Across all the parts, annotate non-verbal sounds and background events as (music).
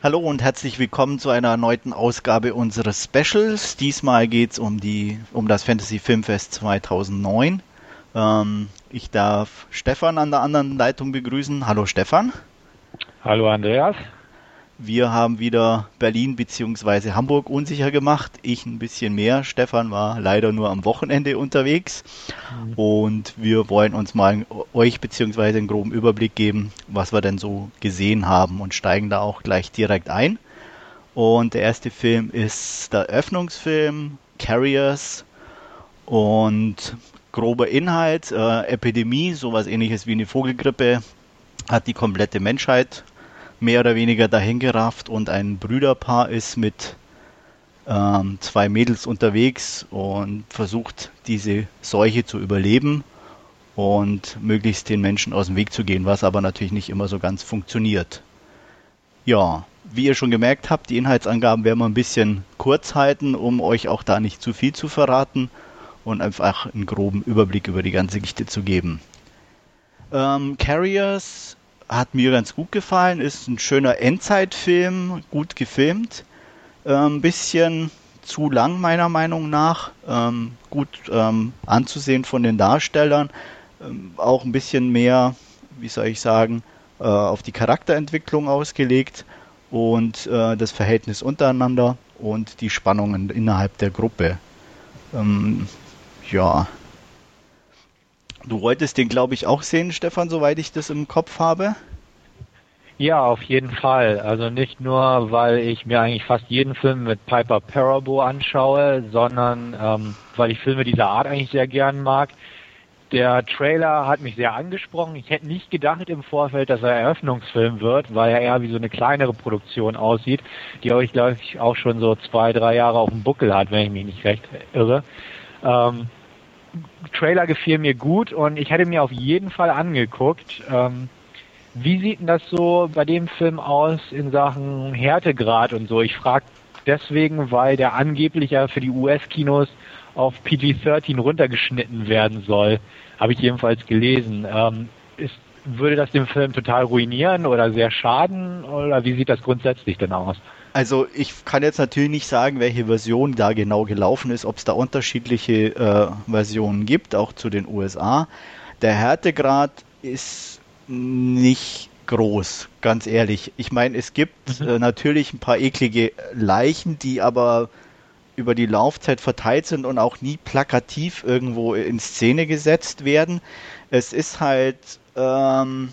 Hallo und herzlich willkommen zu einer erneuten Ausgabe unseres Specials. Diesmal geht es um, um das Fantasy Filmfest 2009. Ähm, ich darf Stefan an der anderen Leitung begrüßen. Hallo Stefan. Hallo Andreas. Wir haben wieder Berlin bzw. Hamburg unsicher gemacht. Ich ein bisschen mehr. Stefan war leider nur am Wochenende unterwegs. Mhm. Und wir wollen uns mal euch bzw. einen groben Überblick geben, was wir denn so gesehen haben und steigen da auch gleich direkt ein. Und der erste Film ist der Eröffnungsfilm Carriers und grober Inhalt, äh, Epidemie, sowas ähnliches wie eine Vogelgrippe, hat die komplette Menschheit mehr oder weniger dahingerafft und ein Brüderpaar ist mit ähm, zwei Mädels unterwegs und versucht diese Seuche zu überleben und möglichst den Menschen aus dem Weg zu gehen, was aber natürlich nicht immer so ganz funktioniert. Ja, wie ihr schon gemerkt habt, die Inhaltsangaben werden wir ein bisschen kurz halten, um euch auch da nicht zu viel zu verraten und einfach einen groben Überblick über die ganze Geschichte zu geben. Ähm, Carriers hat mir ganz gut gefallen. Ist ein schöner Endzeitfilm, gut gefilmt. Ein bisschen zu lang meiner Meinung nach. Ähm, gut ähm, anzusehen von den Darstellern. Ähm, auch ein bisschen mehr, wie soll ich sagen, äh, auf die Charakterentwicklung ausgelegt und äh, das Verhältnis untereinander und die Spannungen innerhalb der Gruppe. Ähm, ja, Du wolltest den, glaube ich, auch sehen, Stefan, soweit ich das im Kopf habe. Ja, auf jeden Fall. Also nicht nur, weil ich mir eigentlich fast jeden Film mit Piper Parabo anschaue, sondern ähm, weil ich Filme dieser Art eigentlich sehr gern mag. Der Trailer hat mich sehr angesprochen. Ich hätte nicht gedacht im Vorfeld, dass er Eröffnungsfilm wird, weil er eher wie so eine kleinere Produktion aussieht, die euch, glaube ich, auch schon so zwei, drei Jahre auf dem Buckel hat, wenn ich mich nicht recht irre. Ähm, Trailer gefiel mir gut und ich hätte mir auf jeden Fall angeguckt. Ähm, wie sieht denn das so bei dem Film aus in Sachen Härtegrad und so? Ich frage deswegen, weil der angeblich ja für die US-Kinos auf PG-13 runtergeschnitten werden soll. Habe ich jedenfalls gelesen. Ähm, ist, würde das den Film total ruinieren oder sehr schaden? Oder wie sieht das grundsätzlich denn aus? Also ich kann jetzt natürlich nicht sagen, welche Version da genau gelaufen ist, ob es da unterschiedliche äh, Versionen gibt, auch zu den USA. Der Härtegrad ist nicht groß, ganz ehrlich. Ich meine, es gibt mhm. äh, natürlich ein paar eklige Leichen, die aber über die Laufzeit verteilt sind und auch nie plakativ irgendwo in Szene gesetzt werden. Es ist halt ähm,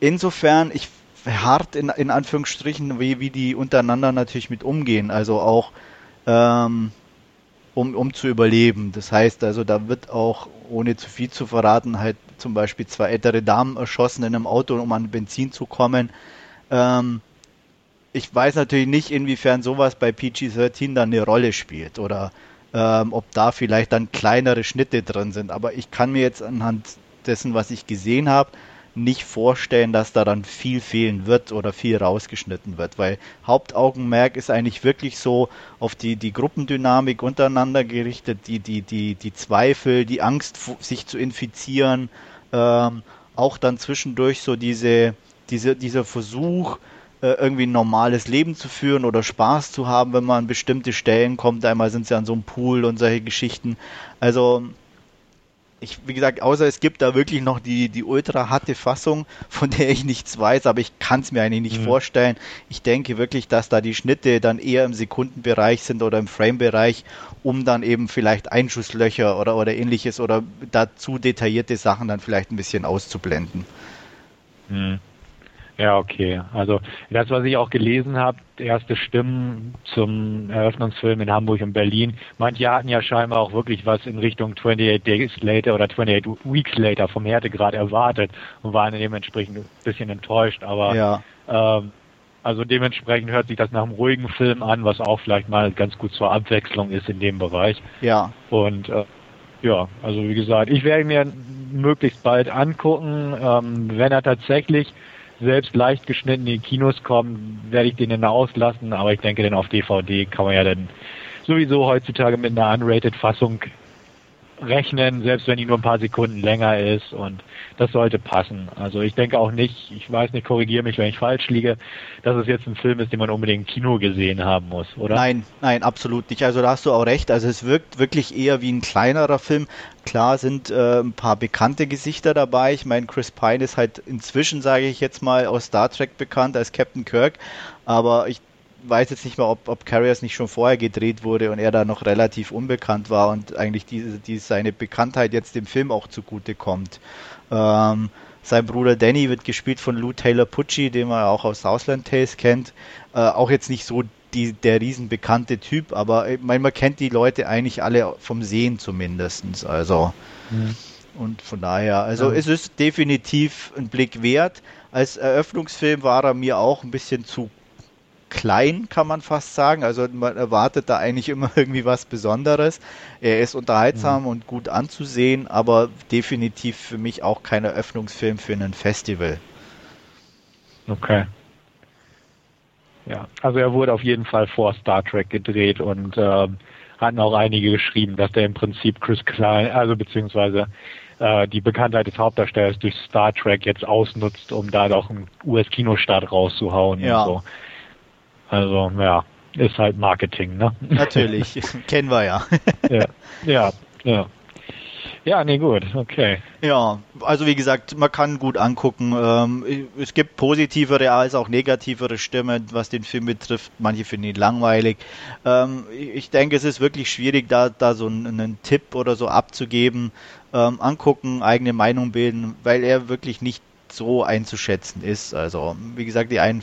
insofern, ich hart in, in Anführungsstrichen, wie, wie die untereinander natürlich mit umgehen. Also auch ähm, um, um zu überleben. Das heißt also, da wird auch, ohne zu viel zu verraten, halt zum Beispiel zwei ältere Damen erschossen in einem Auto, um an Benzin zu kommen. Ähm, ich weiß natürlich nicht, inwiefern sowas bei PG-13 dann eine Rolle spielt oder ähm, ob da vielleicht dann kleinere Schnitte drin sind. Aber ich kann mir jetzt anhand dessen, was ich gesehen habe, nicht vorstellen, dass da dann viel fehlen wird oder viel rausgeschnitten wird, weil Hauptaugenmerk ist eigentlich wirklich so auf die, die Gruppendynamik untereinander gerichtet, die, die, die, die Zweifel, die Angst, sich zu infizieren, ähm, auch dann zwischendurch so diese, diese, dieser Versuch, äh, irgendwie ein normales Leben zu führen oder Spaß zu haben, wenn man an bestimmte Stellen kommt. Einmal sind sie an so einem Pool und solche Geschichten. Also ich, wie gesagt, außer es gibt da wirklich noch die, die ultra harte Fassung, von der ich nichts weiß, aber ich kann es mir eigentlich nicht mhm. vorstellen. Ich denke wirklich, dass da die Schnitte dann eher im Sekundenbereich sind oder im Frame-Bereich, um dann eben vielleicht Einschusslöcher oder, oder ähnliches oder dazu detaillierte Sachen dann vielleicht ein bisschen auszublenden. Mhm. Ja, okay. Also das, was ich auch gelesen habe, erste Stimmen zum Eröffnungsfilm in Hamburg und Berlin, manche hatten ja scheinbar auch wirklich was in Richtung 28 Days Later oder 28 Weeks Later vom Härtegrad erwartet und waren dementsprechend ein bisschen enttäuscht. Aber ja. ähm, also dementsprechend hört sich das nach einem ruhigen Film an, was auch vielleicht mal ganz gut zur Abwechslung ist in dem Bereich. Ja. Und äh, ja, also wie gesagt, ich werde mir möglichst bald angucken, ähm, wenn er tatsächlich selbst leicht geschnitten in die Kinos kommen, werde ich den dann auslassen, aber ich denke, denn auf DVD kann man ja dann sowieso heutzutage mit einer unrated Fassung rechnen, selbst wenn die nur ein paar Sekunden länger ist und das sollte passen. Also ich denke auch nicht, ich weiß nicht, korrigiere mich, wenn ich falsch liege, dass es jetzt ein Film ist, den man unbedingt im Kino gesehen haben muss, oder? Nein, nein, absolut nicht. Also da hast du auch recht. Also es wirkt wirklich eher wie ein kleinerer Film. Klar sind äh, ein paar bekannte Gesichter dabei. Ich meine, Chris Pine ist halt inzwischen, sage ich jetzt mal, aus Star Trek bekannt als Captain Kirk. Aber ich weiß jetzt nicht mal, ob, ob Carriers nicht schon vorher gedreht wurde und er da noch relativ unbekannt war und eigentlich diese, die, seine Bekanntheit jetzt dem Film auch zugute kommt. Ähm, sein Bruder Danny wird gespielt von Lou Taylor Pucci, den man auch aus Southland Tales kennt. Äh, auch jetzt nicht so die, der riesenbekannte Typ, aber ich meine, man kennt die Leute eigentlich alle vom Sehen zumindest. Also mhm. und von daher, also ja. es ist definitiv ein Blick wert. Als Eröffnungsfilm war er mir auch ein bisschen zu klein, kann man fast sagen. Also man erwartet da eigentlich immer (laughs) irgendwie was Besonderes. Er ist unterhaltsam mhm. und gut anzusehen, aber definitiv für mich auch kein Eröffnungsfilm für ein Festival. Okay. Ja, also er wurde auf jeden Fall vor Star Trek gedreht und äh, hatten auch einige geschrieben, dass der im Prinzip Chris Klein, also beziehungsweise äh, die Bekanntheit des Hauptdarstellers durch Star Trek jetzt ausnutzt, um da doch einen US-Kinostart rauszuhauen ja. und so. Also, ja, ist halt Marketing, ne? Natürlich, (laughs) kennen wir ja. ja. Ja, ja. Ja, nee, gut, okay. Ja, also wie gesagt, man kann gut angucken. Ähm, es gibt positivere als auch negativere Stimmen, was den Film betrifft. Manche finden ihn langweilig. Ähm, ich denke, es ist wirklich schwierig, da, da so einen, einen Tipp oder so abzugeben. Ähm, angucken, eigene Meinung bilden, weil er wirklich nicht so einzuschätzen ist. Also, wie gesagt, die einen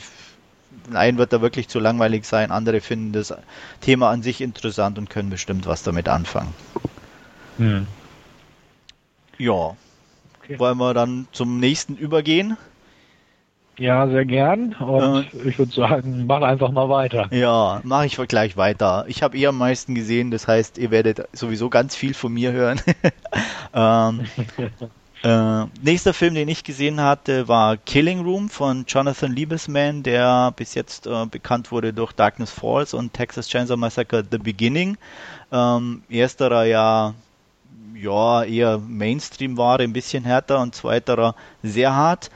einen wird da wirklich zu langweilig sein, andere finden das Thema an sich interessant und können bestimmt was damit anfangen. Hm. Ja. Okay. Wollen wir dann zum nächsten übergehen? Ja, sehr gern. Und äh, ich würde sagen, mach einfach mal weiter. Ja, mache ich gleich weiter. Ich habe eh am meisten gesehen, das heißt, ihr werdet sowieso ganz viel von mir hören. (laughs) ähm, (laughs) äh, nächster Film, den ich gesehen hatte, war Killing Room von Jonathan Liebesman, der bis jetzt äh, bekannt wurde durch Darkness Falls und Texas Chainsaw Massacre The Beginning. Ähm, ersterer ja, ja eher Mainstream war, ein bisschen härter und zweiterer sehr hart.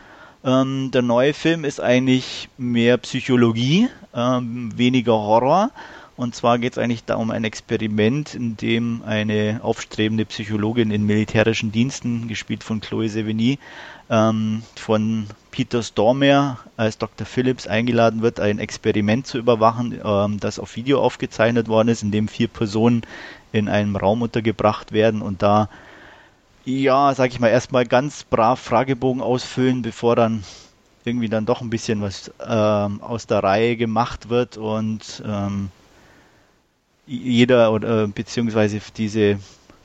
Ähm, der neue Film ist eigentlich mehr Psychologie, ähm, weniger Horror. Und zwar geht es eigentlich da um ein Experiment, in dem eine aufstrebende Psychologin in militärischen Diensten, gespielt von Chloe Sevigny, ähm, von Peter Stormer als Dr. Phillips eingeladen wird, ein Experiment zu überwachen, ähm, das auf Video aufgezeichnet worden ist, in dem vier Personen in einem Raum untergebracht werden und da, ja, sag ich mal, erstmal ganz brav Fragebogen ausfüllen, bevor dann irgendwie dann doch ein bisschen was ähm, aus der Reihe gemacht wird und ähm, jeder oder beziehungsweise diese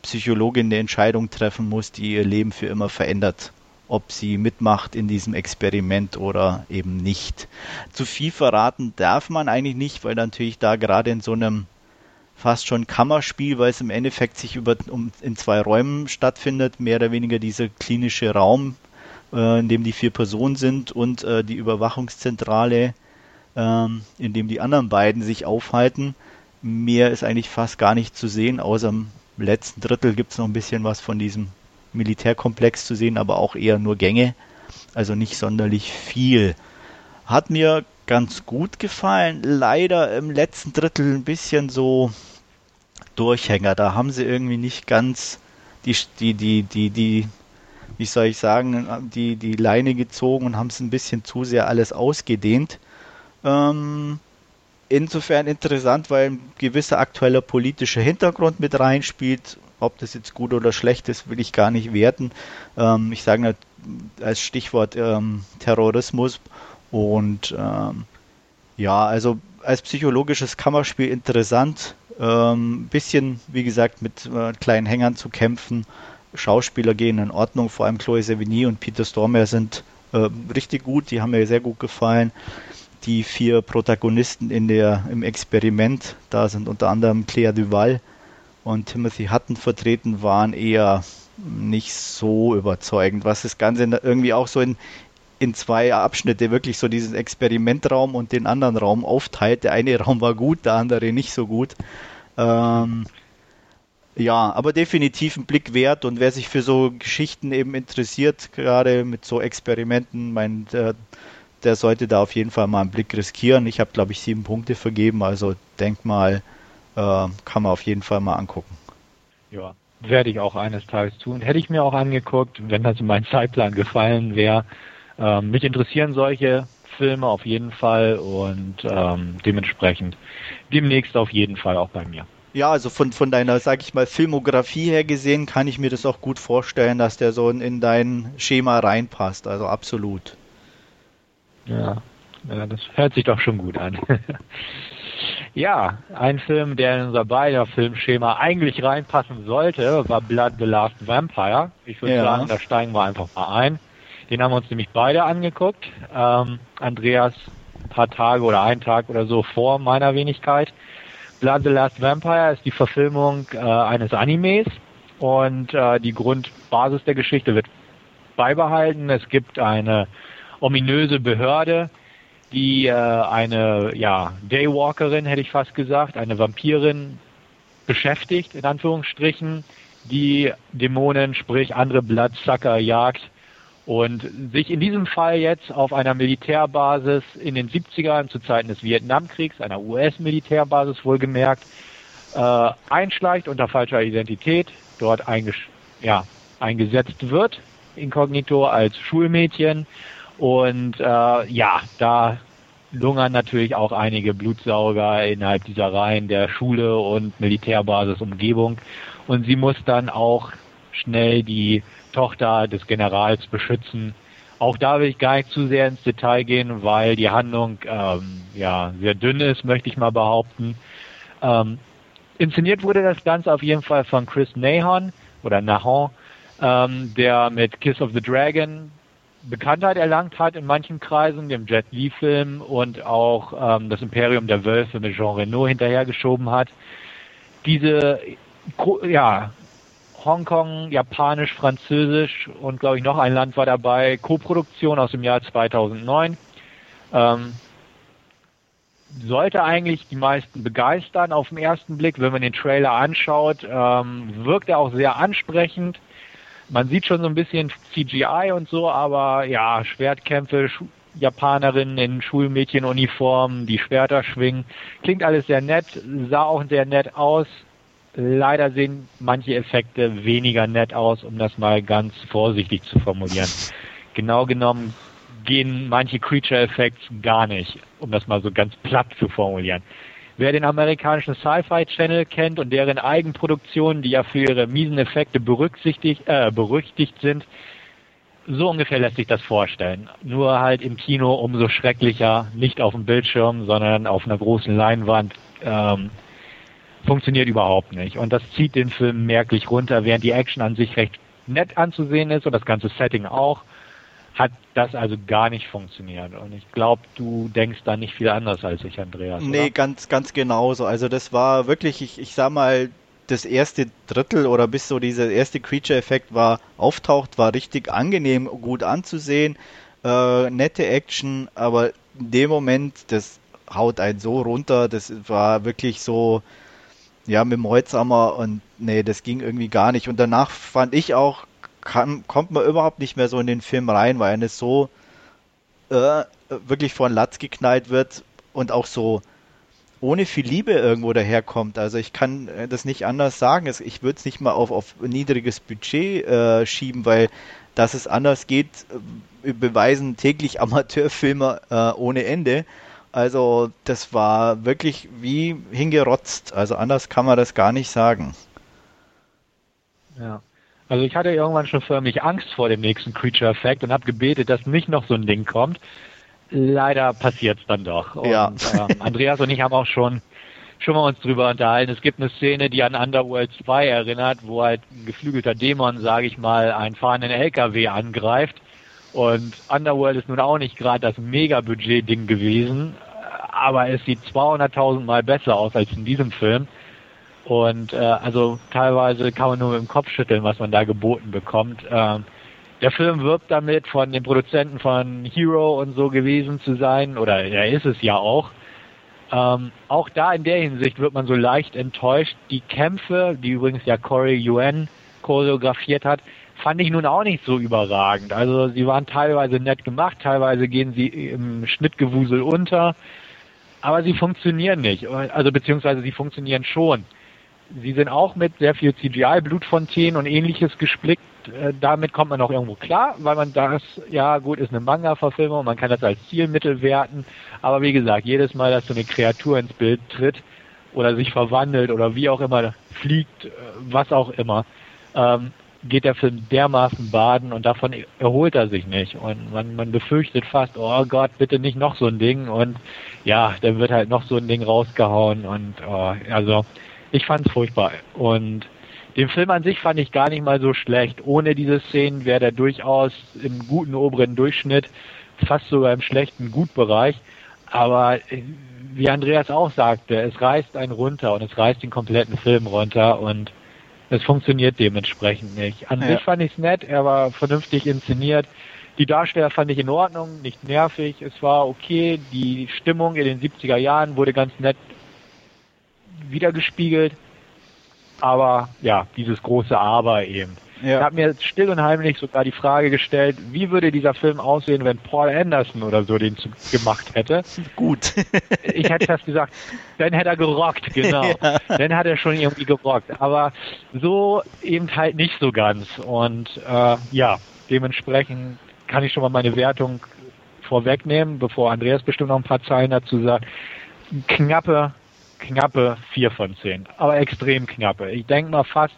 Psychologin eine Entscheidung treffen muss, die ihr Leben für immer verändert, ob sie mitmacht in diesem Experiment oder eben nicht. Zu viel verraten darf man eigentlich nicht, weil natürlich da gerade in so einem fast schon Kammerspiel, weil es im Endeffekt sich über um, in zwei Räumen stattfindet, mehr oder weniger dieser klinische Raum, äh, in dem die vier Personen sind und äh, die Überwachungszentrale, äh, in dem die anderen beiden sich aufhalten Mehr ist eigentlich fast gar nicht zu sehen, außer im letzten Drittel gibt es noch ein bisschen was von diesem Militärkomplex zu sehen, aber auch eher nur Gänge, also nicht sonderlich viel. Hat mir ganz gut gefallen, leider im letzten Drittel ein bisschen so Durchhänger. Da haben sie irgendwie nicht ganz die, die, die, die, die, wie soll ich sagen, die, die Leine gezogen und haben es ein bisschen zu sehr alles ausgedehnt. Ähm, insofern interessant, weil ein gewisser aktueller politischer Hintergrund mit reinspielt. Ob das jetzt gut oder schlecht ist, will ich gar nicht werten. Ähm, ich sage als Stichwort ähm, Terrorismus und ähm, ja, also als psychologisches Kammerspiel interessant. Ähm, bisschen, wie gesagt, mit äh, kleinen Hängern zu kämpfen. Schauspieler gehen in Ordnung, vor allem Chloe Sevigny und Peter Stormer sind äh, richtig gut, die haben mir sehr gut gefallen die vier Protagonisten in der, im Experiment, da sind unter anderem Claire Duval und Timothy Hutton vertreten, waren eher nicht so überzeugend, was das Ganze irgendwie auch so in, in zwei Abschnitte wirklich so diesen Experimentraum und den anderen Raum aufteilt. Der eine (laughs) Raum war gut, der andere nicht so gut. Ähm, Ja, aber definitiv ein Blick wert und wer sich für so Geschichten eben interessiert, gerade mit so Experimenten, mein, der, der sollte da auf jeden Fall mal einen Blick riskieren. Ich habe, glaube ich, sieben Punkte vergeben, also denk mal, äh, kann man auf jeden Fall mal angucken. Ja, werde ich auch eines Tages tun. Hätte ich mir auch angeguckt, wenn das in meinen Zeitplan gefallen wäre. Ähm, mich interessieren solche Filme auf jeden Fall und ähm, dementsprechend demnächst auf jeden Fall auch bei mir. Ja, also von, von deiner, sag ich mal, Filmografie her gesehen, kann ich mir das auch gut vorstellen, dass der so in dein Schema reinpasst. Also absolut. Ja, ja das hört sich doch schon gut an. (laughs) ja, ein Film, der in unser beider Filmschema eigentlich reinpassen sollte, war Blood the Last Vampire. Ich würde ja. sagen, da steigen wir einfach mal ein. Den haben wir uns nämlich beide angeguckt. Ähm, Andreas ein paar Tage oder einen Tag oder so vor meiner Wenigkeit. Blood the Last Vampire ist die Verfilmung äh, eines Animes und äh, die Grundbasis der Geschichte wird beibehalten. Es gibt eine ominöse Behörde, die äh, eine ja, Daywalkerin, hätte ich fast gesagt, eine Vampirin beschäftigt, in Anführungsstrichen, die Dämonen, sprich andere Bloodsucker jagt und sich in diesem Fall jetzt auf einer Militärbasis in den 70ern zu Zeiten des Vietnamkriegs, einer US-Militärbasis wohlgemerkt, äh, einschleicht unter falscher Identität, dort ja, eingesetzt wird, inkognito als Schulmädchen. Und äh, ja, da lungern natürlich auch einige Blutsauger innerhalb dieser Reihen der Schule und Militärbasis Umgebung. Und sie muss dann auch schnell die Tochter des Generals beschützen. Auch da will ich gar nicht zu sehr ins Detail gehen, weil die Handlung ähm, ja sehr dünn ist, möchte ich mal behaupten. Ähm, inszeniert wurde das Ganze auf jeden Fall von Chris Nahon oder Nahon, ähm, der mit Kiss of the Dragon Bekanntheit erlangt hat in manchen Kreisen, dem Jet Li-Film und auch ähm, das Imperium der Wölfe mit Jean Reno hinterhergeschoben hat. Diese ja, Hongkong, Japanisch, Französisch und glaube ich noch ein Land war dabei. Co-Produktion aus dem Jahr 2009. Ähm, sollte eigentlich die meisten begeistern auf den ersten Blick, wenn man den Trailer anschaut. Ähm, wirkt er auch sehr ansprechend. Man sieht schon so ein bisschen CGI und so, aber ja, Schwertkämpfe, Sch Japanerinnen in Schulmädchenuniformen, die Schwerter schwingen. Klingt alles sehr nett, sah auch sehr nett aus. Leider sehen manche Effekte weniger nett aus, um das mal ganz vorsichtig zu formulieren. Genau genommen gehen manche Creature Effects gar nicht, um das mal so ganz platt zu formulieren. Wer den amerikanischen Sci-Fi Channel kennt und deren Eigenproduktionen, die ja für ihre miesen Effekte berücksichtigt, äh, berüchtigt sind, so ungefähr lässt sich das vorstellen. Nur halt im Kino umso schrecklicher, nicht auf dem Bildschirm, sondern auf einer großen Leinwand. Ähm, funktioniert überhaupt nicht. Und das zieht den Film merklich runter, während die Action an sich recht nett anzusehen ist und das ganze Setting auch, hat das also gar nicht funktioniert. Und ich glaube, du denkst da nicht viel anders als ich, Andreas. Nee, oder? ganz, ganz genauso. Also das war wirklich, ich, ich sag mal, das erste Drittel oder bis so dieser erste Creature-Effekt war auftaucht, war richtig angenehm, gut anzusehen, äh, nette Action, aber in dem Moment, das haut einen so runter, das war wirklich so, ja, mit dem Holzhammer und nee, das ging irgendwie gar nicht. Und danach fand ich auch, kann, kommt man überhaupt nicht mehr so in den Film rein, weil es so äh, wirklich vor den Latz geknallt wird und auch so ohne viel Liebe irgendwo daherkommt. Also ich kann äh, das nicht anders sagen. Ich würde es nicht mal auf, auf niedriges Budget äh, schieben, weil dass es anders geht, äh, beweisen täglich (laughs) Amateurfilmer äh, ohne Ende. Also das war wirklich wie hingerotzt. Also anders kann man das gar nicht sagen. Ja. Also ich hatte irgendwann schon förmlich Angst vor dem nächsten Creature Effect und habe gebetet, dass nicht noch so ein Ding kommt. Leider passiert es dann doch. Und, ja. ähm, Andreas und ich haben auch schon schon mal uns drüber unterhalten. Es gibt eine Szene, die an Underworld 2 erinnert, wo halt ein geflügelter Dämon, sage ich mal, einen fahrenden LKW angreift. Und Underworld ist nun auch nicht gerade das Mega-Budget-Ding gewesen aber es sieht 200.000 Mal besser aus als in diesem Film. Und äh, also teilweise kann man nur mit dem Kopf schütteln, was man da geboten bekommt. Ähm, der Film wirbt damit, von den Produzenten von Hero und so gewesen zu sein, oder er ist es ja auch. Ähm, auch da in der Hinsicht wird man so leicht enttäuscht. Die Kämpfe, die übrigens ja Corey Yuen choreografiert hat, fand ich nun auch nicht so überragend. Also sie waren teilweise nett gemacht, teilweise gehen sie im Schnittgewusel unter, aber sie funktionieren nicht. Also beziehungsweise sie funktionieren schon. Sie sind auch mit sehr viel CGI, Blutfontänen und ähnliches gesplickt. Äh, damit kommt man auch irgendwo klar, weil man das, ja gut, ist eine Manga-Verfilmung, man kann das als Zielmittel werten. Aber wie gesagt, jedes Mal, dass so eine Kreatur ins Bild tritt oder sich verwandelt oder wie auch immer fliegt, äh, was auch immer, ähm, geht der Film dermaßen baden und davon erholt er sich nicht. Und man, man befürchtet fast, oh Gott, bitte nicht noch so ein Ding. Und ja, dann wird halt noch so ein Ding rausgehauen. Und oh, also ich fand es furchtbar. Und den Film an sich fand ich gar nicht mal so schlecht. Ohne diese Szenen wäre der durchaus im guten oberen Durchschnitt, fast sogar im schlechten Gutbereich. Aber äh, wie Andreas auch sagte, es reißt einen runter und es reißt den kompletten Film runter und es funktioniert dementsprechend nicht. An ja. sich fand ich es nett, er war vernünftig inszeniert. Die Darsteller fand ich in Ordnung, nicht nervig, es war okay. Die Stimmung in den 70er Jahren wurde ganz nett wiedergespiegelt. Aber ja, dieses große Aber eben. Ja. Ich habe mir still und heimlich sogar die Frage gestellt, wie würde dieser Film aussehen, wenn Paul Anderson oder so den gemacht hätte. (laughs) Gut. (laughs) ich hätte fast gesagt, dann hätte er gerockt, genau. (laughs) Ja. Dann hat er schon irgendwie gerockt. Aber so eben halt nicht so ganz. Und äh, ja, dementsprechend kann ich schon mal meine Wertung vorwegnehmen, bevor Andreas bestimmt noch ein paar Zeilen dazu sagt. Knappe, knappe 4 von 10. Aber extrem knappe. Ich denke mal fast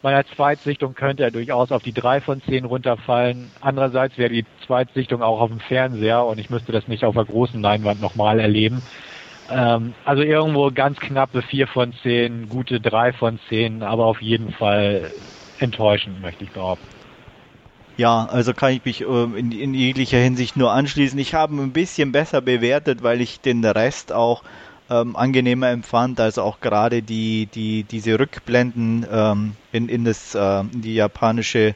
bei einer Zweitsichtung könnte er durchaus auf die drei von zehn runterfallen. Andererseits wäre die Zweitsichtung auch auf dem Fernseher und ich müsste das nicht auf der großen Leinwand nochmal erleben. Ähm, also irgendwo ganz knappe vier von zehn, gute drei von zehn, aber auf jeden Fall enttäuschend, möchte ich behaupten. Ja, also kann ich mich äh, in, in jeglicher Hinsicht nur anschließen. Ich habe ein bisschen besser bewertet, weil ich den Rest auch ähm, angenehmer empfand, also auch gerade die, die, diese Rückblenden ähm, in, in, das, äh, in die japanische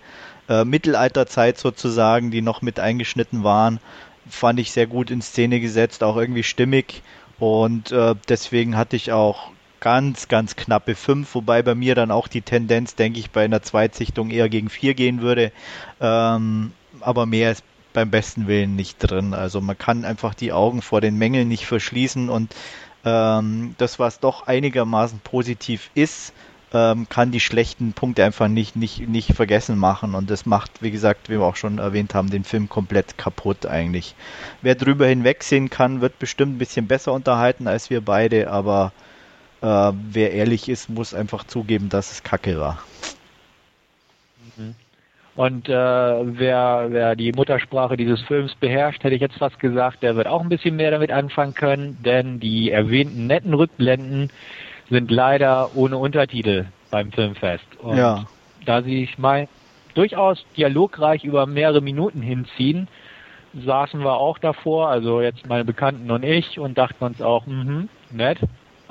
äh, Mittelalterzeit sozusagen, die noch mit eingeschnitten waren, fand ich sehr gut in Szene gesetzt, auch irgendwie stimmig und äh, deswegen hatte ich auch ganz, ganz knappe 5, wobei bei mir dann auch die Tendenz, denke ich, bei einer Zweitsichtung eher gegen 4 gehen würde. Ähm, aber mehr ist beim besten Willen nicht drin. Also man kann einfach die Augen vor den Mängeln nicht verschließen und ähm, das, was doch einigermaßen positiv ist, ähm, kann die schlechten Punkte einfach nicht, nicht, nicht vergessen machen. Und das macht, wie gesagt, wie wir auch schon erwähnt haben, den Film komplett kaputt eigentlich. Wer drüber hinwegsehen kann, wird bestimmt ein bisschen besser unterhalten als wir beide, aber äh, wer ehrlich ist, muss einfach zugeben, dass es Kacke war. Und äh, wer, wer die Muttersprache dieses Films beherrscht, hätte ich jetzt fast gesagt, der wird auch ein bisschen mehr damit anfangen können, denn die erwähnten netten Rückblenden sind leider ohne Untertitel beim Filmfest. Und ja. da sie ich mal durchaus dialogreich über mehrere Minuten hinziehen, saßen wir auch davor, also jetzt meine Bekannten und ich, und dachten uns auch, mhm, nett,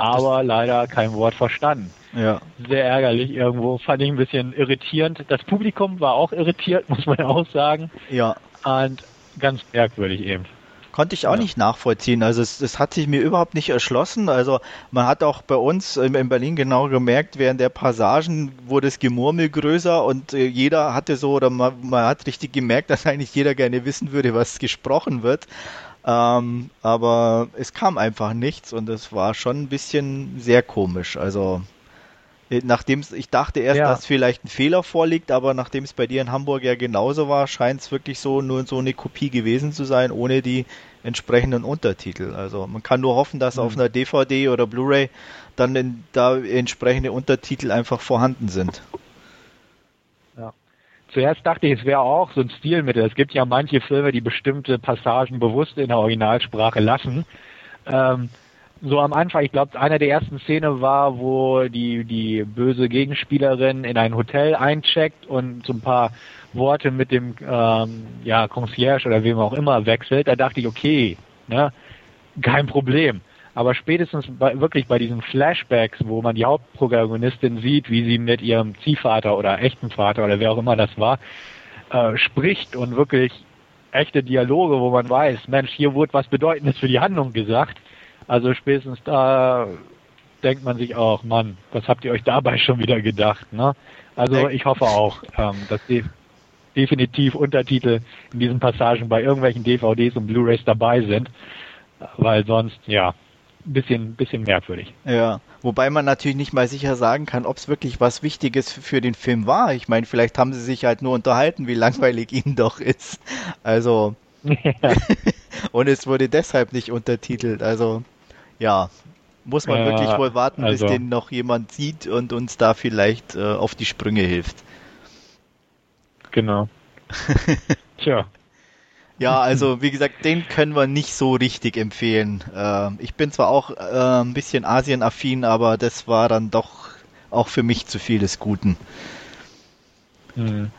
aber das leider kein Wort verstanden. Ja. Sehr ärgerlich irgendwo. Fand ich ein bisschen irritierend. Das Publikum war auch irritiert, (laughs) muss man auch sagen. Ja. Und ganz merkwürdig eben. Konnte ich auch ja. nicht nachvollziehen. Also es, es, hat sich mir überhaupt nicht erschlossen. Also man hat auch bei uns in Berlin genau gemerkt, während der Passagen wurde das Gemurmel größer und äh, jeder hatte so, oder man, man, hat richtig gemerkt, dass eigentlich jeder gerne wissen würde, was gesprochen wird. Ähm, aber es kam einfach nichts und es war schon ein bisschen sehr komisch. Also äh, nachdem ich dachte erst, ja. dass vielleicht ein Fehler vorliegt, aber nachdem es bei dir in Hamburg ja genauso war, scheint es wirklich so nur so eine Kopie gewesen zu sein, ohne die entsprechenden Untertitel. Also man kann nur hoffen, dass mhm. auf einer DVD oder Blu-ray dann in, da entsprechende Untertitel einfach vorhanden sind. Zuerst dachte ich, es wäre auch so ein Stilmittel. Es gibt ja manche Filme, die bestimmte Passagen bewusst in der Originalsprache lassen. Ähm, so am Anfang, ich glaube, einer der ersten Szenen war, wo die, die böse Gegenspielerin in ein Hotel eincheckt und so ein paar Worte mit dem ähm, ja, Concierge oder wem auch immer wechselt. Da dachte ich, okay, ne, kein Problem. Aber spätestens bei, wirklich bei diesen Flashbacks, wo man die Hauptprotagonistin sieht, wie sie mit ihrem Ziehvater oder echten Vater oder wer auch immer das war, äh, spricht und wirklich echte Dialoge, wo man weiß, Mensch, hier wurde was Bedeutendes für die Handlung gesagt, Also spätestens da denkt man sich auch, Mann, was habt ihr euch dabei schon wieder gedacht? Ne? Also ich hoffe auch, ähm, dass die definitiv Untertitel in diesen Passagen bei irgendwelchen DVDs und Blu-rays dabei sind, weil sonst, ja, bisschen, bisschen merkwürdig. Ja, wobei man natürlich nicht mal sicher sagen kann, ob es wirklich was Wichtiges für den Film war. Ich meine, vielleicht haben sie sich halt nur unterhalten, wie langweilig (laughs) ihnen doch ist. Also, ja. (laughs) und es wurde deshalb nicht untertitelt. Also, ja, muss man ja, wirklich wohl warten, also. bis den noch jemand sieht und uns da vielleicht äh, auf die Sprünge hilft. Genau. (laughs) Tja. Ja, also wie gesagt, den können wir nicht so richtig empfehlen. Äh, ich bin zwar auch äh, ein bisschen Asien-affin, aber das war dann doch auch für mich zu viel des Guten. Mhm.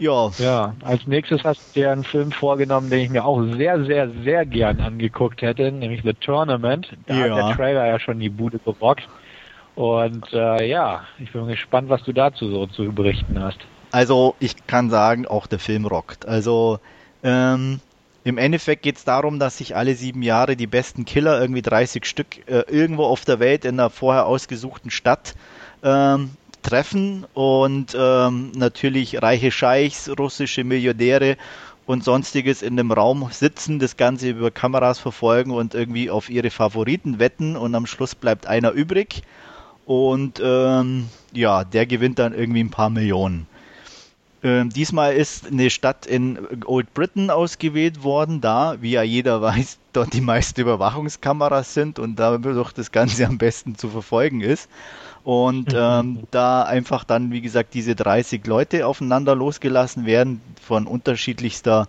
Ja. Ja, als nächstes hast du dir einen Film vorgenommen, den ich mir auch sehr, sehr, sehr gern angeguckt hätte, nämlich The Tournament. Da ja. hat der Trailer ja schon die Bude gerockt. Und äh, ja, ich bin gespannt, was du dazu so zu berichten hast. Also ich kann sagen, auch der Film rockt. Also ähm, im Endeffekt geht es darum, dass sich alle sieben Jahre die besten Killer, irgendwie 30 Stück, äh, irgendwo auf der Welt in einer vorher ausgesuchten Stadt ähm, treffen und ähm, natürlich reiche Scheichs, russische Millionäre und sonstiges in dem Raum sitzen, das Ganze über Kameras verfolgen und irgendwie auf ihre Favoriten wetten und am Schluss bleibt einer übrig und ähm, ja, der gewinnt dann irgendwie ein paar Millionen. Ähm, diesmal ist eine Stadt in Old Britain ausgewählt worden, da, wie ja jeder (laughs) weiß, dort die meisten Überwachungskameras sind und dadurch das Ganze am besten zu verfolgen ist. Und ähm, da einfach dann, wie gesagt, diese 30 Leute aufeinander losgelassen werden von unterschiedlichster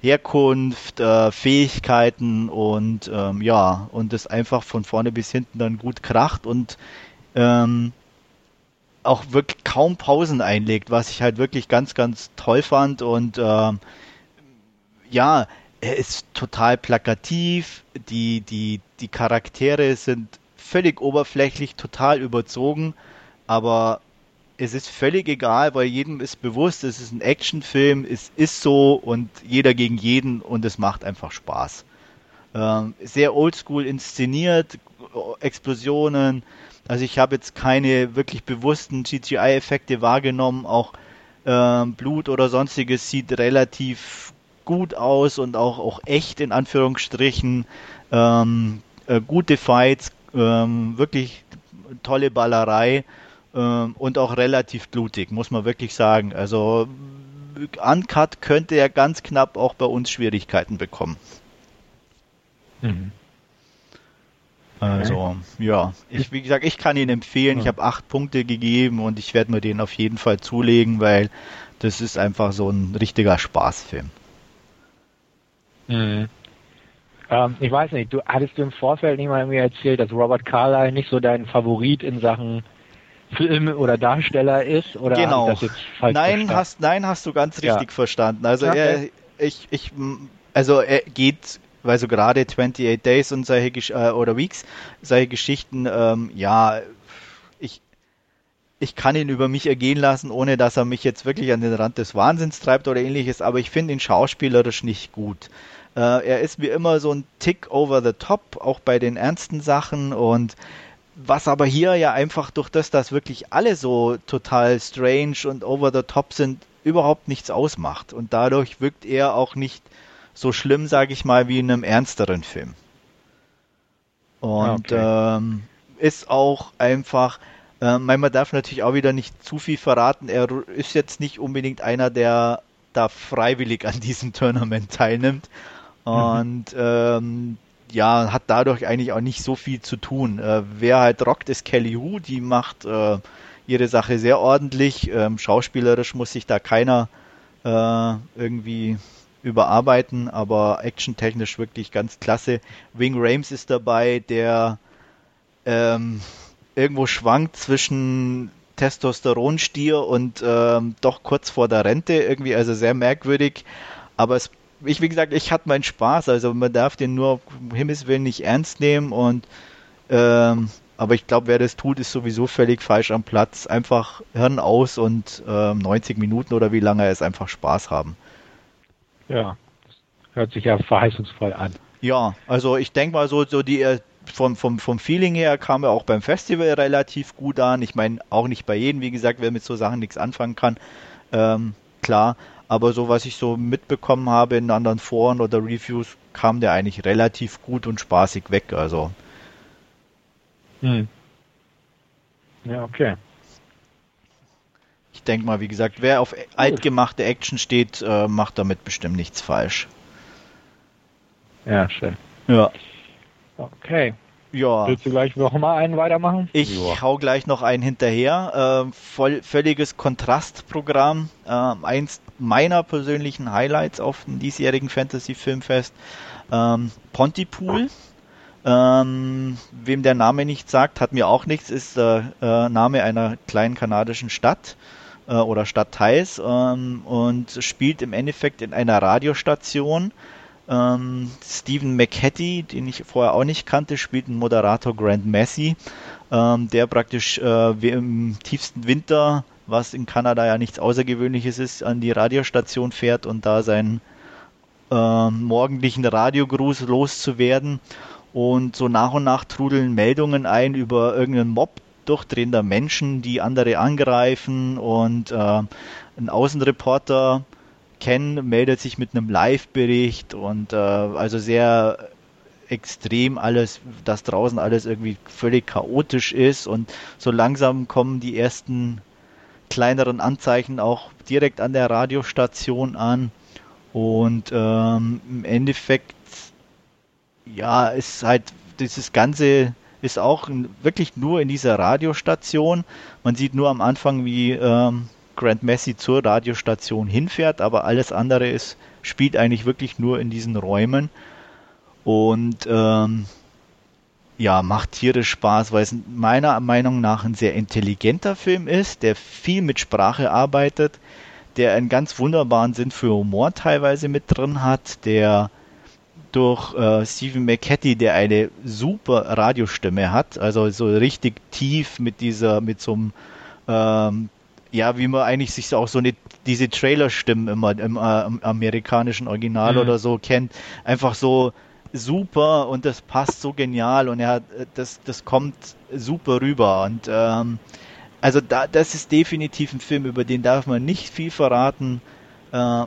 Herkunft, äh, Fähigkeiten und ähm, ja, und das einfach von vorne bis hinten dann gut kracht und ähm, auch wirklich kaum Pausen einlegt, was ich halt wirklich ganz, ganz toll fand und ähm, ja, er ist total plakativ, die, die, die Charaktere sind völlig oberflächlich, total überzogen, aber es ist völlig egal, weil jedem ist bewusst, es ist ein Actionfilm, es ist so und jeder gegen jeden und es macht einfach Spaß. Ähm, sehr oldschool inszeniert, Explosionen. Also ich habe jetzt keine wirklich bewussten CGI-Effekte wahrgenommen. Auch ähm, Blut oder sonstiges sieht relativ gut aus und auch, auch echt in Anführungsstrichen. Ähm, äh, gute Fights, ähm, wirklich tolle Ballerei ähm, und auch relativ blutig, muss man wirklich sagen. Also Uncut könnte ja ganz knapp auch bei uns Schwierigkeiten bekommen. Mhm. Also, ja, ich, wie gesagt, ich kann ihn empfehlen. Ich habe acht Punkte gegeben und ich werde mir den auf jeden Fall zulegen, weil das ist einfach so ein richtiger Spaßfilm. Mhm. Ähm, ich weiß nicht, du hattest du im Vorfeld nicht mal mir erzählt, dass Robert Carlyle nicht so dein Favorit in Sachen Film oder Darsteller ist? Oder genau. nein, hast, nein, hast du ganz richtig ja. verstanden. Also okay. er, ich, ich, also er geht, weil so gerade 28 Days und solche äh, oder Weeks, solche Geschichten, ähm, ja, ich, ich kann ihn über mich ergehen lassen, ohne dass er mich jetzt wirklich an den Rand des Wahnsinns treibt oder ähnliches, aber ich finde ihn schauspielerisch nicht gut. Äh, er ist wie immer so ein Tick over the top, auch bei den ernsten Sachen und was aber hier ja einfach durch das, dass wirklich alle so total strange und over the top sind, überhaupt nichts ausmacht. Und dadurch wirkt er auch nicht so schlimm, sage ich mal, wie in einem ernsteren Film. Und okay. ähm, ist auch einfach, äh, man darf natürlich auch wieder nicht zu viel verraten. Er ist jetzt nicht unbedingt einer, der da freiwillig an diesem Tournament teilnimmt. Mhm. Und ähm, ja, hat dadurch eigentlich auch nicht so viel zu tun. Äh, wer halt rockt, ist Kelly Hu, die macht äh, ihre Sache sehr ordentlich. Ähm, schauspielerisch muss sich da keiner äh, irgendwie überarbeiten, aber actiontechnisch wirklich ganz klasse. Wing Rames ist dabei, der ähm, irgendwo schwankt zwischen Testosteronstier und ähm, doch kurz vor der Rente, irgendwie also sehr merkwürdig, aber es ich, wie gesagt, ich hatte meinen Spaß. Also man darf den nur um Himmels Willen nicht ernst nehmen und ähm, aber ich glaube, wer das tut, ist sowieso völlig falsch am Platz. Einfach Hirn aus und ähm, 90 Minuten oder wie lange es einfach Spaß haben. Ja, hört sich ja verheißungsvoll an. Ja, also ich denke mal so, so die, äh, vom, vom, vom Feeling her kam er auch beim Festival relativ gut an. Ich meine, auch nicht bei jedem, wie gesagt, wer mit so Sachen nichts anfangen kann. Ähm, klar, aber so was ich so mitbekommen habe in anderen Foren oder Reviews, kam der eigentlich relativ gut und spaßig weg. Also. Hm. Ja, okay. Ich denke mal, wie gesagt, wer auf altgemachte Action steht, äh, macht damit bestimmt nichts falsch. Ja, schön. Ja. Okay. Ja. Willst du gleich noch mal einen weitermachen? Ich ja. hau gleich noch einen hinterher. Äh, voll, völliges Kontrastprogramm. Äh, eins meiner persönlichen Highlights auf dem diesjährigen Fantasy Filmfest. Ähm, Pontypool. Ähm, wem der Name nicht sagt, hat mir auch nichts, ist der äh, Name einer kleinen kanadischen Stadt äh, oder Stadtteils ähm, und spielt im Endeffekt in einer Radiostation ähm, Stephen McHattie, den ich vorher auch nicht kannte, spielt einen Moderator Grant Massey, ähm, der praktisch äh, im tiefsten Winter, was in Kanada ja nichts Außergewöhnliches ist, an die Radiostation fährt und da seinen äh, morgendlichen Radiogruß loszuwerden. Und so nach und nach trudeln Meldungen ein über irgendeinen Mob durchdrehender Menschen, die andere angreifen und äh, ein Außenreporter Ken meldet sich mit einem Live-Bericht und äh, also sehr extrem alles, dass draußen alles irgendwie völlig chaotisch ist und so langsam kommen die ersten kleineren Anzeichen auch direkt an der Radiostation an und ähm, im Endeffekt ja ist halt dieses ganze ist auch wirklich nur in dieser Radiostation. Man sieht nur am Anfang, wie ähm, Grant Messi zur Radiostation hinfährt, aber alles andere ist, spielt eigentlich wirklich nur in diesen Räumen. Und ähm, ja, macht tierisch Spaß, weil es meiner Meinung nach ein sehr intelligenter Film ist, der viel mit Sprache arbeitet, der einen ganz wunderbaren Sinn für Humor teilweise mit drin hat, der durch äh, Stephen McCatty, der eine super Radiostimme hat, also so richtig tief mit dieser, mit so einem ähm, ja, wie man eigentlich sich auch so eine, diese Trailer-Stimmen immer im, äh, im, amerikanischen Original mhm. oder so kennt, einfach so super und das passt so genial und er hat, das, das kommt super rüber und ähm, also da, das ist definitiv ein Film, über den darf man nicht viel verraten. Äh,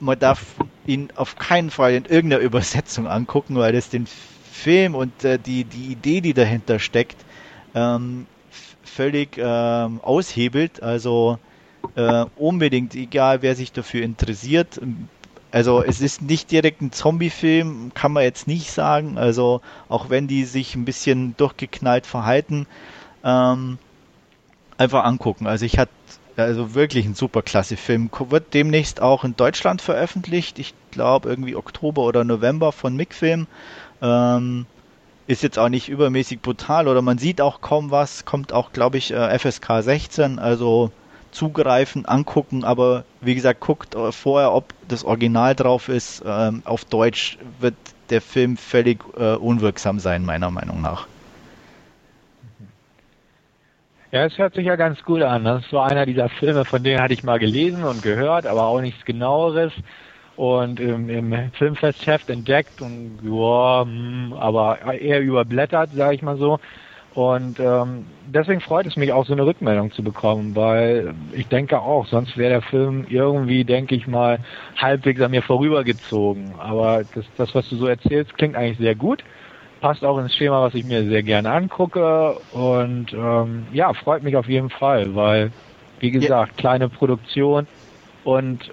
man darf ihn auf keinen Fall in irgendeiner Übersetzung angucken, weil das den Film und äh, die, die Idee, die dahinter steckt, ähm, völlig ähm, aushebelt. Also äh, unbedingt, egal wer sich dafür interessiert. Also es ist nicht direkt ein Zombie-Film, kann man jetzt nicht sagen. Also auch wenn die sich ein bisschen durchgeknallt verhalten, ähm, einfach angucken. Also ich hatte also wirklich ein super klasse Film. Wird demnächst auch in Deutschland veröffentlicht. Ich glaube irgendwie Oktober oder November von MIG-Film. Ähm, ist jetzt auch nicht übermäßig brutal oder man sieht auch kaum was, kommt auch, glaube ich, äh, FSK 16, also zugreifen, angucken, aber wie gesagt, guckt äh, vorher, ob das Original drauf ist. Ähm, auf Deutsch wird der Film völlig äh, unwirksam sein, meiner Meinung nach. Ja, es hört sich ja ganz gut an. Das war einer dieser Filme, von denen hatte ich mal gelesen und gehört, aber auch nichts genaueres und im, im Filmfestheft entdeckt und ja, hm, aber eher überblättert, sage ich mal so. Und ähm, deswegen freut es mich auch, so eine Rückmeldung zu bekommen, weil ich denke auch, sonst wäre der Film irgendwie, denke ich mal, halbwegs an mir vorübergezogen. Aber das, das, was du so erzählst, klingt eigentlich sehr gut. Passt auch ins Schema, was ich mir sehr gerne angucke. Und ähm, ja, freut mich auf jeden Fall, weil, wie gesagt, ja. kleine Produktion und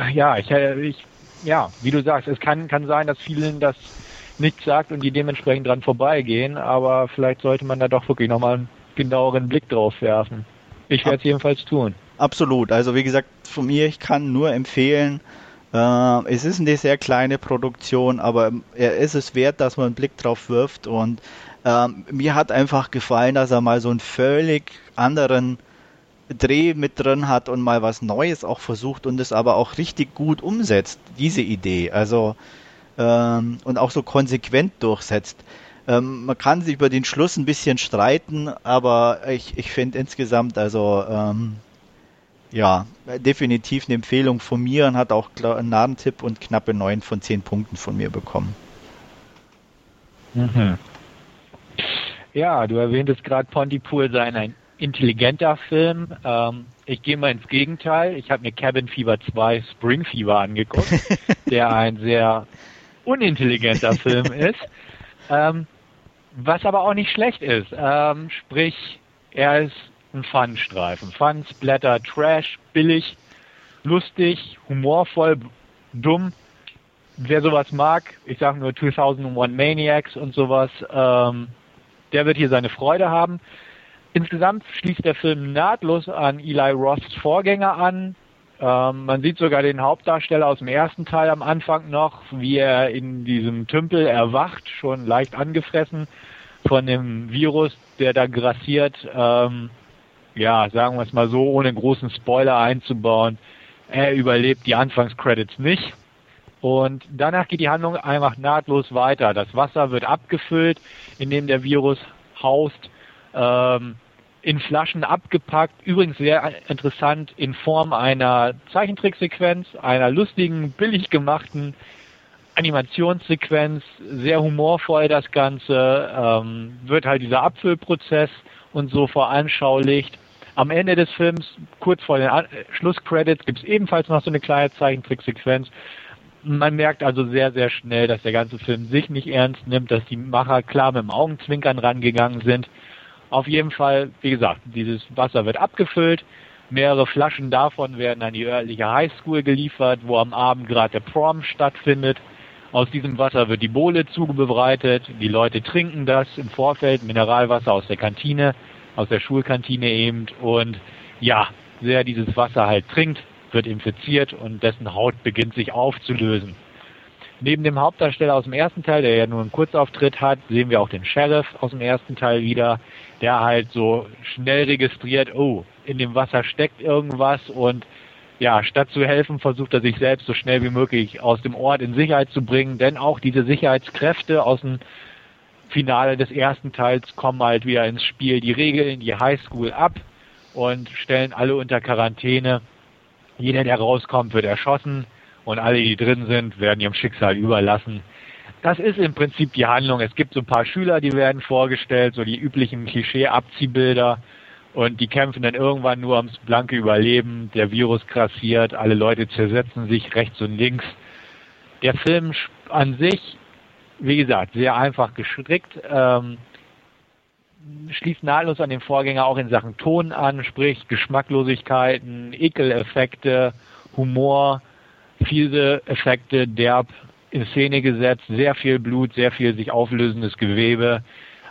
äh, ja, ich, äh, ich, ja, wie du sagst, es kann, kann sein, dass vielen das nichts sagt und die dementsprechend dran vorbeigehen, aber vielleicht sollte man da doch wirklich nochmal einen genaueren Blick drauf werfen. Ich werde es jedenfalls tun. Absolut. Also wie gesagt, von mir, ich kann nur empfehlen, äh, es ist eine sehr kleine Produktion, aber er ist es wert, dass man einen Blick drauf wirft und äh, mir hat einfach gefallen, dass er mal so einen völlig anderen Dreh mit drin hat und mal was Neues auch versucht und es aber auch richtig gut umsetzt, diese Idee. Also ähm, und auch so konsequent durchsetzt. Ähm, man kann sich über den Schluss ein bisschen streiten, aber ich, ich finde insgesamt, also ähm, ja, definitiv eine Empfehlung von mir und hat auch einen Nadentipp und knappe 9 von 10 Punkten von mir bekommen. Mhm. Ja, du erwähntest gerade Pontypool sei ein intelligenter Film. Ähm, ich gehe mal ins Gegenteil. Ich habe mir Cabin Fever 2 Spring Fever angeguckt, (laughs) der ein sehr unintelligenter Film (laughs) ist. Ähm, was aber auch nicht schlecht ist. Ähm, sprich, er ist ein Fun-Streifen. Fun, Splatter, Trash, billig, lustig, humorvoll, dumm. Wer sowas mag, ich sage nur 2001 Maniacs und sowas, ähm, der wird hier seine Freude haben. Insgesamt schließt der Film nahtlos an Eli Roths Vorgänger an. Ähm, man sieht sogar den Hauptdarsteller aus dem ersten Teil am Anfang noch, wie er in diesem Tümpel erwacht, schon leicht angefressen von dem Virus, der da grassiert. Ähm, ja, sagen wir es mal so, ohne großen Spoiler einzubauen. Er überlebt die Anfangscredits nicht. Und danach geht die Handlung einfach nahtlos weiter. Das Wasser wird abgefüllt, in dem der Virus haust, ähm, in Flaschen abgepackt. Übrigens sehr interessant in Form einer Zeichentricksequenz, einer lustigen, billig gemachten Animationssequenz, sehr humorvoll das Ganze, ähm, wird halt dieser Abfüllprozess und so veranschaulicht. Am Ende des Films, kurz vor den Schlusscredits, gibt es ebenfalls noch so eine kleine Zeichentricksequenz. Man merkt also sehr, sehr schnell, dass der ganze Film sich nicht ernst nimmt, dass die Macher klar mit dem Augenzwinkern rangegangen sind. Auf jeden Fall, wie gesagt, dieses Wasser wird abgefüllt. Mehrere Flaschen davon werden an die örtliche Highschool geliefert, wo am Abend gerade der Prom stattfindet. Aus diesem Wasser wird die Bohle zubereitet. Die Leute trinken das im Vorfeld, Mineralwasser aus der Kantine aus der Schulkantine eben. Und ja, wer dieses Wasser halt trinkt, wird infiziert und dessen Haut beginnt sich aufzulösen. Neben dem Hauptdarsteller aus dem ersten Teil, der ja nur einen Kurzauftritt hat, sehen wir auch den Sheriff aus dem ersten Teil wieder, der halt so schnell registriert, oh, in dem Wasser steckt irgendwas. Und ja, statt zu helfen, versucht er sich selbst so schnell wie möglich aus dem Ort in Sicherheit zu bringen, denn auch diese Sicherheitskräfte aus dem Finale des ersten Teils kommen halt wieder ins Spiel die Regeln, die Highschool ab und stellen alle unter Quarantäne. Jeder, der rauskommt, wird erschossen und alle, die drin sind, werden ihrem Schicksal überlassen. Das ist im Prinzip die Handlung. Es gibt so ein paar Schüler, die werden vorgestellt, so die üblichen Klischee-Abziehbilder und die kämpfen dann irgendwann nur ums blanke Überleben. Der Virus krassiert, alle Leute zersetzen sich rechts und links. Der Film an sich wie gesagt, sehr einfach gestrickt. Ähm, schließt nahtlos an den Vorgänger auch in Sachen Ton an, sprich Geschmacklosigkeiten, Ekeleffekte, Humor, fiese Effekte, derb in Szene gesetzt, sehr viel Blut, sehr viel sich auflösendes Gewebe,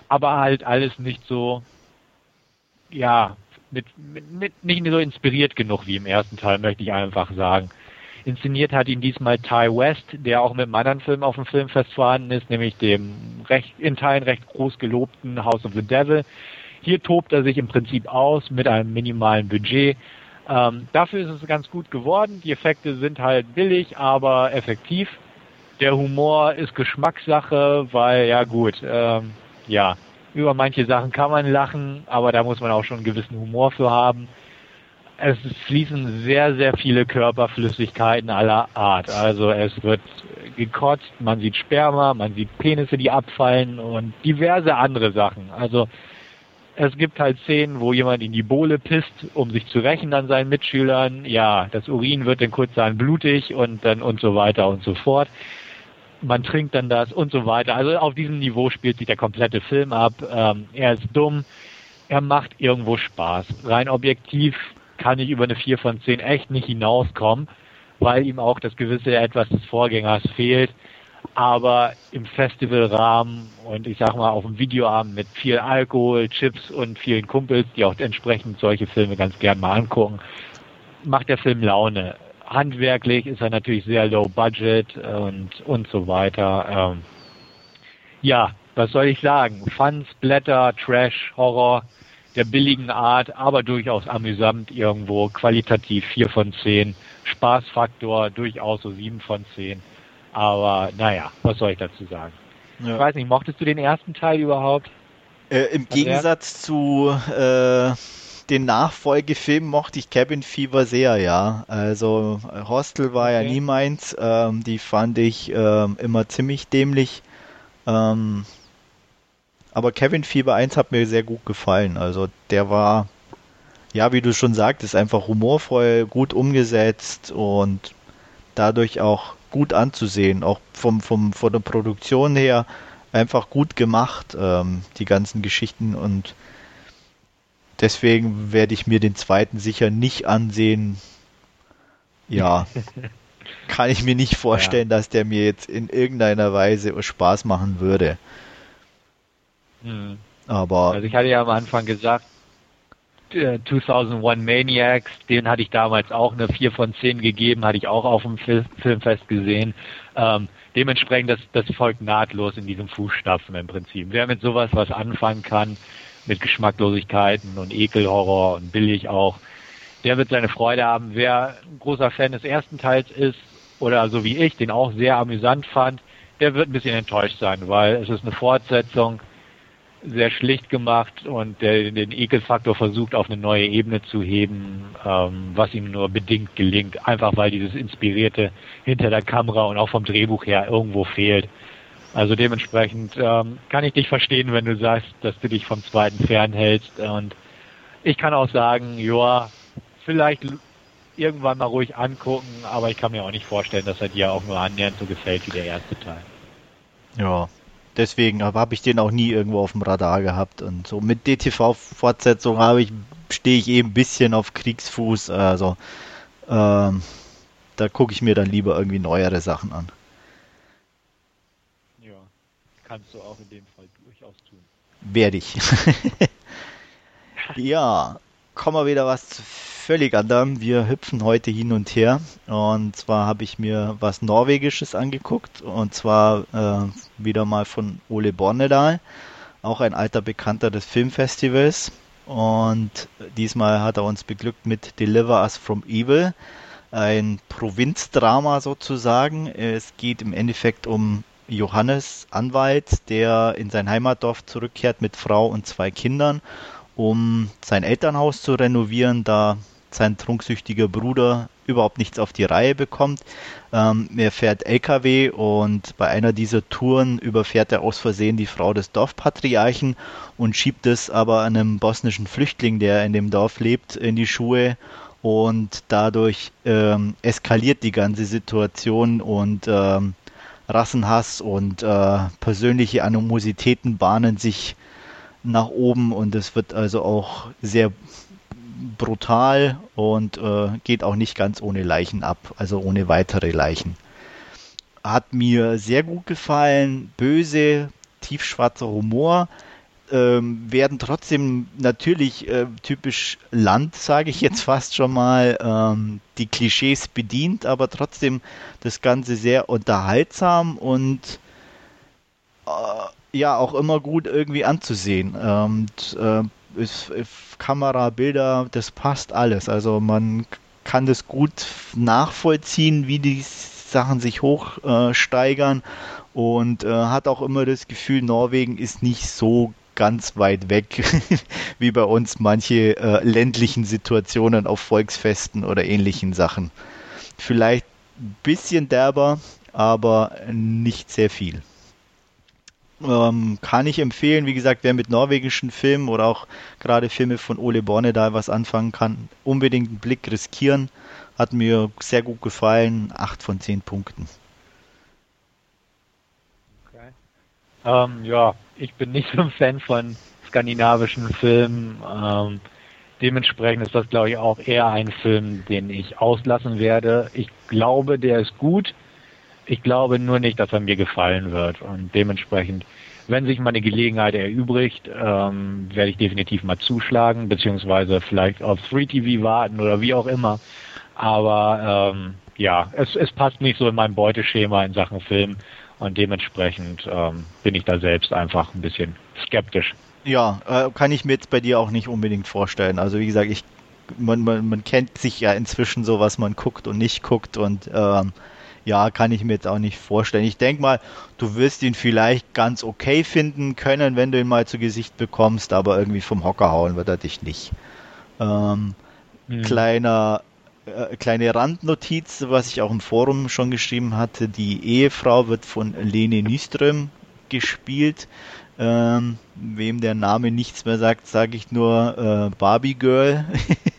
aber halt alles nicht so, ja, mit, mit, nicht so inspiriert genug wie im ersten Teil, möchte ich einfach sagen. Inszeniert hat ihn diesmal Ty West, der auch mit einem anderen Film auf dem Filmfest vorhanden ist, nämlich dem recht, in Teilen recht groß gelobten House of the Devil. Hier tobt er sich im Prinzip aus mit einem minimalen Budget. Ähm, dafür ist es ganz gut geworden. Die Effekte sind halt billig, aber effektiv. Der Humor ist Geschmackssache, weil ja gut, ähm, ja, über manche Sachen kann man lachen, aber da muss man auch schon einen gewissen Humor für haben es fließen sehr, sehr viele Körperflüssigkeiten aller Art. Also es wird gekotzt, man sieht Sperma, man sieht Penisse, die abfallen und diverse andere Sachen. Also es gibt halt Szenen, wo jemand in die Bohle pisst, um sich zu rächen an seinen Mitschülern. Ja, das Urin wird dann kurz dann blutig und dann und so weiter und so fort. Man trinkt dann das und so weiter. Also auf diesem Niveau spielt sich der komplette Film ab. Ähm, er ist dumm. Er macht irgendwo Spaß. Rein objektiv kann ich über eine 4 von 10 echt nicht hinauskommen, weil ihm auch das gewisse Etwas des Vorgängers fehlt. Aber im Festivalrahmen und ich sag mal auf dem Videoabend mit viel Alkohol, Chips und vielen Kumpels, die auch entsprechend solche Filme ganz gern mal angucken, macht der Film Laune. Handwerklich ist er natürlich sehr low budget und, und so weiter. Ähm, ja, was soll ich sagen? Fun, Splatter, Trash, Horror, der billigen Art, aber durchaus amüsant irgendwo, qualitativ 4 von 10, Spaßfaktor durchaus so 7 von 10. Aber naja, was soll ich dazu sagen? Ja. Ich weiß nicht, mochtest du den ersten Teil überhaupt? Äh, Im Gegensatz zu äh, den Nachfolgefilmen mochte ich Cabin Fever sehr, ja. Also Hostel war okay. ja nie meins. Ähm, die fand ich ähm, immer ziemlich dämlich. Ähm, aber Kevin Fieber 1 hat mir sehr gut gefallen. Also der war, ja, wie du schon sagtest, einfach humorvoll, gut umgesetzt und dadurch auch gut anzusehen. Auch vom, vom, von der Produktion her einfach gut gemacht, ähm, die ganzen Geschichten und deswegen werde ich mir den zweiten sicher nicht ansehen. Ja, (laughs) kann ich mir nicht vorstellen, ja. dass der mir jetzt in irgendeiner Weise Spaß machen würde. Hm. Aber. Also ich hatte ja am Anfang gesagt, 2001 äh, Maniacs, den hatte ich damals auch eine 4 von 10 gegeben, hatte ich auch auf dem Fil Filmfest gesehen. Ähm, dementsprechend, das, das folgt nahtlos in diesem Fußstapfen im Prinzip. Wer mit sowas was anfangen kann, mit Geschmacklosigkeiten und Ekelhorror und billig auch, der wird seine Freude haben. Wer ein großer Fan des ersten Teils ist, oder so wie ich, den auch sehr amüsant fand, der wird ein bisschen enttäuscht sein, weil es ist eine Fortsetzung, sehr schlicht gemacht und der den Ekelfaktor versucht auf eine neue Ebene zu heben, ähm, was ihm nur bedingt gelingt, einfach weil dieses Inspirierte hinter der Kamera und auch vom Drehbuch her irgendwo fehlt. Also dementsprechend ähm, kann ich dich verstehen, wenn du sagst, dass du dich vom zweiten fernhältst und ich kann auch sagen, ja, vielleicht irgendwann mal ruhig angucken, aber ich kann mir auch nicht vorstellen, dass er dir auch nur annähernd so gefällt wie der erste Teil. Ja, deswegen habe ich den auch nie irgendwo auf dem Radar gehabt und so mit DTV-Fortsetzung habe ich stehe ich eben ein bisschen auf Kriegsfuß, also ähm, da gucke ich mir dann lieber irgendwie neuere Sachen an. Ja, kannst du auch in dem Fall durchaus tun. Werde ich. (laughs) ja, kommen wir wieder was zu völlig anderem. Wir hüpfen heute hin und her. Und zwar habe ich mir was Norwegisches angeguckt. Und zwar äh, wieder mal von Ole Bornedal. Auch ein alter Bekannter des Filmfestivals. Und diesmal hat er uns beglückt mit Deliver Us from Evil. Ein Provinzdrama sozusagen. Es geht im Endeffekt um Johannes Anwalt, der in sein Heimatdorf zurückkehrt mit Frau und zwei Kindern, um sein Elternhaus zu renovieren, da sein trunksüchtiger Bruder überhaupt nichts auf die Reihe bekommt. Ähm, er fährt LKW und bei einer dieser Touren überfährt er aus Versehen die Frau des Dorfpatriarchen und schiebt es aber einem bosnischen Flüchtling, der in dem Dorf lebt, in die Schuhe und dadurch ähm, eskaliert die ganze Situation und ähm, Rassenhass und äh, persönliche Animositäten bahnen sich nach oben und es wird also auch sehr brutal und äh, geht auch nicht ganz ohne Leichen ab, also ohne weitere Leichen. Hat mir sehr gut gefallen, böse, tiefschwarzer Humor, ähm, werden trotzdem natürlich äh, typisch Land, sage ich jetzt fast schon mal, ähm, die Klischees bedient, aber trotzdem das Ganze sehr unterhaltsam und äh, ja auch immer gut irgendwie anzusehen. Und, äh, ist, Kamera, Bilder, das passt alles. Also man kann das gut nachvollziehen, wie die Sachen sich hochsteigern äh, und äh, hat auch immer das Gefühl, Norwegen ist nicht so ganz weit weg, (laughs) wie bei uns manche äh, ländlichen Situationen auf Volksfesten oder ähnlichen Sachen. Vielleicht ein bisschen derber, aber nicht sehr viel. Ähm, kann ich empfehlen, wie gesagt, wer mit norwegischen Filmen oder auch gerade Filme von Ole Borne da was anfangen kann, unbedingt einen Blick riskieren. Hat mir sehr gut gefallen. 8 von 10 Punkten. Okay. Ähm, ja, ich bin nicht so ein Fan von skandinavischen Filmen. Ähm, dementsprechend ist das, glaube ich, auch eher ein Film, den ich auslassen werde. Ich glaube, der ist gut ich glaube nur nicht, dass er mir gefallen wird. Und dementsprechend, wenn sich mal eine Gelegenheit erübrigt, ähm, werde ich definitiv mal zuschlagen, beziehungsweise vielleicht auf 3TV warten oder wie auch immer. Aber ähm, ja, es, es passt nicht so in mein Beuteschema in Sachen Film und dementsprechend ähm, bin ich da selbst einfach ein bisschen skeptisch. Ja, äh, kann ich mir jetzt bei dir auch nicht unbedingt vorstellen. Also wie gesagt, ich man, man, man kennt sich ja inzwischen so, was man guckt und nicht guckt und ähm, ja, kann ich mir jetzt auch nicht vorstellen. Ich denke mal, du wirst ihn vielleicht ganz okay finden können, wenn du ihn mal zu Gesicht bekommst, aber irgendwie vom Hocker hauen wird er dich nicht. Ähm, mhm. Kleiner äh, kleine Randnotiz, was ich auch im Forum schon geschrieben hatte, die Ehefrau wird von Lene Nyström gespielt. Ähm, wem der Name nichts mehr sagt, sage ich nur äh, Barbie Girl. (laughs)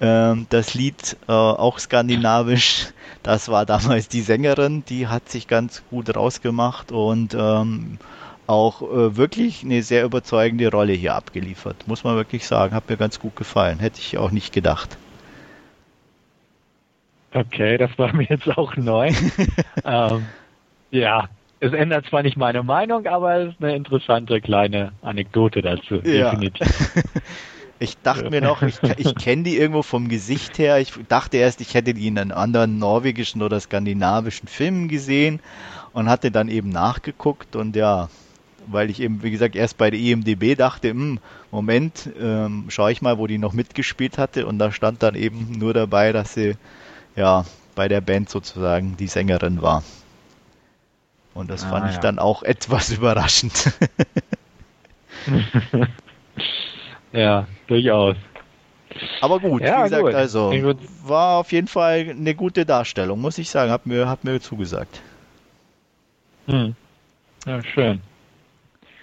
ähm, das Lied äh, auch skandinavisch. Das war damals die Sängerin, die hat sich ganz gut rausgemacht und ähm, auch äh, wirklich eine sehr überzeugende Rolle hier abgeliefert. Muss man wirklich sagen. Hat mir ganz gut gefallen. Hätte ich auch nicht gedacht. Okay, das war mir jetzt auch neu. (laughs) ähm, ja, es ändert zwar nicht meine Meinung, aber es ist eine interessante kleine Anekdote dazu. Ja. Definitiv. (laughs) Ich dachte mir noch, ich, ich kenne die irgendwo vom Gesicht her. Ich dachte erst, ich hätte die in einem anderen norwegischen oder skandinavischen Filmen gesehen und hatte dann eben nachgeguckt und ja, weil ich eben, wie gesagt, erst bei der IMDB dachte, hm, Moment, ähm, schaue ich mal, wo die noch mitgespielt hatte und da stand dann eben nur dabei, dass sie ja bei der Band sozusagen die Sängerin war. Und das ah, fand ich ja. dann auch etwas (laughs) überraschend. (laughs) ja, durchaus. Aber gut, ja, wie gesagt, gut. also war auf jeden Fall eine gute Darstellung, muss ich sagen, hat mir, hat mir zugesagt. Hm. Ja, schön.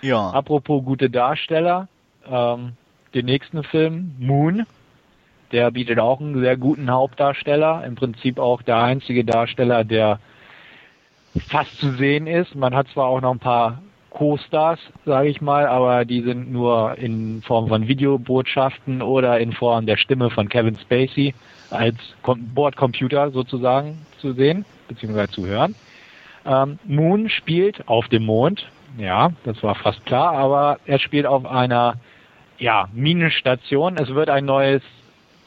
Ja. Apropos gute Darsteller, ähm, den nächsten Film, Moon, der bietet auch einen sehr guten Hauptdarsteller, im Prinzip auch der einzige Darsteller, der fast zu sehen ist. Man hat zwar auch noch ein paar Co-Stars, sage ich mal, aber die sind nur in Form von Videobotschaften oder in Form der Stimme von Kevin Spacey als Bordcomputer sozusagen zu sehen bzw. zu hören. Ähm, Moon spielt auf dem Mond, ja, das war fast klar, aber er spielt auf einer ja, Minenstation. Es wird ein neues,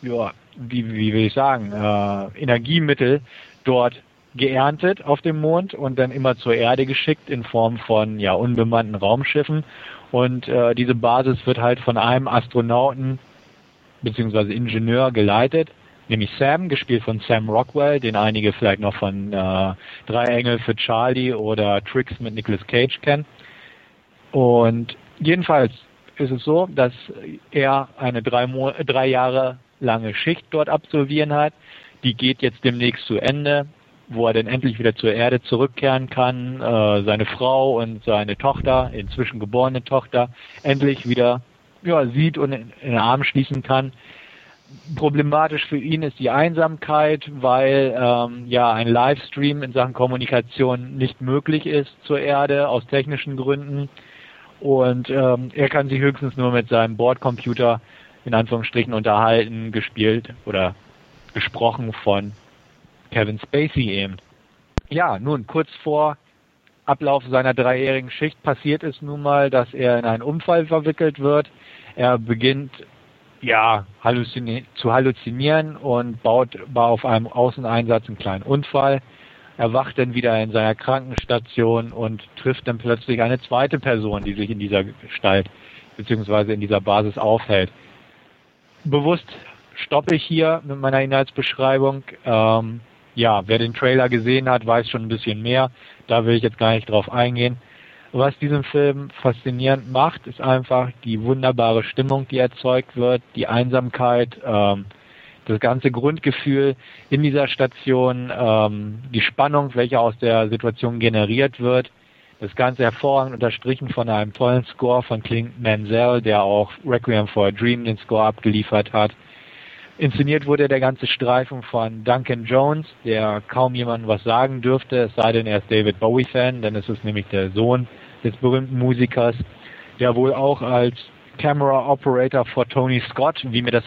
ja, wie, wie will ich sagen, äh, Energiemittel dort geerntet auf dem Mond und dann immer zur Erde geschickt in Form von ja unbemannten Raumschiffen. Und äh, diese Basis wird halt von einem Astronauten beziehungsweise Ingenieur geleitet, nämlich Sam, gespielt von Sam Rockwell, den einige vielleicht noch von äh, Drei Engel für Charlie oder Tricks mit Nicolas Cage kennen. Und jedenfalls ist es so, dass er eine drei, Mo drei Jahre lange Schicht dort absolvieren hat. Die geht jetzt demnächst zu Ende wo er dann endlich wieder zur Erde zurückkehren kann, äh, seine Frau und seine Tochter, inzwischen geborene Tochter, endlich wieder ja, sieht und in, in den Arm schließen kann. Problematisch für ihn ist die Einsamkeit, weil ähm, ja ein Livestream in Sachen Kommunikation nicht möglich ist zur Erde aus technischen Gründen. Und ähm, er kann sich höchstens nur mit seinem Bordcomputer in Anführungsstrichen unterhalten, gespielt oder gesprochen von Kevin Spacey eben. Ja, nun, kurz vor Ablauf seiner dreijährigen Schicht passiert es nun mal, dass er in einen Unfall verwickelt wird. Er beginnt ja halluzini zu halluzinieren und baut, auf einem Außeneinsatz einen kleinen Unfall. Er wacht dann wieder in seiner Krankenstation und trifft dann plötzlich eine zweite Person, die sich in dieser Gestalt bzw. in dieser Basis aufhält. Bewusst stoppe ich hier mit meiner Inhaltsbeschreibung. Ähm, ja, wer den Trailer gesehen hat, weiß schon ein bisschen mehr. Da will ich jetzt gar nicht drauf eingehen. Was diesen Film faszinierend macht, ist einfach die wunderbare Stimmung, die erzeugt wird, die Einsamkeit, ähm, das ganze Grundgefühl in dieser Station, ähm, die Spannung, welche aus der Situation generiert wird. Das Ganze hervorragend unterstrichen von einem tollen Score von Clint Mansell, der auch Requiem for a Dream den Score abgeliefert hat. Inszeniert wurde der ganze Streifen von Duncan Jones, der kaum jemandem was sagen dürfte, es sei denn, er ist David Bowie-Fan, denn es ist nämlich der Sohn des berühmten Musikers, der wohl auch als Camera Operator for Tony Scott, wie mir das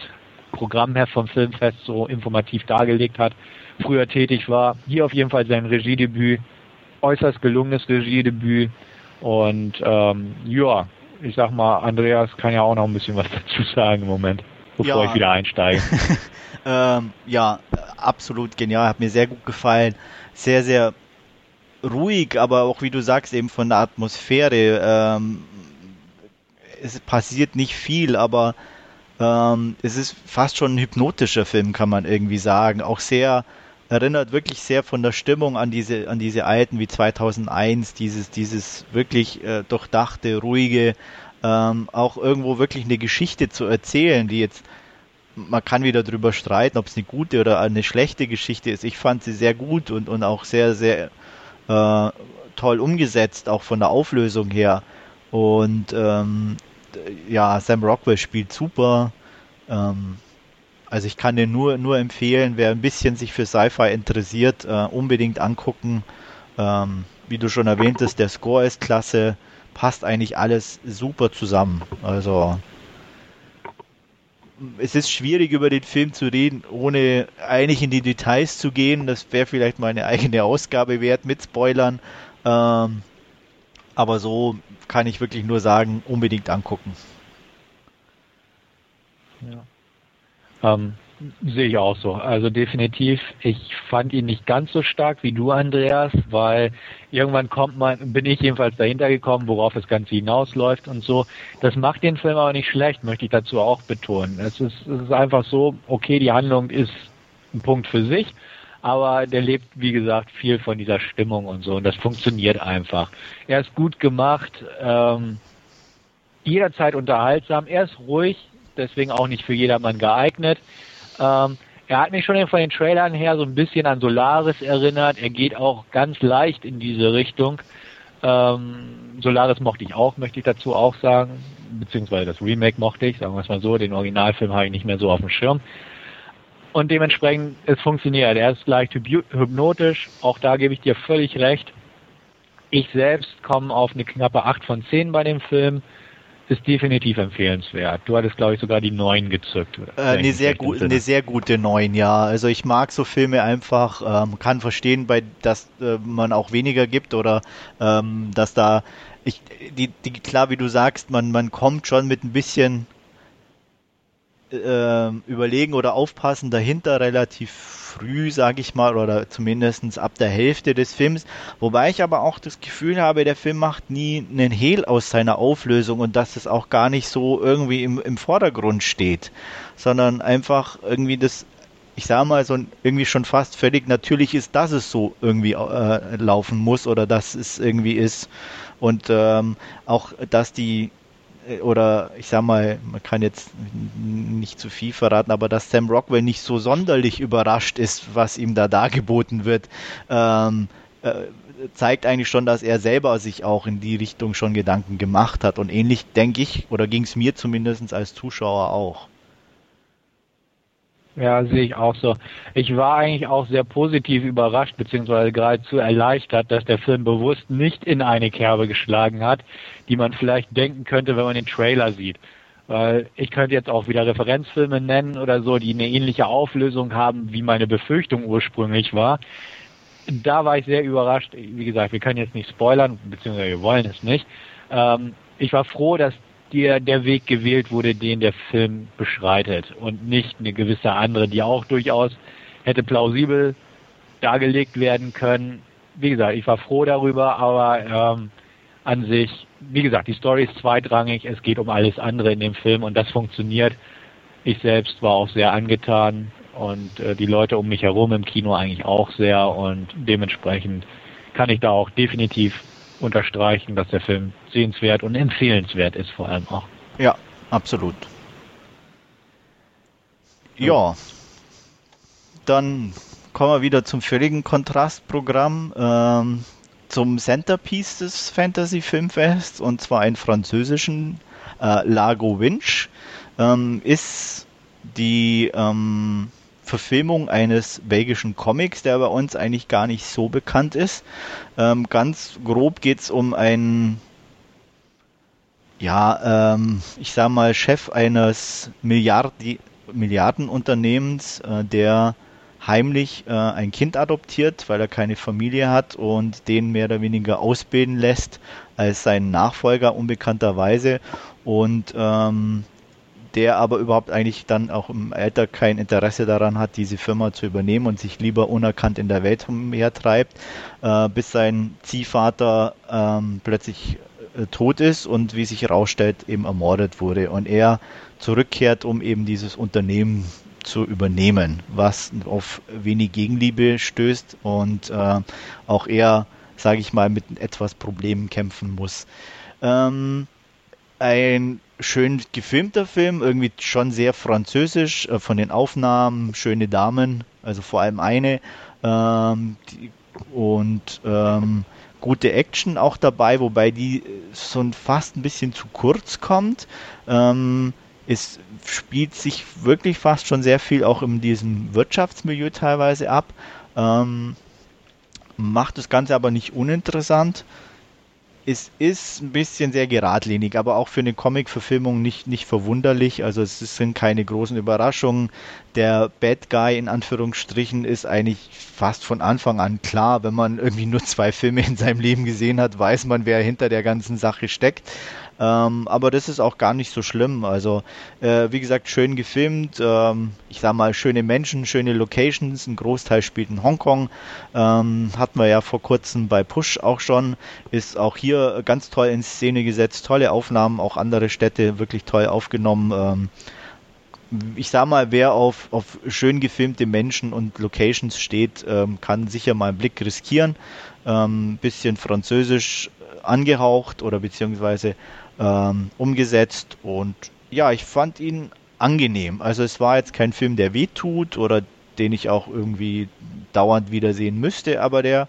Programmherr vom Filmfest so informativ dargelegt hat, früher tätig war. Hier auf jeden Fall sein Regiedebüt, äußerst gelungenes Regiedebüt und ähm, ja, ich sag mal, Andreas kann ja auch noch ein bisschen was (laughs) dazu sagen im Moment bevor ja. ich wieder einsteige. (laughs) ähm, ja, absolut genial, hat mir sehr gut gefallen. Sehr, sehr ruhig, aber auch wie du sagst, eben von der Atmosphäre. Ähm, es passiert nicht viel, aber ähm, es ist fast schon ein hypnotischer Film, kann man irgendwie sagen. Auch sehr, erinnert wirklich sehr von der Stimmung an diese, an diese alten wie 2001, dieses, dieses wirklich äh, durchdachte, ruhige, ähm, auch irgendwo wirklich eine Geschichte zu erzählen, die jetzt, man kann wieder drüber streiten, ob es eine gute oder eine schlechte Geschichte ist. Ich fand sie sehr gut und, und auch sehr, sehr äh, toll umgesetzt, auch von der Auflösung her. Und ähm, ja, Sam Rockwell spielt super. Ähm, also ich kann dir nur, nur empfehlen, wer ein bisschen sich für Sci-Fi interessiert, äh, unbedingt angucken. Ähm, wie du schon erwähntest, der Score ist klasse, passt eigentlich alles super zusammen. Also es ist schwierig über den Film zu reden, ohne eigentlich in die Details zu gehen. Das wäre vielleicht mal eine eigene Ausgabe wert mit Spoilern. Ähm, aber so kann ich wirklich nur sagen, unbedingt angucken. Ja. Ähm, sehe ich auch so. Also definitiv, ich fand ihn nicht ganz so stark wie du, Andreas, weil irgendwann kommt man, bin ich jedenfalls dahinter gekommen, worauf das Ganze hinausläuft und so. Das macht den Film aber nicht schlecht, möchte ich dazu auch betonen. Es ist, es ist einfach so, okay, die Handlung ist ein Punkt für sich, aber der lebt, wie gesagt, viel von dieser Stimmung und so und das funktioniert einfach. Er ist gut gemacht, ähm, jederzeit unterhaltsam, er ist ruhig, deswegen auch nicht für jedermann geeignet. Ähm, er hat mich schon von den Trailern her so ein bisschen an Solaris erinnert. Er geht auch ganz leicht in diese Richtung. Ähm, Solaris mochte ich auch, möchte ich dazu auch sagen. Beziehungsweise das Remake mochte ich, sagen wir es mal so. Den Originalfilm habe ich nicht mehr so auf dem Schirm. Und dementsprechend, es funktioniert. Er ist leicht hypnotisch. Auch da gebe ich dir völlig recht. Ich selbst komme auf eine knappe 8 von 10 bei dem Film ist definitiv empfehlenswert. Du hattest, glaube ich, sogar die 9 gezückt. Äh, eine, sehr gut, eine sehr gute 9, ja. Also ich mag so Filme einfach, ähm, kann verstehen, bei, dass äh, man auch weniger gibt oder ähm, dass da, ich, die, die, klar, wie du sagst, man, man kommt schon mit ein bisschen äh, überlegen oder aufpassen dahinter relativ früh, sage ich mal, oder zumindest ab der Hälfte des Films. Wobei ich aber auch das Gefühl habe, der Film macht nie einen Hehl aus seiner Auflösung und dass es auch gar nicht so irgendwie im, im Vordergrund steht, sondern einfach irgendwie das ich sage mal, so irgendwie schon fast völlig natürlich ist, dass es so irgendwie äh, laufen muss oder dass es irgendwie ist. Und ähm, auch, dass die oder ich sag mal, man kann jetzt nicht zu viel verraten, aber dass Sam Rockwell nicht so sonderlich überrascht ist, was ihm da dargeboten wird, ähm, äh, zeigt eigentlich schon, dass er selber sich auch in die Richtung schon Gedanken gemacht hat. Und ähnlich denke ich, oder ging es mir zumindest als Zuschauer auch. Ja, sehe ich auch so. Ich war eigentlich auch sehr positiv überrascht, beziehungsweise geradezu erleichtert, dass der Film bewusst nicht in eine Kerbe geschlagen hat, die man vielleicht denken könnte, wenn man den Trailer sieht. Weil ich könnte jetzt auch wieder Referenzfilme nennen oder so, die eine ähnliche Auflösung haben, wie meine Befürchtung ursprünglich war. Da war ich sehr überrascht. Wie gesagt, wir können jetzt nicht spoilern, beziehungsweise wir wollen es nicht. Ähm, ich war froh, dass dir der Weg gewählt wurde, den der Film beschreitet und nicht eine gewisse andere, die auch durchaus hätte plausibel dargelegt werden können. Wie gesagt, ich war froh darüber, aber ähm, an sich, wie gesagt, die Story ist zweitrangig, es geht um alles andere in dem Film und das funktioniert. Ich selbst war auch sehr angetan und äh, die Leute um mich herum im Kino eigentlich auch sehr und dementsprechend kann ich da auch definitiv unterstreichen, dass der Film sehenswert und empfehlenswert ist vor allem auch. Ja, absolut. Ja, dann kommen wir wieder zum völligen Kontrastprogramm, ähm, zum Centerpiece des Fantasy Filmfests und zwar einen französischen äh, Lago Winch. Ähm, ist die ähm, Verfilmung eines belgischen Comics, der bei uns eigentlich gar nicht so bekannt ist. Ähm, ganz grob geht es um einen, ja, ähm, ich sag mal, Chef eines Milliardi Milliardenunternehmens, äh, der heimlich äh, ein Kind adoptiert, weil er keine Familie hat und den mehr oder weniger ausbilden lässt als seinen Nachfolger unbekannterweise und ähm, der aber überhaupt eigentlich dann auch im Alter kein Interesse daran hat, diese Firma zu übernehmen und sich lieber unerkannt in der Welt umhertreibt, äh, bis sein Ziehvater ähm, plötzlich äh, tot ist und wie sich herausstellt, eben ermordet wurde und er zurückkehrt, um eben dieses Unternehmen zu übernehmen, was auf wenig Gegenliebe stößt und äh, auch er, sage ich mal, mit etwas Problemen kämpfen muss. Ähm, ein schön gefilmter Film, irgendwie schon sehr französisch äh, von den Aufnahmen, schöne Damen, also vor allem eine ähm, die, und ähm, gute Action auch dabei, wobei die so fast ein bisschen zu kurz kommt. Ähm, es spielt sich wirklich fast schon sehr viel auch in diesem Wirtschaftsmilieu teilweise ab. Ähm, macht das Ganze aber nicht uninteressant es ist ein bisschen sehr geradlinig, aber auch für eine Comic-Verfilmung nicht, nicht verwunderlich. Also es sind keine großen Überraschungen. Der Bad Guy in Anführungsstrichen ist eigentlich fast von Anfang an klar. Wenn man irgendwie nur zwei Filme in seinem Leben gesehen hat, weiß man, wer hinter der ganzen Sache steckt. Ähm, aber das ist auch gar nicht so schlimm. Also, äh, wie gesagt, schön gefilmt. Ähm, ich sag mal, schöne Menschen, schöne Locations. Ein Großteil spielt in Hongkong. Ähm, hatten wir ja vor kurzem bei Push auch schon. Ist auch hier ganz toll in Szene gesetzt. Tolle Aufnahmen, auch andere Städte wirklich toll aufgenommen ähm, ich sag mal, wer auf, auf schön gefilmte Menschen und Locations steht, ähm, kann sicher mal einen Blick riskieren. Ähm, bisschen französisch angehaucht oder beziehungsweise ähm, umgesetzt und ja, ich fand ihn angenehm. Also es war jetzt kein Film, der wehtut oder den ich auch irgendwie dauernd wiedersehen müsste, aber der,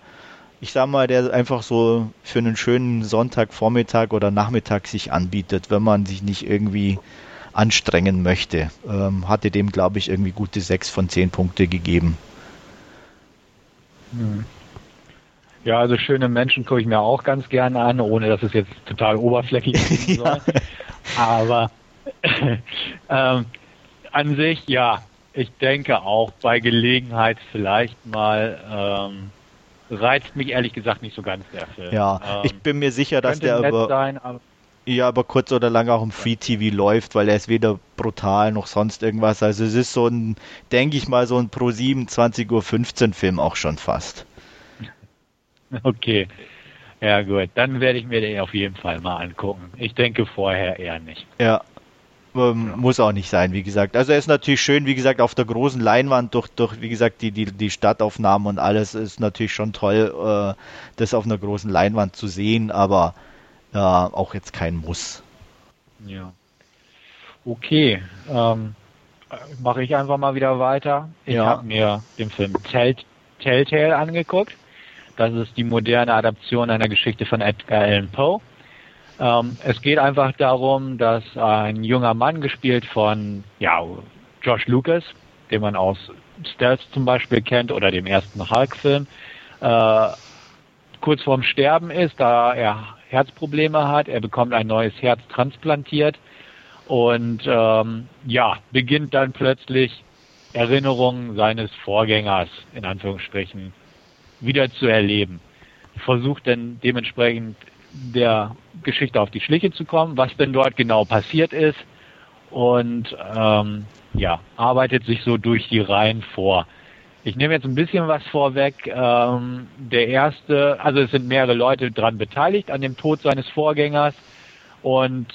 ich sag mal, der einfach so für einen schönen Sonntagvormittag oder Nachmittag sich anbietet, wenn man sich nicht irgendwie anstrengen möchte. Ähm, hatte dem, glaube ich, irgendwie gute sechs von zehn Punkte gegeben. Hm. Ja, also schöne Menschen gucke ich mir auch ganz gerne an, ohne dass es jetzt total oberflächlich (laughs) sein soll. Aber (laughs) ähm, an sich, ja, ich denke auch bei Gelegenheit vielleicht mal ähm, reizt mich ehrlich gesagt nicht so ganz der Film. Ja, ähm, ich bin mir sicher, dass der aber, sein, ja, aber kurz oder lang auch im Free TV läuft, weil er ist weder brutal noch sonst irgendwas. Also es ist so ein, denke ich mal, so ein Pro 7 20.15 Uhr Film auch schon fast. (laughs) Okay. Ja gut, dann werde ich mir den auf jeden Fall mal angucken. Ich denke vorher eher nicht. Ja, ähm, ja. muss auch nicht sein, wie gesagt. Also er ist natürlich schön, wie gesagt, auf der großen Leinwand durch, durch wie gesagt, die, die, die Stadtaufnahmen und alles ist natürlich schon toll, äh, das auf einer großen Leinwand zu sehen, aber äh, auch jetzt kein Muss. Ja. Okay, ähm, mache ich einfach mal wieder weiter. Ich ja. habe mir den Film Telltale angeguckt. Das ist die moderne Adaption einer Geschichte von Edgar Allan Poe. Ähm, es geht einfach darum, dass ein junger Mann, gespielt von ja, Josh Lucas, den man aus Stealth zum Beispiel kennt oder dem ersten Hulk-Film, äh, kurz vorm Sterben ist, da er Herzprobleme hat. Er bekommt ein neues Herz transplantiert und ähm, ja, beginnt dann plötzlich Erinnerungen seines Vorgängers in Anführungsstrichen wieder zu erleben. Versucht dann dementsprechend der Geschichte auf die Schliche zu kommen, was denn dort genau passiert ist und ähm, ja, arbeitet sich so durch die Reihen vor. Ich nehme jetzt ein bisschen was vorweg. Ähm, der erste, also es sind mehrere Leute dran beteiligt an dem Tod seines Vorgängers und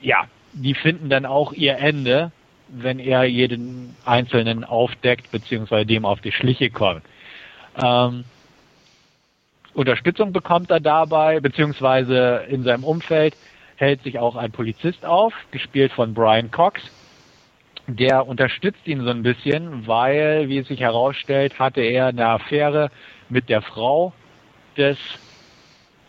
ja, die finden dann auch ihr Ende, wenn er jeden Einzelnen aufdeckt beziehungsweise dem auf die Schliche kommt. Ähm, Unterstützung bekommt er dabei, beziehungsweise in seinem Umfeld hält sich auch ein Polizist auf, gespielt von Brian Cox. Der unterstützt ihn so ein bisschen, weil, wie es sich herausstellt, hatte er eine Affäre mit der Frau des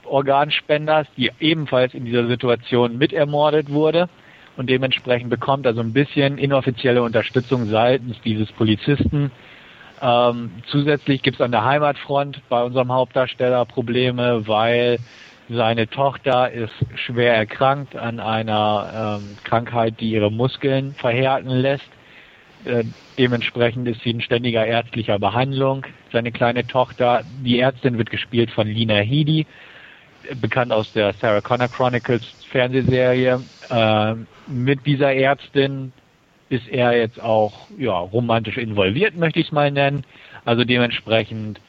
Organspenders, die ebenfalls in dieser Situation mitermordet wurde. Und dementsprechend bekommt er so ein bisschen inoffizielle Unterstützung seitens dieses Polizisten, ähm, zusätzlich gibt es an der Heimatfront bei unserem Hauptdarsteller Probleme, weil seine Tochter ist schwer erkrankt an einer ähm, Krankheit, die ihre Muskeln verhärten lässt. Äh, dementsprechend ist sie in ständiger ärztlicher Behandlung. Seine kleine Tochter, die Ärztin wird gespielt von Lina Headey, bekannt aus der Sarah Connor Chronicles Fernsehserie. Äh, mit dieser Ärztin ist er jetzt auch ja, romantisch involviert, möchte ich es mal nennen. Also dementsprechend,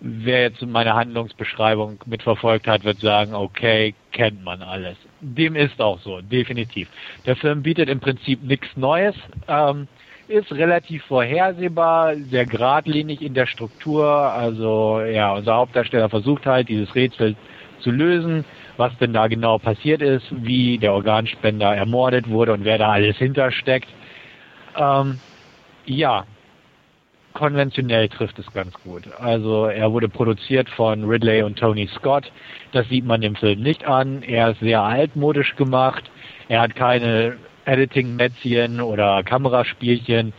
wer jetzt meine Handlungsbeschreibung mitverfolgt hat, wird sagen, okay, kennt man alles. Dem ist auch so, definitiv. Der Film bietet im Prinzip nichts Neues, ähm, ist relativ vorhersehbar, sehr geradlinig in der Struktur. Also ja, unser Hauptdarsteller versucht halt, dieses Rätsel zu lösen, was denn da genau passiert ist, wie der Organspender ermordet wurde und wer da alles hintersteckt. Ähm, ja, konventionell trifft es ganz gut. Also er wurde produziert von Ridley und Tony Scott. Das sieht man dem Film nicht an. Er ist sehr altmodisch gemacht. Er hat keine Editing-Mätzchen oder Kameraspielchen,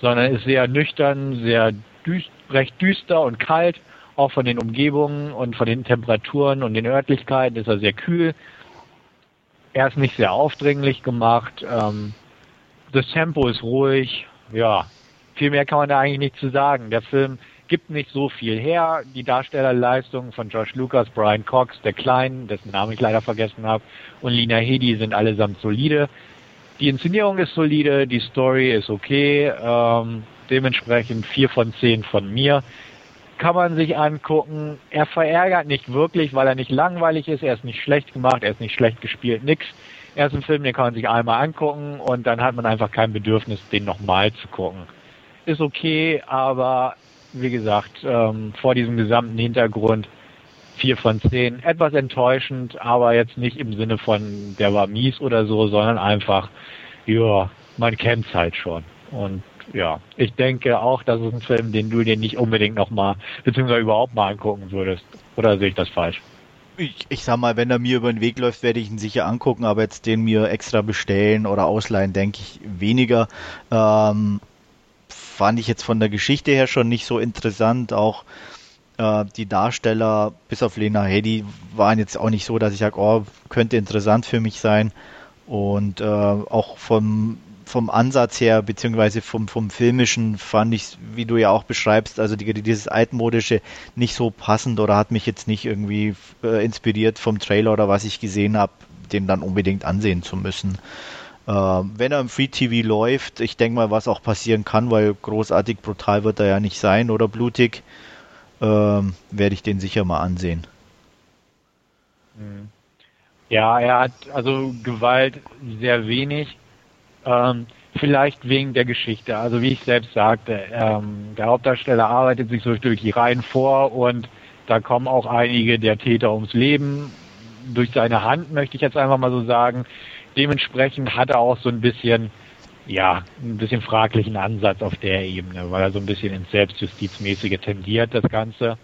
sondern ist sehr nüchtern, sehr düst, recht düster und kalt. Auch von den Umgebungen und von den Temperaturen und den Örtlichkeiten ist er sehr kühl. Er ist nicht sehr aufdringlich gemacht. Ähm, das Tempo ist ruhig. Ja, viel mehr kann man da eigentlich nicht zu sagen. Der Film gibt nicht so viel her. Die Darstellerleistungen von Josh Lucas, Brian Cox, der Kleinen, dessen Namen ich leider vergessen habe, und Lina Hedi sind allesamt solide. Die Inszenierung ist solide, die Story ist okay, ähm, dementsprechend vier von zehn von mir. Kann man sich angucken. Er verärgert nicht wirklich, weil er nicht langweilig ist, er ist nicht schlecht gemacht, er ist nicht schlecht gespielt, nix. Er ist ein Film, den kann man sich einmal angucken und dann hat man einfach kein Bedürfnis, den nochmal zu gucken ist okay, aber wie gesagt, ähm, vor diesem gesamten Hintergrund vier von zehn. Etwas enttäuschend, aber jetzt nicht im Sinne von, der war mies oder so, sondern einfach, ja, man kennt es halt schon. Und ja, ich denke auch, das ist ein Film, den du dir nicht unbedingt nochmal, beziehungsweise überhaupt mal angucken würdest. Oder sehe ich das falsch? Ich, ich sag mal, wenn er mir über den Weg läuft, werde ich ihn sicher angucken, aber jetzt den mir extra bestellen oder ausleihen, denke ich weniger. Ähm, fand ich jetzt von der Geschichte her schon nicht so interessant. Auch äh, die Darsteller, bis auf Lena Headey, waren jetzt auch nicht so, dass ich sage, oh, könnte interessant für mich sein. Und äh, auch vom, vom Ansatz her, beziehungsweise vom, vom Filmischen, fand ich, wie du ja auch beschreibst, also die, dieses altmodische nicht so passend oder hat mich jetzt nicht irgendwie äh, inspiriert vom Trailer oder was ich gesehen habe, den dann unbedingt ansehen zu müssen. Äh, wenn er im Free TV läuft, ich denke mal, was auch passieren kann, weil großartig brutal wird er ja nicht sein oder blutig, äh, werde ich den sicher mal ansehen. Mhm. Ja, er hat also Gewalt sehr wenig. Ähm, vielleicht wegen der Geschichte. Also wie ich selbst sagte, ähm, der Hauptdarsteller arbeitet sich so durch die Reihen vor und da kommen auch einige der Täter ums Leben. Durch seine Hand möchte ich jetzt einfach mal so sagen dementsprechend hat er auch so ein bisschen, ja, ein bisschen fraglichen Ansatz auf der Ebene, weil er so ein bisschen ins Selbstjustizmäßige tendiert, das Ganze.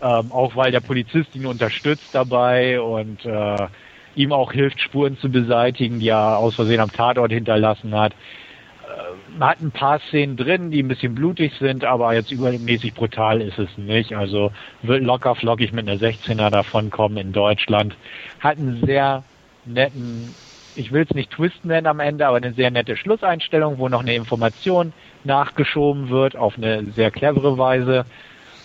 Ähm, auch weil der Polizist ihn unterstützt dabei und äh, ihm auch hilft, Spuren zu beseitigen, die er aus Versehen am Tatort hinterlassen hat. Äh, man hat ein paar Szenen drin, die ein bisschen blutig sind, aber jetzt übermäßig brutal ist es nicht. Also wird locker flockig mit einer 16er davonkommen in Deutschland. Hat einen sehr netten ich will es nicht Twist nennen am Ende, aber eine sehr nette Schlusseinstellung, wo noch eine Information nachgeschoben wird auf eine sehr clevere Weise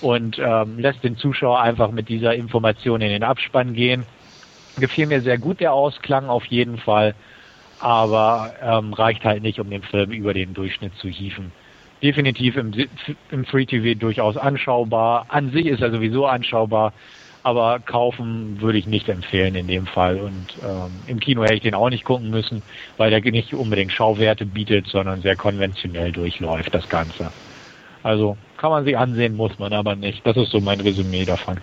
und ähm, lässt den Zuschauer einfach mit dieser Information in den Abspann gehen. Gefiel mir sehr gut der Ausklang auf jeden Fall, aber ähm, reicht halt nicht, um den Film über den Durchschnitt zu hieven. Definitiv im, im Free TV durchaus anschaubar. An sich ist er sowieso anschaubar aber kaufen würde ich nicht empfehlen in dem Fall. Und ähm, im Kino hätte ich den auch nicht gucken müssen, weil der nicht unbedingt Schauwerte bietet, sondern sehr konventionell durchläuft, das Ganze. Also kann man sich ansehen, muss man aber nicht. Das ist so mein Resümee davon.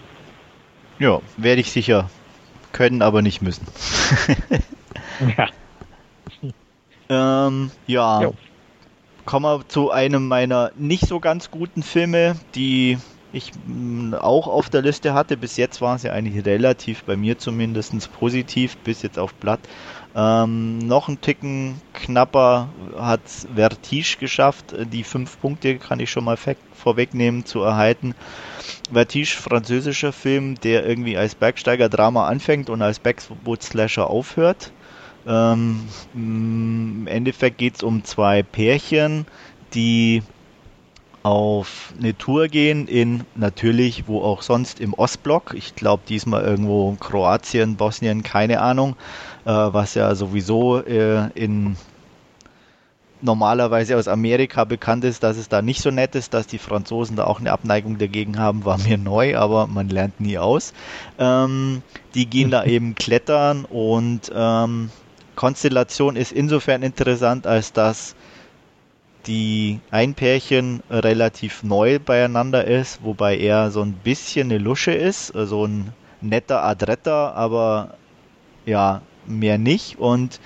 Ja, werde ich sicher können, aber nicht müssen. ja. (laughs) ähm, ja. Jo. Kommen wir zu einem meiner nicht so ganz guten Filme, die ich mm, auch auf der Liste hatte. Bis jetzt waren sie eigentlich relativ, bei mir zumindest positiv, bis jetzt auf Blatt. Ähm, noch ein Ticken knapper hat Vertige geschafft. Die fünf Punkte kann ich schon mal vorwegnehmen zu erhalten. Vertige, französischer Film, der irgendwie als Bergsteiger-Drama anfängt und als Backboot-Slasher aufhört. Ähm, Im Endeffekt geht es um zwei Pärchen, die auf eine Tour gehen in natürlich, wo auch sonst im Ostblock. Ich glaube diesmal irgendwo Kroatien, Bosnien, keine Ahnung, äh, was ja sowieso äh, in normalerweise aus Amerika bekannt ist, dass es da nicht so nett ist, dass die Franzosen da auch eine Abneigung dagegen haben, war mir neu, aber man lernt nie aus. Ähm, die gehen da (laughs) eben klettern und ähm, Konstellation ist insofern interessant, als dass die ein Pärchen relativ neu beieinander ist, wobei er so ein bisschen eine Lusche ist, so also ein netter Adretter, aber ja, mehr nicht. Und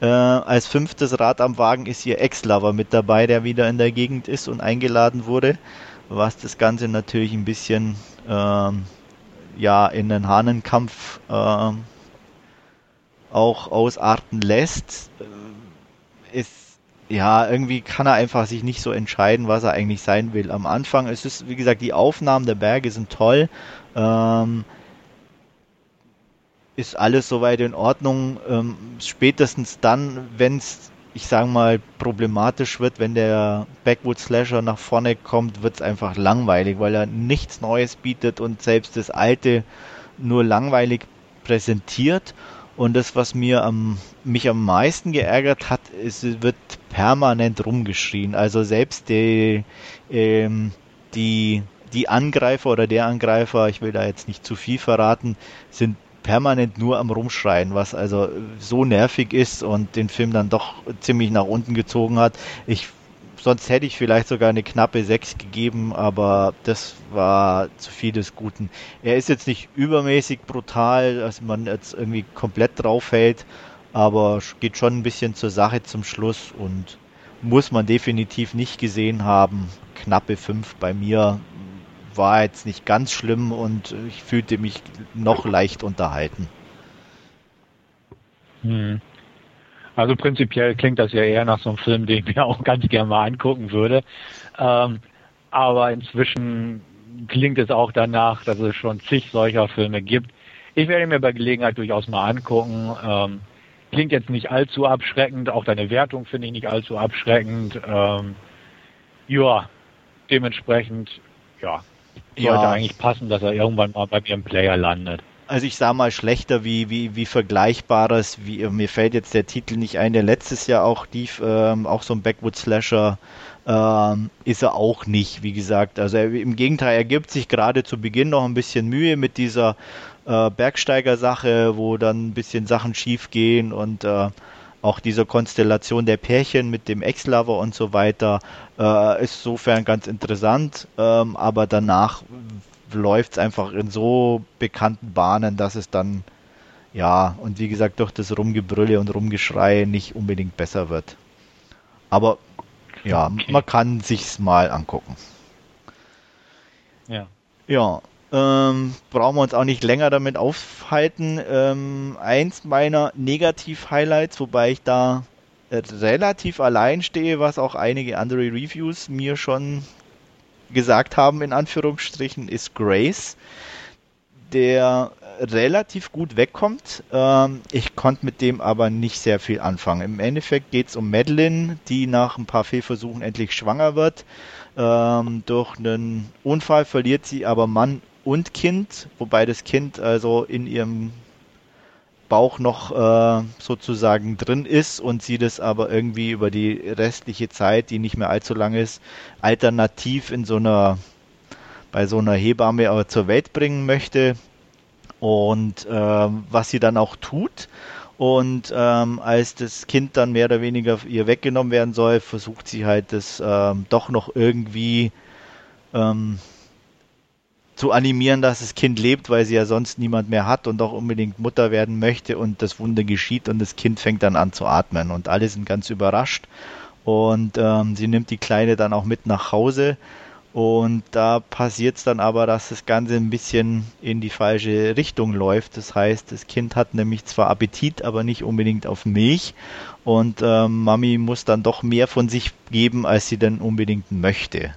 Äh, als fünftes Rad am Wagen ist hier Ex-Lover mit dabei, der wieder in der Gegend ist und eingeladen wurde, was das Ganze natürlich ein bisschen ähm, ja in den Hahnenkampf äh, auch ausarten lässt. Äh, ist ja, irgendwie kann er einfach sich nicht so entscheiden, was er eigentlich sein will. Am Anfang ist es, wie gesagt, die Aufnahmen der Berge sind toll. Ähm, ist alles soweit in Ordnung. Ähm, spätestens dann, wenn es, ich sage mal, problematisch wird, wenn der Backwood Slasher nach vorne kommt, wird es einfach langweilig, weil er nichts Neues bietet und selbst das Alte nur langweilig präsentiert. Und das, was mir am, mich am meisten geärgert hat, ist, wird permanent rumgeschrien. Also selbst die, ähm, die, die Angreifer oder der Angreifer, ich will da jetzt nicht zu viel verraten, sind permanent nur am Rumschreien, was also so nervig ist und den Film dann doch ziemlich nach unten gezogen hat. Ich sonst hätte ich vielleicht sogar eine knappe 6 gegeben, aber das war zu viel des Guten. Er ist jetzt nicht übermäßig brutal, dass man jetzt irgendwie komplett drauf hält, aber geht schon ein bisschen zur Sache zum Schluss und muss man definitiv nicht gesehen haben. Knappe 5 bei mir war jetzt nicht ganz schlimm und ich fühlte mich noch leicht unterhalten. Hm. Also prinzipiell klingt das ja eher nach so einem Film, den ich mir auch ganz gerne mal angucken würde. Ähm, aber inzwischen klingt es auch danach, dass es schon zig solcher Filme gibt. Ich werde mir bei Gelegenheit durchaus mal angucken. Ähm, klingt jetzt nicht allzu abschreckend, auch deine Wertung finde ich nicht allzu abschreckend. Ähm, ja, dementsprechend, ja, sollte ja. eigentlich passen, dass er irgendwann mal bei mir im Player landet also ich sah mal schlechter wie, wie, wie Vergleichbares, wie, mir fällt jetzt der Titel nicht ein, der letztes Jahr auch lief, ähm, auch so ein Backwood Slasher, ähm, ist er auch nicht, wie gesagt. Also er, im Gegenteil, er gibt sich gerade zu Beginn noch ein bisschen Mühe mit dieser äh, Bergsteiger-Sache, wo dann ein bisschen Sachen schief gehen und äh, auch diese Konstellation der Pärchen mit dem Ex-Lover und so weiter äh, ist sofern ganz interessant, ähm, aber danach läuft es einfach in so bekannten Bahnen, dass es dann, ja, und wie gesagt, durch das Rumgebrülle und Rumgeschrei nicht unbedingt besser wird. Aber ja, okay. man kann sich's mal angucken. Ja. Ja, ähm, brauchen wir uns auch nicht länger damit aufhalten. Ähm, eins meiner Negativ-Highlights, wobei ich da relativ allein stehe, was auch einige andere Reviews mir schon gesagt haben, in Anführungsstrichen, ist Grace, der relativ gut wegkommt. Ähm, ich konnte mit dem aber nicht sehr viel anfangen. Im Endeffekt geht es um Madeline, die nach ein paar Fehlversuchen endlich schwanger wird. Ähm, durch einen Unfall verliert sie aber Mann und Kind, wobei das Kind also in ihrem Bauch noch äh, sozusagen drin ist und sie das aber irgendwie über die restliche Zeit, die nicht mehr allzu lang ist, alternativ in so einer bei so einer Hebamme aber zur Welt bringen möchte und äh, was sie dann auch tut. Und ähm, als das Kind dann mehr oder weniger ihr weggenommen werden soll, versucht sie halt das ähm, doch noch irgendwie ähm, zu animieren, dass das Kind lebt, weil sie ja sonst niemand mehr hat und auch unbedingt Mutter werden möchte und das Wunder geschieht und das Kind fängt dann an zu atmen und alle sind ganz überrascht und ähm, sie nimmt die Kleine dann auch mit nach Hause und da passiert es dann aber, dass das Ganze ein bisschen in die falsche Richtung läuft. Das heißt, das Kind hat nämlich zwar Appetit, aber nicht unbedingt auf Milch und ähm, Mami muss dann doch mehr von sich geben, als sie denn unbedingt möchte.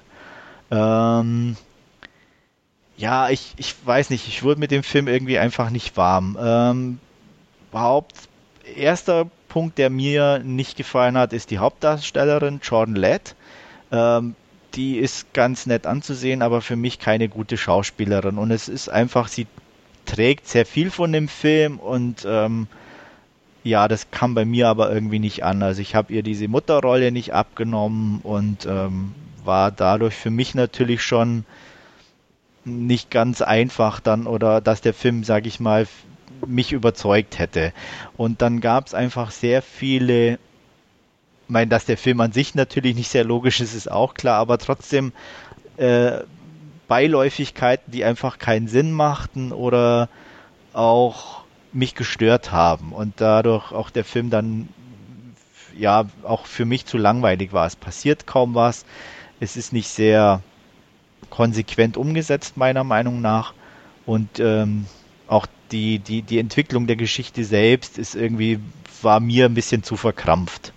Ähm, ja, ich, ich weiß nicht, ich wurde mit dem Film irgendwie einfach nicht warm. Ähm, überhaupt, erster Punkt, der mir nicht gefallen hat, ist die Hauptdarstellerin Jordan Lett. Ähm, die ist ganz nett anzusehen, aber für mich keine gute Schauspielerin. Und es ist einfach, sie trägt sehr viel von dem Film und ähm, ja, das kam bei mir aber irgendwie nicht an. Also ich habe ihr diese Mutterrolle nicht abgenommen und ähm, war dadurch für mich natürlich schon nicht ganz einfach dann oder dass der Film, sage ich mal, mich überzeugt hätte. Und dann gab es einfach sehr viele, ich meine, dass der Film an sich natürlich nicht sehr logisch ist, ist auch klar, aber trotzdem äh, Beiläufigkeiten, die einfach keinen Sinn machten oder auch mich gestört haben und dadurch auch der Film dann ja auch für mich zu langweilig war. Es passiert kaum was. Es ist nicht sehr konsequent umgesetzt, meiner Meinung nach. Und ähm, auch die, die, die Entwicklung der Geschichte selbst ist irgendwie, war mir ein bisschen zu verkrampft.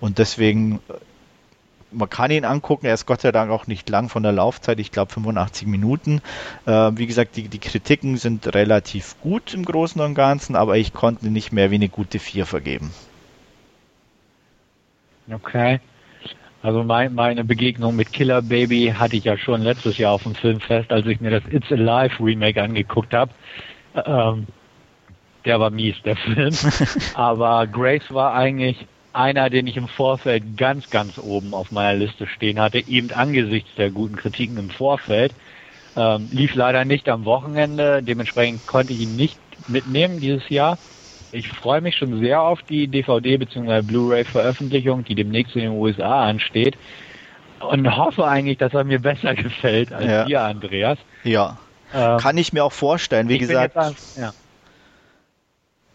Und deswegen, man kann ihn angucken, er ist Gott sei Dank auch nicht lang von der Laufzeit, ich glaube 85 Minuten. Äh, wie gesagt, die, die Kritiken sind relativ gut im Großen und Ganzen, aber ich konnte nicht mehr wie eine gute 4 vergeben. Okay. Also mein, meine Begegnung mit Killer Baby hatte ich ja schon letztes Jahr auf dem Filmfest, als ich mir das It's Alive Remake angeguckt habe. Ähm, der war mies, der Film. (laughs) Aber Grace war eigentlich einer, den ich im Vorfeld ganz, ganz oben auf meiner Liste stehen hatte, eben angesichts der guten Kritiken im Vorfeld. Ähm, lief leider nicht am Wochenende, dementsprechend konnte ich ihn nicht mitnehmen dieses Jahr. Ich freue mich schon sehr auf die DVD bzw. Blu-ray-Veröffentlichung, die demnächst in den USA ansteht. Und hoffe eigentlich, dass er mir (laughs) besser gefällt als ja. dir, Andreas. Ja. Ähm, Kann ich mir auch vorstellen. Wie gesagt, an, ja.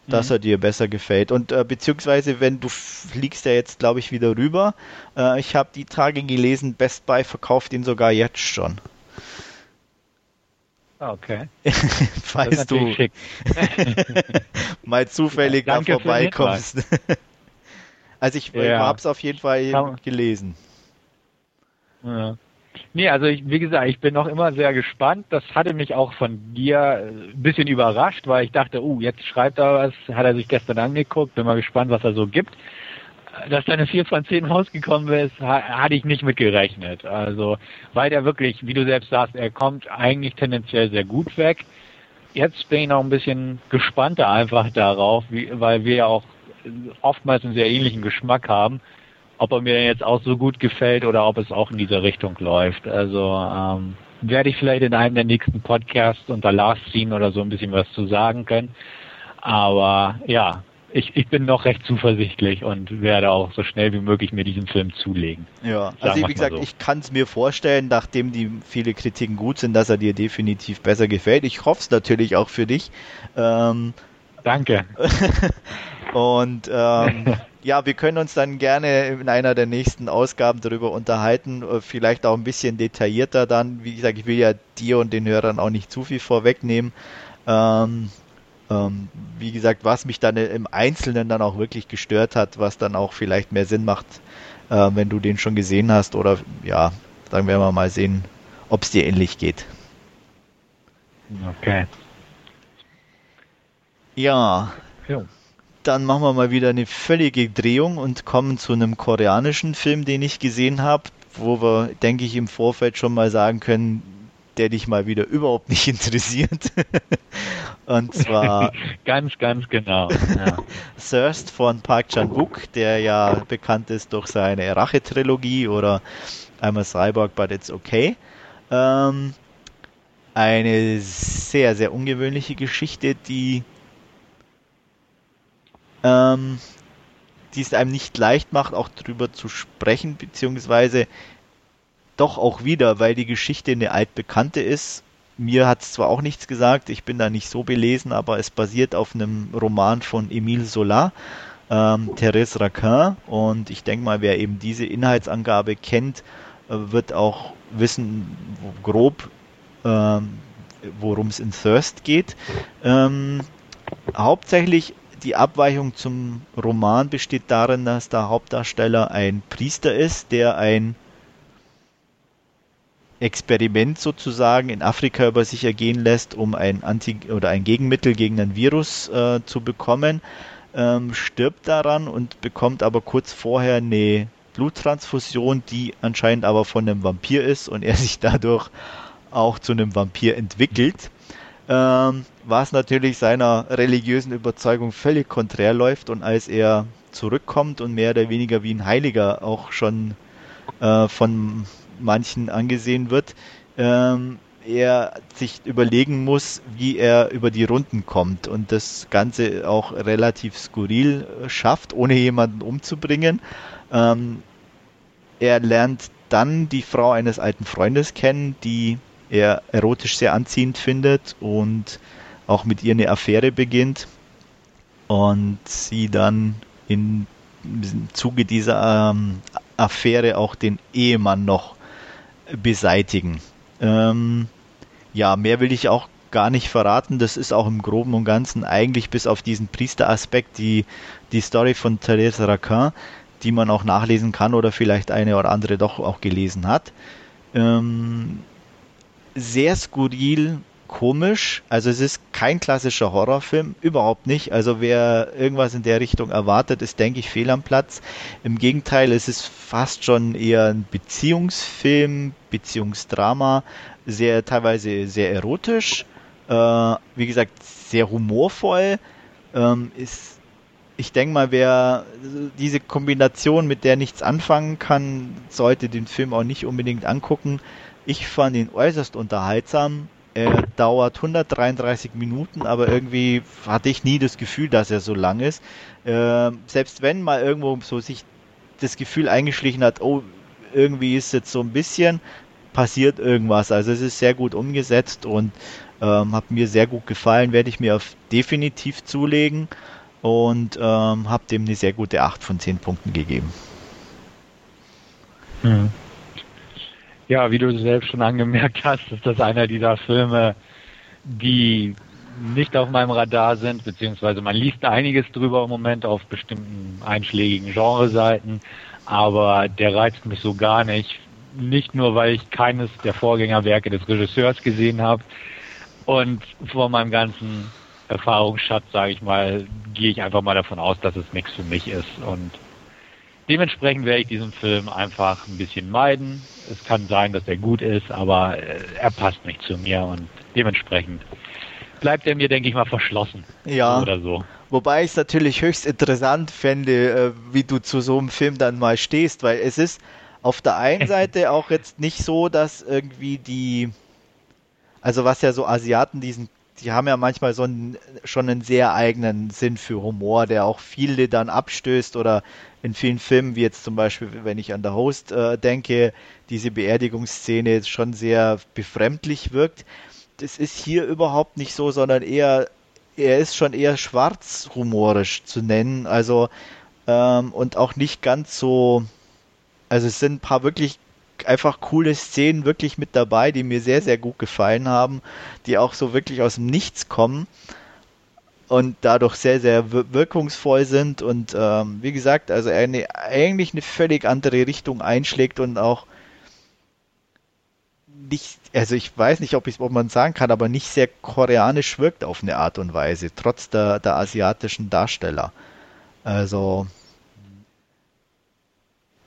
dass mhm. er dir besser gefällt. Und äh, beziehungsweise, wenn du fliegst ja jetzt, glaube ich, wieder rüber. Äh, ich habe die Tage gelesen, Best Buy verkauft ihn sogar jetzt schon. Okay. (laughs) Falls du (laughs) mal zufällig ja, da vorbeikommst. (laughs) also ich, ja. habe es auf jeden Fall gelesen. Ja. Nee, also ich, wie gesagt, ich bin noch immer sehr gespannt. Das hatte mich auch von dir ein bisschen überrascht, weil ich dachte, uh, jetzt schreibt er was, hat er sich gestern angeguckt, bin mal gespannt, was er so gibt dass da eine 4 von 10 rausgekommen ist, hatte ich nicht mit gerechnet. Also, weil der wirklich, wie du selbst sagst, er kommt eigentlich tendenziell sehr gut weg. Jetzt bin ich noch ein bisschen gespannter einfach darauf, wie, weil wir ja auch oftmals einen sehr ähnlichen Geschmack haben, ob er mir jetzt auch so gut gefällt oder ob es auch in dieser Richtung läuft. Also ähm, werde ich vielleicht in einem der nächsten Podcasts unter Last ziehen oder so ein bisschen was zu sagen können. Aber ja, ich, ich bin noch recht zuversichtlich und werde auch so schnell wie möglich mir diesen Film zulegen. Ja, also wie gesagt, so. ich kann es mir vorstellen, nachdem die viele Kritiken gut sind, dass er dir definitiv besser gefällt. Ich hoffe es natürlich auch für dich. Ähm, Danke. (laughs) und ähm, (laughs) ja, wir können uns dann gerne in einer der nächsten Ausgaben darüber unterhalten, äh, vielleicht auch ein bisschen detaillierter dann. Wie gesagt, ich will ja dir und den Hörern auch nicht zu viel vorwegnehmen. Ähm, ähm, wie gesagt, was mich dann im Einzelnen dann auch wirklich gestört hat, was dann auch vielleicht mehr Sinn macht, äh, wenn du den schon gesehen hast oder ja, dann werden wir mal sehen, ob es dir ähnlich geht. Okay. Ja. ja. Dann machen wir mal wieder eine völlige Drehung und kommen zu einem koreanischen Film, den ich gesehen habe, wo wir, denke ich, im Vorfeld schon mal sagen können, der dich mal wieder überhaupt nicht (laughs) interessiert. Und zwar. (laughs) ganz, ganz genau. Ja. (laughs) Thirst von Park Chan-wook, der ja bekannt ist durch seine Rache-Trilogie oder I'm a Cyborg, but it's okay. Ähm, eine sehr, sehr ungewöhnliche Geschichte, die, ähm, die es einem nicht leicht macht, auch drüber zu sprechen, beziehungsweise doch auch wieder, weil die Geschichte eine altbekannte ist. Mir hat es zwar auch nichts gesagt, ich bin da nicht so belesen, aber es basiert auf einem Roman von Emile Zola, ähm, Thérèse Raquin. Und ich denke mal, wer eben diese Inhaltsangabe kennt, äh, wird auch wissen, grob, ähm, worum es in Thirst geht. Ähm, hauptsächlich die Abweichung zum Roman besteht darin, dass der Hauptdarsteller ein Priester ist, der ein Experiment sozusagen in Afrika über sich ergehen lässt, um ein Anti oder ein Gegenmittel gegen ein Virus äh, zu bekommen, ähm, stirbt daran und bekommt aber kurz vorher eine Bluttransfusion, die anscheinend aber von einem Vampir ist und er (laughs) sich dadurch auch zu einem Vampir entwickelt. Ähm, was natürlich seiner religiösen Überzeugung völlig konträr läuft und als er zurückkommt und mehr oder weniger wie ein Heiliger auch schon äh, von manchen angesehen wird, ähm, er sich überlegen muss, wie er über die Runden kommt und das Ganze auch relativ skurril schafft, ohne jemanden umzubringen. Ähm, er lernt dann die Frau eines alten Freundes kennen, die er erotisch sehr anziehend findet und auch mit ihr eine Affäre beginnt und sie dann in im Zuge dieser ähm, Affäre auch den Ehemann noch beseitigen. Ähm, ja, mehr will ich auch gar nicht verraten. Das ist auch im Groben und Ganzen eigentlich bis auf diesen Priesteraspekt die, die Story von Therese Raquin, die man auch nachlesen kann oder vielleicht eine oder andere doch auch gelesen hat. Ähm, sehr skurril, komisch. Also es ist kein klassischer Horrorfilm, überhaupt nicht. Also wer irgendwas in der Richtung erwartet, ist, denke ich, fehl am Platz. Im Gegenteil, es ist fast schon eher ein Beziehungsfilm, Beziehungsdrama, sehr teilweise sehr erotisch. Äh, wie gesagt, sehr humorvoll. Ähm, ist, ich denke mal, wer diese Kombination, mit der nichts anfangen kann, sollte den Film auch nicht unbedingt angucken. Ich fand ihn äußerst unterhaltsam. Er dauert 133 Minuten, aber irgendwie hatte ich nie das Gefühl, dass er so lang ist. Äh, selbst wenn mal irgendwo so sich das Gefühl eingeschlichen hat, oh, irgendwie ist jetzt so ein bisschen passiert irgendwas. Also es ist sehr gut umgesetzt und ähm, hat mir sehr gut gefallen, werde ich mir auf definitiv zulegen und ähm, habe dem eine sehr gute 8 von 10 Punkten gegeben. Hm. Ja, wie du selbst schon angemerkt hast, ist das einer dieser Filme, die nicht auf meinem Radar sind, beziehungsweise man liest einiges drüber im Moment auf bestimmten einschlägigen Genreseiten, aber der reizt mich so gar nicht. Nicht nur, weil ich keines der Vorgängerwerke des Regisseurs gesehen habe und vor meinem ganzen Erfahrungsschatz, sage ich mal, gehe ich einfach mal davon aus, dass es nichts für mich ist und Dementsprechend werde ich diesen Film einfach ein bisschen meiden. Es kann sein, dass er gut ist, aber äh, er passt nicht zu mir und dementsprechend bleibt er mir, denke ich mal, verschlossen. Ja. Oder so. Wobei ich es natürlich höchst interessant fände, äh, wie du zu so einem Film dann mal stehst, weil es ist auf der einen (laughs) Seite auch jetzt nicht so, dass irgendwie die, also was ja so Asiaten diesen die haben ja manchmal so einen, schon einen sehr eigenen Sinn für Humor, der auch viele dann abstößt oder in vielen Filmen, wie jetzt zum Beispiel, wenn ich an der Host äh, denke, diese Beerdigungsszene schon sehr befremdlich wirkt. Das ist hier überhaupt nicht so, sondern eher, er ist schon eher schwarzhumorisch zu nennen, also ähm, und auch nicht ganz so, also es sind ein paar wirklich einfach coole Szenen wirklich mit dabei, die mir sehr, sehr gut gefallen haben, die auch so wirklich aus dem Nichts kommen und dadurch sehr, sehr wirkungsvoll sind und ähm, wie gesagt, also eine, eigentlich eine völlig andere Richtung einschlägt und auch nicht, also ich weiß nicht, ob, ich, ob man sagen kann, aber nicht sehr koreanisch wirkt auf eine Art und Weise, trotz der, der asiatischen Darsteller. Also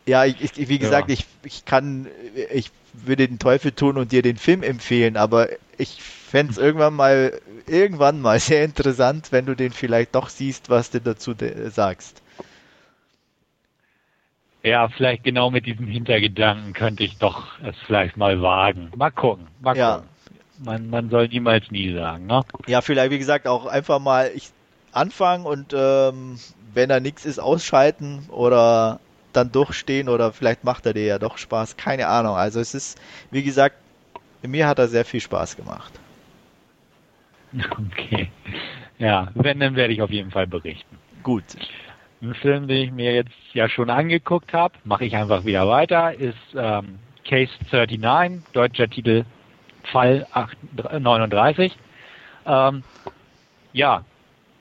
ja, ich, ich, wie gesagt, ja. ich, ich kann, ich würde den Teufel tun und dir den Film empfehlen, aber ich fände es irgendwann mal, irgendwann mal sehr interessant, wenn du den vielleicht doch siehst, was du dazu sagst. Ja, vielleicht genau mit diesem Hintergedanken könnte ich doch es vielleicht mal wagen. Mal gucken, mal ja. gucken. Man, man soll niemals nie sagen, ne? Ja, vielleicht, wie gesagt, auch einfach mal ich anfangen und ähm, wenn da nichts ist, ausschalten oder dann durchstehen oder vielleicht macht er dir ja doch Spaß, keine Ahnung. Also es ist, wie gesagt, mir hat er sehr viel Spaß gemacht. (laughs) Okay. Ja, wenn, dann werde ich auf jeden Fall berichten. Gut. Ein Film, den ich mir jetzt ja schon angeguckt habe, mache ich einfach wieder weiter, ist ähm, Case 39, deutscher Titel Fall 8, 39. Ähm, ja,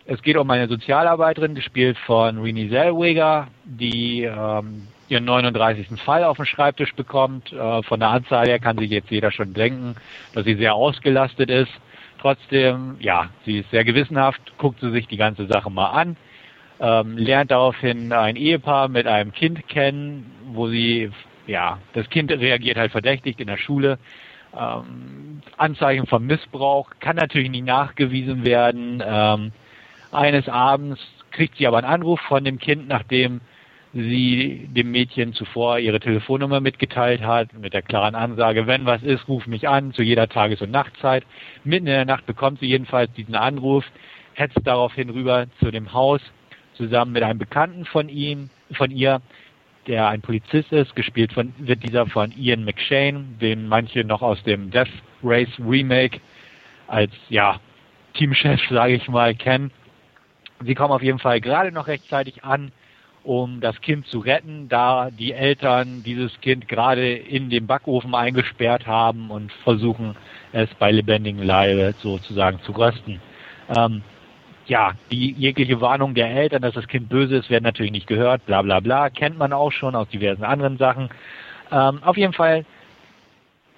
es geht um eine Sozialarbeiterin, gespielt von Renee Zellweger, die ähm, ihren 39. Fall auf den Schreibtisch bekommt. Äh, von der Anzahl her kann sich jetzt jeder schon denken, dass sie sehr ausgelastet ist. Trotzdem, ja, sie ist sehr gewissenhaft, guckt sie sich die ganze Sache mal an, ähm, lernt daraufhin ein Ehepaar mit einem Kind kennen, wo sie, ja, das Kind reagiert halt verdächtigt in der Schule. Ähm, Anzeichen von Missbrauch kann natürlich nicht nachgewiesen werden. Ähm, eines Abends kriegt sie aber einen Anruf von dem Kind, nachdem sie dem Mädchen zuvor ihre Telefonnummer mitgeteilt hat, mit der klaren Ansage, wenn was ist, ruf mich an, zu jeder Tages- und Nachtzeit. Mitten in der Nacht bekommt sie jedenfalls diesen Anruf, hetzt daraufhin rüber zu dem Haus, zusammen mit einem Bekannten von ihm, von ihr, der ein Polizist ist, gespielt von, wird dieser von Ian McShane, den manche noch aus dem Death Race Remake als, ja, Teamchef, (laughs) sage ich mal, kennen. Sie kommen auf jeden Fall gerade noch rechtzeitig an um das Kind zu retten, da die Eltern dieses Kind gerade in den Backofen eingesperrt haben und versuchen es bei lebendigem Leibe sozusagen zu rösten. Ähm, ja, die jegliche Warnung der Eltern, dass das Kind böse ist, werden natürlich nicht gehört, bla bla bla, kennt man auch schon aus diversen anderen Sachen. Ähm, auf jeden Fall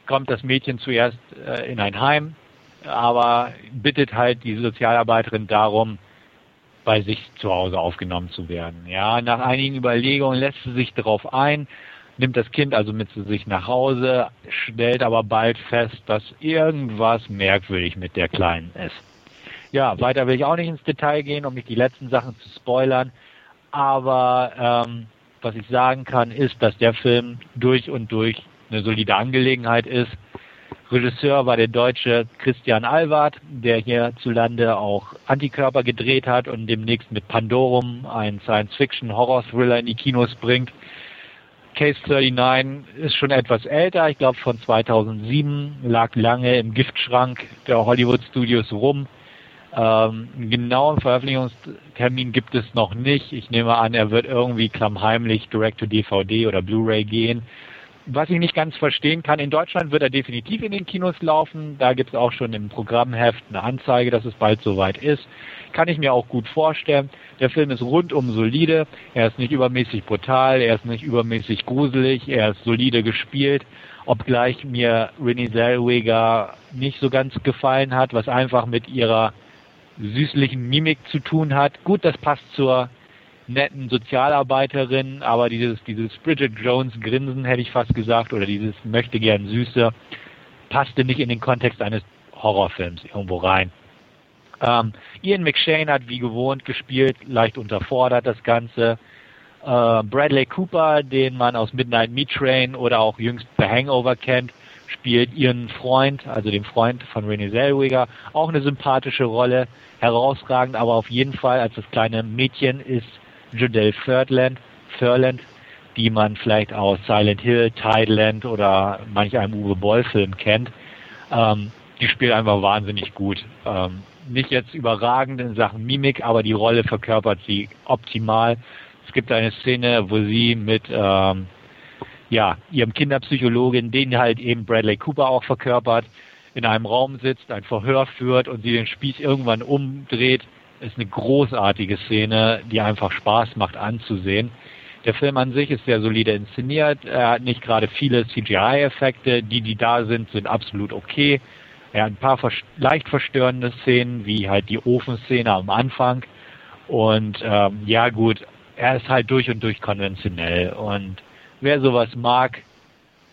kommt das Mädchen zuerst äh, in ein Heim, aber bittet halt die Sozialarbeiterin darum, bei sich zu Hause aufgenommen zu werden. Ja, nach einigen Überlegungen lässt sie sich darauf ein, nimmt das Kind also mit zu sich nach Hause, stellt aber bald fest, dass irgendwas merkwürdig mit der Kleinen ist. Ja, weiter will ich auch nicht ins Detail gehen, um nicht die letzten Sachen zu spoilern. Aber ähm, was ich sagen kann, ist, dass der Film durch und durch eine solide Angelegenheit ist. Regisseur war der deutsche Christian Alward, der hierzulande auch Antikörper gedreht hat und demnächst mit Pandorum einen Science-Fiction-Horror-Thriller in die Kinos bringt. Case 39 ist schon etwas älter, ich glaube von 2007, lag lange im Giftschrank der Hollywood Studios rum. Ähm, genauen Veröffentlichungstermin gibt es noch nicht. Ich nehme an, er wird irgendwie klammheimlich direct to DVD oder Blu-ray gehen was ich nicht ganz verstehen kann, in Deutschland wird er definitiv in den Kinos laufen. Da gibt es auch schon im Programmheft eine Anzeige, dass es bald soweit ist. Kann ich mir auch gut vorstellen. Der Film ist rundum solide. Er ist nicht übermäßig brutal, er ist nicht übermäßig gruselig, er ist solide gespielt. Obgleich mir Renée Zellweger nicht so ganz gefallen hat, was einfach mit ihrer süßlichen Mimik zu tun hat. Gut, das passt zur netten Sozialarbeiterin, aber dieses, dieses Bridget Jones Grinsen hätte ich fast gesagt, oder dieses möchte gern Süße, passte nicht in den Kontext eines Horrorfilms irgendwo rein. Ähm, Ian McShane hat wie gewohnt gespielt, leicht unterfordert das Ganze. Äh, Bradley Cooper, den man aus Midnight Meat Train oder auch jüngst The Hangover kennt, spielt ihren Freund, also den Freund von Renée Zellweger, auch eine sympathische Rolle, herausragend, aber auf jeden Fall als das kleine Mädchen ist Jodelle Furland, Furland, die man vielleicht aus Silent Hill, Tideland oder manch einem Uwe Boll Film kennt. Ähm, die spielt einfach wahnsinnig gut. Ähm, nicht jetzt überragend in Sachen Mimik, aber die Rolle verkörpert sie optimal. Es gibt eine Szene, wo sie mit ähm, ja, ihrem Kinderpsychologin, den halt eben Bradley Cooper auch verkörpert, in einem Raum sitzt, ein Verhör führt und sie den Spieß irgendwann umdreht ist eine großartige Szene, die einfach Spaß macht anzusehen. Der Film an sich ist sehr solide inszeniert. Er hat nicht gerade viele CGI-Effekte. Die, die da sind, sind absolut okay. Er hat ein paar leicht verstörende Szenen, wie halt die Ofenszene am Anfang. Und ähm, ja gut, er ist halt durch und durch konventionell. Und wer sowas mag,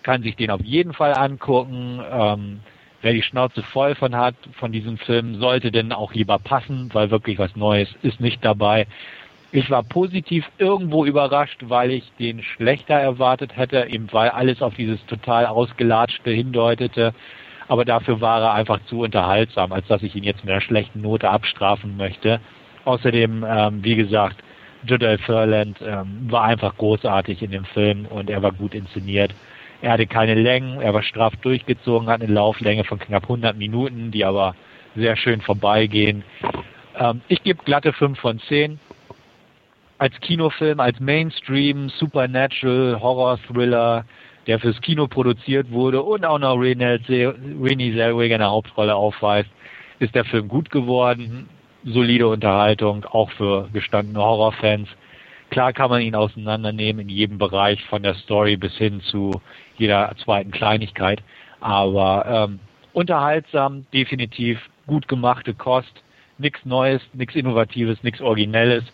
kann sich den auf jeden Fall angucken. Ähm, wer die Schnauze voll von hat, von diesem Film, sollte denn auch lieber passen, weil wirklich was Neues ist nicht dabei. Ich war positiv irgendwo überrascht, weil ich den schlechter erwartet hätte, eben weil alles auf dieses total ausgelatschte hindeutete. Aber dafür war er einfach zu unterhaltsam, als dass ich ihn jetzt mit einer schlechten Note abstrafen möchte. Außerdem, ähm, wie gesagt, Jodel Furland ähm, war einfach großartig in dem Film und er war gut inszeniert. Er hatte keine Längen, er war straff durchgezogen, hat eine Lauflänge von knapp 100 Minuten, die aber sehr schön vorbeigehen. Ähm, ich gebe glatte 5 von 10. Als Kinofilm, als Mainstream, Supernatural, Horror-Thriller, der fürs Kino produziert wurde und auch noch Renée Zellweger eine Hauptrolle aufweist, ist der Film gut geworden. Solide Unterhaltung, auch für gestandene Horrorfans. Klar kann man ihn auseinandernehmen in jedem Bereich, von der Story bis hin zu jeder zweiten Kleinigkeit. Aber ähm, unterhaltsam, definitiv gut gemachte Kost, nichts Neues, nichts Innovatives, nichts Originelles.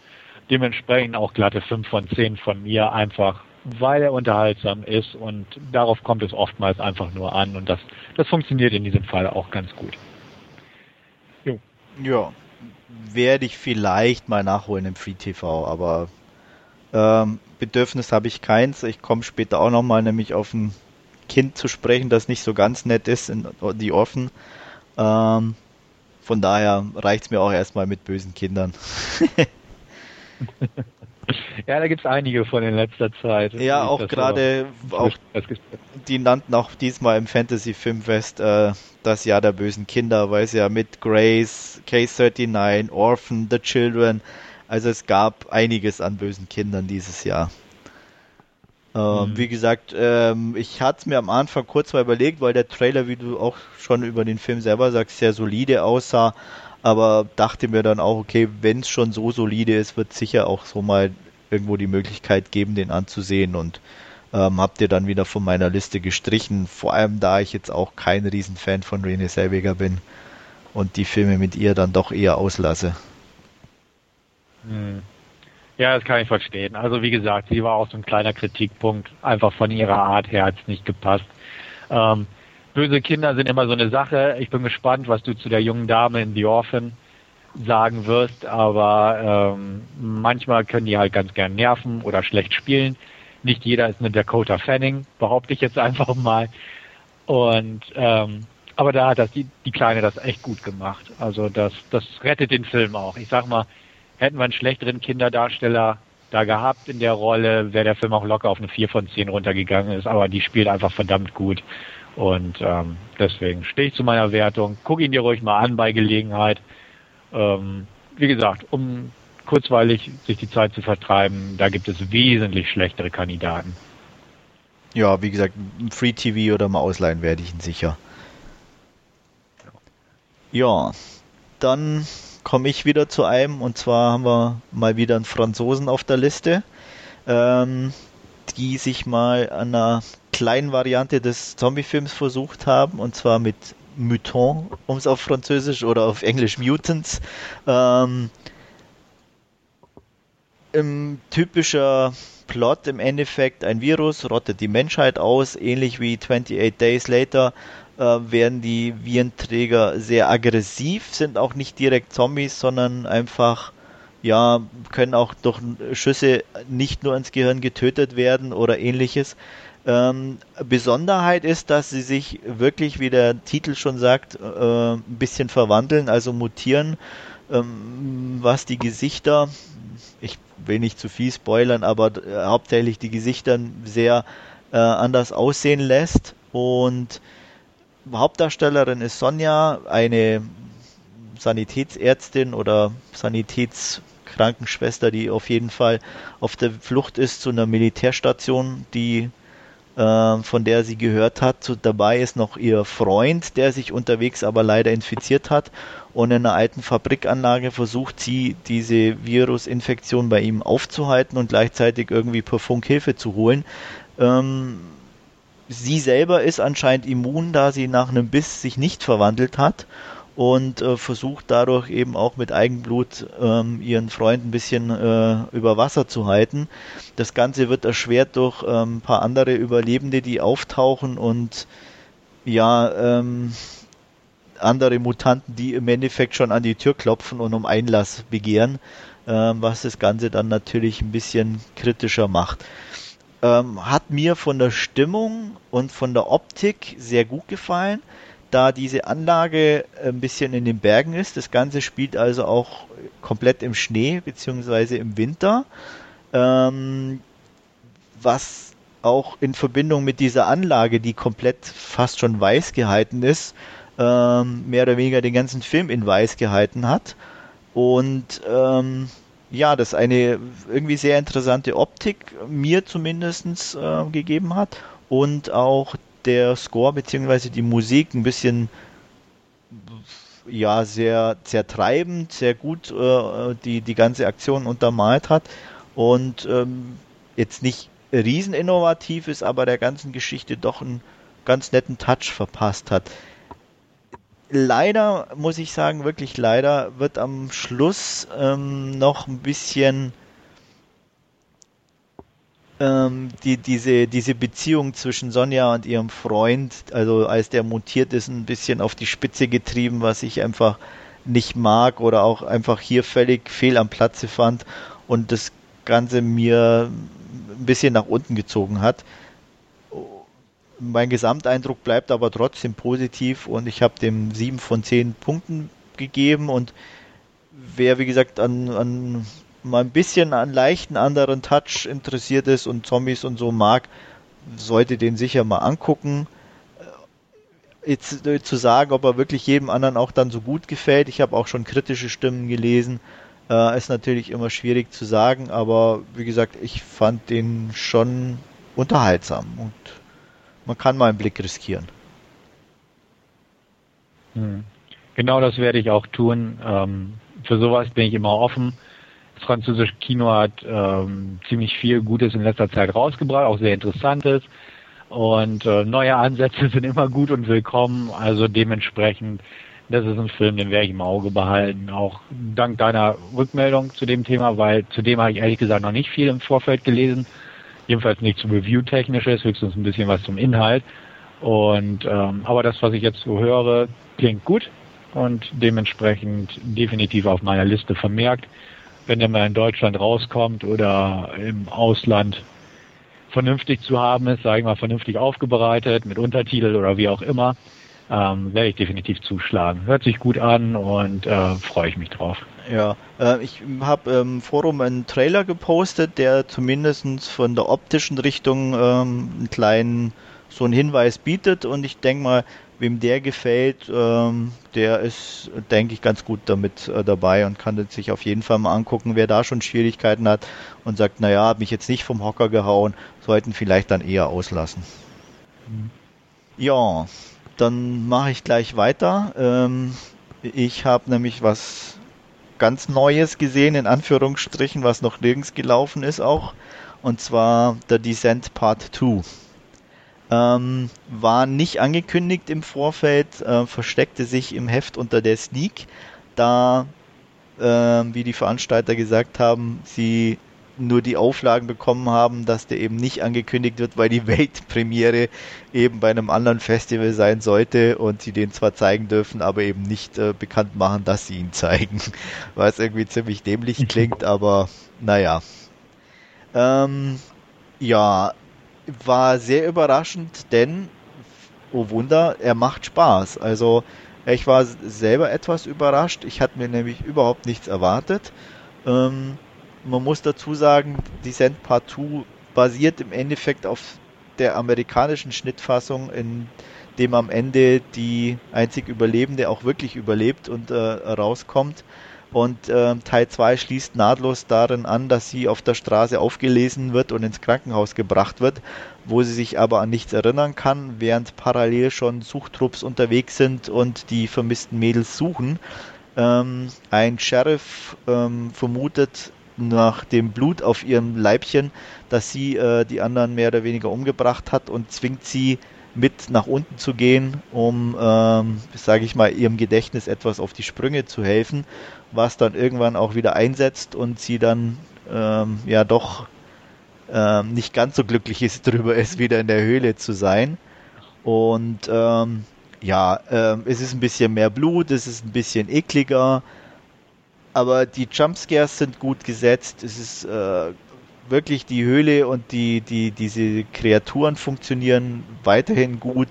Dementsprechend auch glatte 5 von 10 von mir, einfach weil er unterhaltsam ist und darauf kommt es oftmals einfach nur an und das, das funktioniert in diesem Fall auch ganz gut. Jo. Ja, werde ich vielleicht mal nachholen im Free TV, aber ähm, Bedürfnis habe ich keins. Ich komme später auch nochmal nämlich auf ein Kind zu sprechen, das nicht so ganz nett ist, in die offen. Ähm, von daher reicht es mir auch erstmal mit bösen Kindern. (laughs) ja, da gibt es einige von in letzter Zeit. Ja, auch gerade, auch, die nannten auch diesmal im Fantasy Filmfest äh, das Jahr der bösen Kinder, weil es ja mit Grace, Case 39, Orphan, The Children Also es gab einiges an bösen Kindern dieses Jahr. Ähm, mhm. Wie gesagt, ähm, ich hatte es mir am Anfang kurz mal überlegt, weil der Trailer, wie du auch schon über den Film selber sagst, sehr solide aussah. Aber dachte mir dann auch, okay, wenn es schon so solide ist, wird sicher auch so mal irgendwo die Möglichkeit geben, den anzusehen. Und ähm, habt ihr dann wieder von meiner Liste gestrichen. Vor allem, da ich jetzt auch kein Riesenfan von Renée Selweger bin und die Filme mit ihr dann doch eher auslasse. Hm. Ja, das kann ich verstehen. Also wie gesagt, sie war auch so ein kleiner Kritikpunkt. Einfach von ihrer Art her hat es nicht gepasst. Ähm, böse Kinder sind immer so eine Sache. Ich bin gespannt, was du zu der jungen Dame in The Orphan sagen wirst, aber ähm, manchmal können die halt ganz gern nerven oder schlecht spielen. Nicht jeder ist eine Dakota Fanning, behaupte ich jetzt (laughs) einfach mal. Und ähm, aber da hat das die, die Kleine das echt gut gemacht. Also das, das rettet den Film auch. Ich sag mal, hätten wir einen schlechteren Kinderdarsteller da gehabt in der Rolle, wäre der Film auch locker auf eine 4 von 10 runtergegangen ist, aber die spielt einfach verdammt gut. Und ähm, deswegen stehe ich zu meiner Wertung. Guck ihn dir ruhig mal an bei Gelegenheit. Ähm, wie gesagt, um kurzweilig sich die Zeit zu vertreiben, da gibt es wesentlich schlechtere Kandidaten. Ja, wie gesagt, Free TV oder mal ausleihen werde ich ihn sicher. Ja, dann komme ich wieder zu einem und zwar haben wir mal wieder einen Franzosen auf der Liste, ähm, die sich mal an einer kleinen Variante des Zombie-Films versucht haben und zwar mit Mutant, um es auf Französisch oder auf Englisch Mutants. Ähm, im typischer Plot im Endeffekt ein Virus rottet die Menschheit aus, ähnlich wie 28 Days Later äh, werden die Virenträger sehr aggressiv, sind auch nicht direkt Zombies, sondern einfach ja, können auch durch Schüsse nicht nur ins Gehirn getötet werden oder ähnliches. Ähm, Besonderheit ist, dass sie sich wirklich, wie der Titel schon sagt, äh, ein bisschen verwandeln, also mutieren, ähm, was die Gesichter, ich will nicht zu viel spoilern, aber äh, hauptsächlich die Gesichter sehr äh, anders aussehen lässt. Und Hauptdarstellerin ist Sonja, eine Sanitätsärztin oder Sanitätskrankenschwester, die auf jeden Fall auf der Flucht ist zu einer Militärstation, die äh, von der sie gehört hat. So, dabei ist noch ihr Freund, der sich unterwegs aber leider infiziert hat. Und in einer alten Fabrikanlage versucht sie, diese Virusinfektion bei ihm aufzuhalten und gleichzeitig irgendwie per Funk Hilfe zu holen. Ähm, sie selber ist anscheinend immun, da sie nach einem Biss sich nicht verwandelt hat und äh, versucht dadurch eben auch mit Eigenblut ähm, ihren Freund ein bisschen äh, über Wasser zu halten. Das Ganze wird erschwert durch ähm, ein paar andere Überlebende, die auftauchen und ja, ähm, andere Mutanten, die im Endeffekt schon an die Tür klopfen und um Einlass begehren, ähm, was das Ganze dann natürlich ein bisschen kritischer macht. Ähm, hat mir von der Stimmung und von der Optik sehr gut gefallen da diese Anlage ein bisschen in den Bergen ist. Das Ganze spielt also auch komplett im Schnee beziehungsweise im Winter. Ähm, was auch in Verbindung mit dieser Anlage, die komplett fast schon weiß gehalten ist, ähm, mehr oder weniger den ganzen Film in weiß gehalten hat. Und ähm, ja, das eine irgendwie sehr interessante Optik mir zumindest äh, gegeben hat und auch der Score bzw. die Musik ein bisschen ja sehr sehr treibend, sehr gut äh, die die ganze Aktion untermalt hat und ähm, jetzt nicht riesen innovativ ist, aber der ganzen Geschichte doch einen ganz netten Touch verpasst hat. Leider muss ich sagen, wirklich leider wird am Schluss ähm, noch ein bisschen ähm, die, diese, diese Beziehung zwischen Sonja und ihrem Freund, also als der mutiert ist, ein bisschen auf die Spitze getrieben, was ich einfach nicht mag oder auch einfach hier völlig fehl am Platze fand und das Ganze mir ein bisschen nach unten gezogen hat. Mein Gesamteindruck bleibt aber trotzdem positiv und ich habe dem sieben von zehn Punkten gegeben und wer wie gesagt an, an mal ein bisschen an leichten anderen Touch interessiert ist und Zombies und so mag, sollte den sicher mal angucken. Jetzt äh, zu sagen, ob er wirklich jedem anderen auch dann so gut gefällt, ich habe auch schon kritische Stimmen gelesen, Äh, ist natürlich immer schwierig zu sagen, aber wie gesagt, ich fand den schon unterhaltsam und man kann mal einen Blick riskieren. Hm. Genau das werde ich auch tun. Ähm, für sowas bin ich immer offen. Das französische Kino hat ähm, ziemlich viel Gutes in letzter Zeit rausgebracht, auch sehr Interessantes. Und äh, neue Ansätze (laughs) sind immer gut und willkommen. Also dementsprechend, das ist ein Film, den werde ich im Auge behalten. Auch dank deiner Rückmeldung zu dem Thema, weil zu dem habe ich ehrlich gesagt noch nicht viel im Vorfeld gelesen. Jedenfalls nicht zu Review-technisches, höchstens ein bisschen was zum Inhalt. Und ähm, aber das, was ich jetzt so höre, klingt gut und dementsprechend definitiv auf meiner Liste vermerkt. Wenn der mal in Deutschland rauskommt oder im Ausland vernünftig zu haben ist, sage ich mal, vernünftig aufbereitet, mit Untertitel oder wie auch immer, ähm, werde ich definitiv zuschlagen. Hört sich gut an und äh, freue ich mich drauf. Ja, äh, ich habe im Forum einen Trailer gepostet, der zumindest von der optischen Richtung ähm, einen kleinen so einen Hinweis bietet und ich denke mal, wem der gefällt, ähm, der ist, denke ich, ganz gut damit äh, dabei und kann sich auf jeden Fall mal angucken, wer da schon Schwierigkeiten hat und sagt, naja, hat mich jetzt nicht vom Hocker gehauen, sollten vielleicht dann eher auslassen. Mhm. Ja, dann mache ich gleich weiter. Ähm, ich habe nämlich was ganz Neues gesehen, in Anführungsstrichen, was noch nirgends gelaufen ist auch. Und zwar The Descent Part 2. Ähm, war nicht angekündigt im Vorfeld, äh, versteckte sich im Heft unter der Sneak, da, äh, wie die Veranstalter gesagt haben, sie nur die Auflagen bekommen haben, dass der eben nicht angekündigt wird, weil die (laughs) Weltpremiere eben bei einem anderen Festival sein sollte und sie den zwar zeigen dürfen, aber eben nicht äh, bekannt machen, dass sie ihn (laughs) zeigen. Was irgendwie ziemlich dämlich klingt, aber naja. Ähm, ja, war sehr überraschend, denn, oh Wunder, er macht Spaß. Also ich war selber etwas überrascht. Ich hatte mir nämlich überhaupt nichts erwartet. Ähm, man muss dazu sagen, Descent Part 2 basiert im Endeffekt auf der amerikanischen Schnittfassung, in dem am Ende die einzig Überlebende auch wirklich überlebt und äh, rauskommt. Und äh, Teil 2 schließt nahtlos darin an, dass sie auf der Straße aufgelesen wird und ins Krankenhaus gebracht wird, wo sie sich aber an nichts erinnern kann, während parallel schon Suchtrupps unterwegs sind und die vermissten Mädels suchen. Ähm, ein Sheriff ähm, vermutet nach dem Blut auf ihrem Leibchen, dass sie äh, die anderen mehr oder weniger umgebracht hat und zwingt sie mit nach unten zu gehen, um, ähm, sage ich mal, ihrem Gedächtnis etwas auf die Sprünge zu helfen was dann irgendwann auch wieder einsetzt und sie dann ähm, ja doch ähm, nicht ganz so glücklich ist, (laughs) drüber ist, wieder in der Höhle zu sein. Und ähm, ja, ähm, es ist ein bisschen mehr Blut, es ist ein bisschen ekliger, aber die Jumpscares sind gut gesetzt. Es ist äh, wirklich die Höhle und die, die, diese Kreaturen funktionieren weiterhin gut.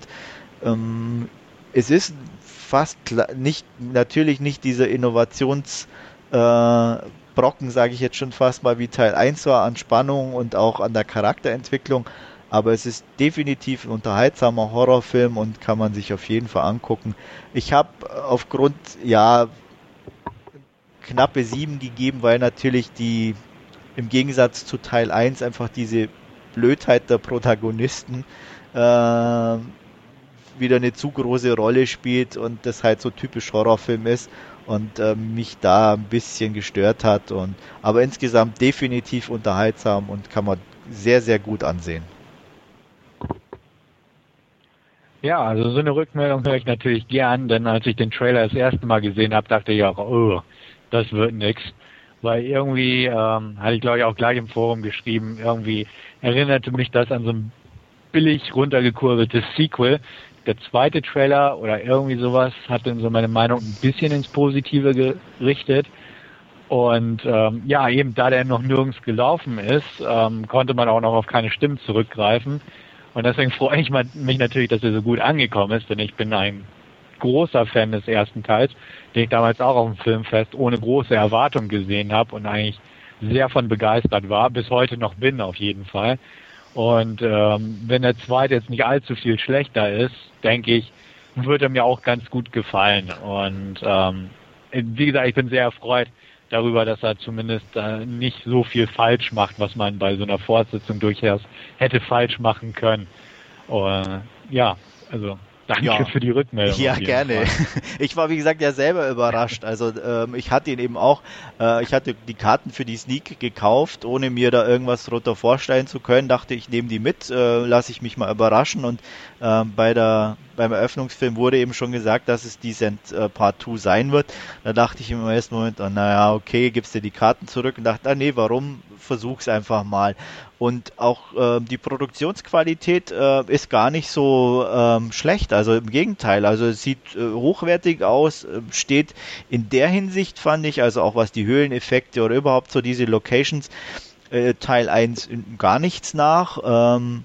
Ähm, es ist fast nicht, natürlich nicht dieser Innovationsbrocken, äh, sage ich jetzt schon fast mal, wie Teil 1 war an Spannung und auch an der Charakterentwicklung. Aber es ist definitiv ein unterhaltsamer Horrorfilm und kann man sich auf jeden Fall angucken. Ich habe aufgrund, ja, knappe 7 gegeben, weil natürlich die im Gegensatz zu Teil 1 einfach diese Blödheit der Protagonisten äh, wieder eine zu große Rolle spielt und das halt so typisch Horrorfilm ist und äh, mich da ein bisschen gestört hat und aber insgesamt definitiv unterhaltsam und kann man sehr sehr gut ansehen. Ja, also so eine Rückmeldung höre ich natürlich gern, denn als ich den Trailer das erste Mal gesehen habe, dachte ich auch, oh, das wird nix. Weil irgendwie, ähm, hatte ich glaube ich auch gleich im Forum geschrieben, irgendwie erinnerte mich das an so ein billig runtergekurbeltes Sequel, der zweite Trailer oder irgendwie sowas hat dann so meine Meinung ein bisschen ins Positive gerichtet. Und ähm, ja, eben da der noch nirgends gelaufen ist, ähm, konnte man auch noch auf keine Stimmen zurückgreifen. Und deswegen (laughs) freue ich mich natürlich, dass er so gut angekommen ist, denn ich bin ein großer Fan des ersten Teils, den ich damals auch auf dem Filmfest ohne große Erwartung gesehen habe und eigentlich sehr von begeistert war, bis heute noch bin auf jeden Fall. Und ähm, wenn der zweite jetzt nicht allzu viel schlechter ist, denke ich, würde mir auch ganz gut gefallen. Und ähm, wie gesagt, ich bin sehr erfreut, darüber, dass er zumindest äh, nicht so viel falsch macht, was man bei so einer Fortsetzung durchaus hätte falsch machen können. Uh, ja, also Danke ja. für die Rückmeldung. Ja, gerne. Fall. (laughs) Ich war, wie gesagt, ja selber überrascht. Also ähm, ich hatte ihn eben auch, äh, ich hatte die Karten für die Sneak gekauft, ohne mir da irgendwas drunter vorstellen zu können. Dachte ich, nehme die mit, äh, lasse ich mich mal überraschen. Und äh, bei der beim Eröffnungsfilm wurde eben schon gesagt, dass es Descent äh, Part 2 sein wird. Da dachte ich im ersten Moment, oh, naja, okay, gibst dir die Karten zurück und dachte, ah nee, warum? Versuch's einfach mal. Und auch äh, die Produktionsqualität äh, ist gar nicht so ähm, schlecht. Also im Gegenteil, also es sieht äh, hochwertig aus, äh, steht in der Hinsicht, fand ich, also auch was die Höhleneffekte oder überhaupt so diese Locations, äh, Teil 1 gar nichts nach. Ähm,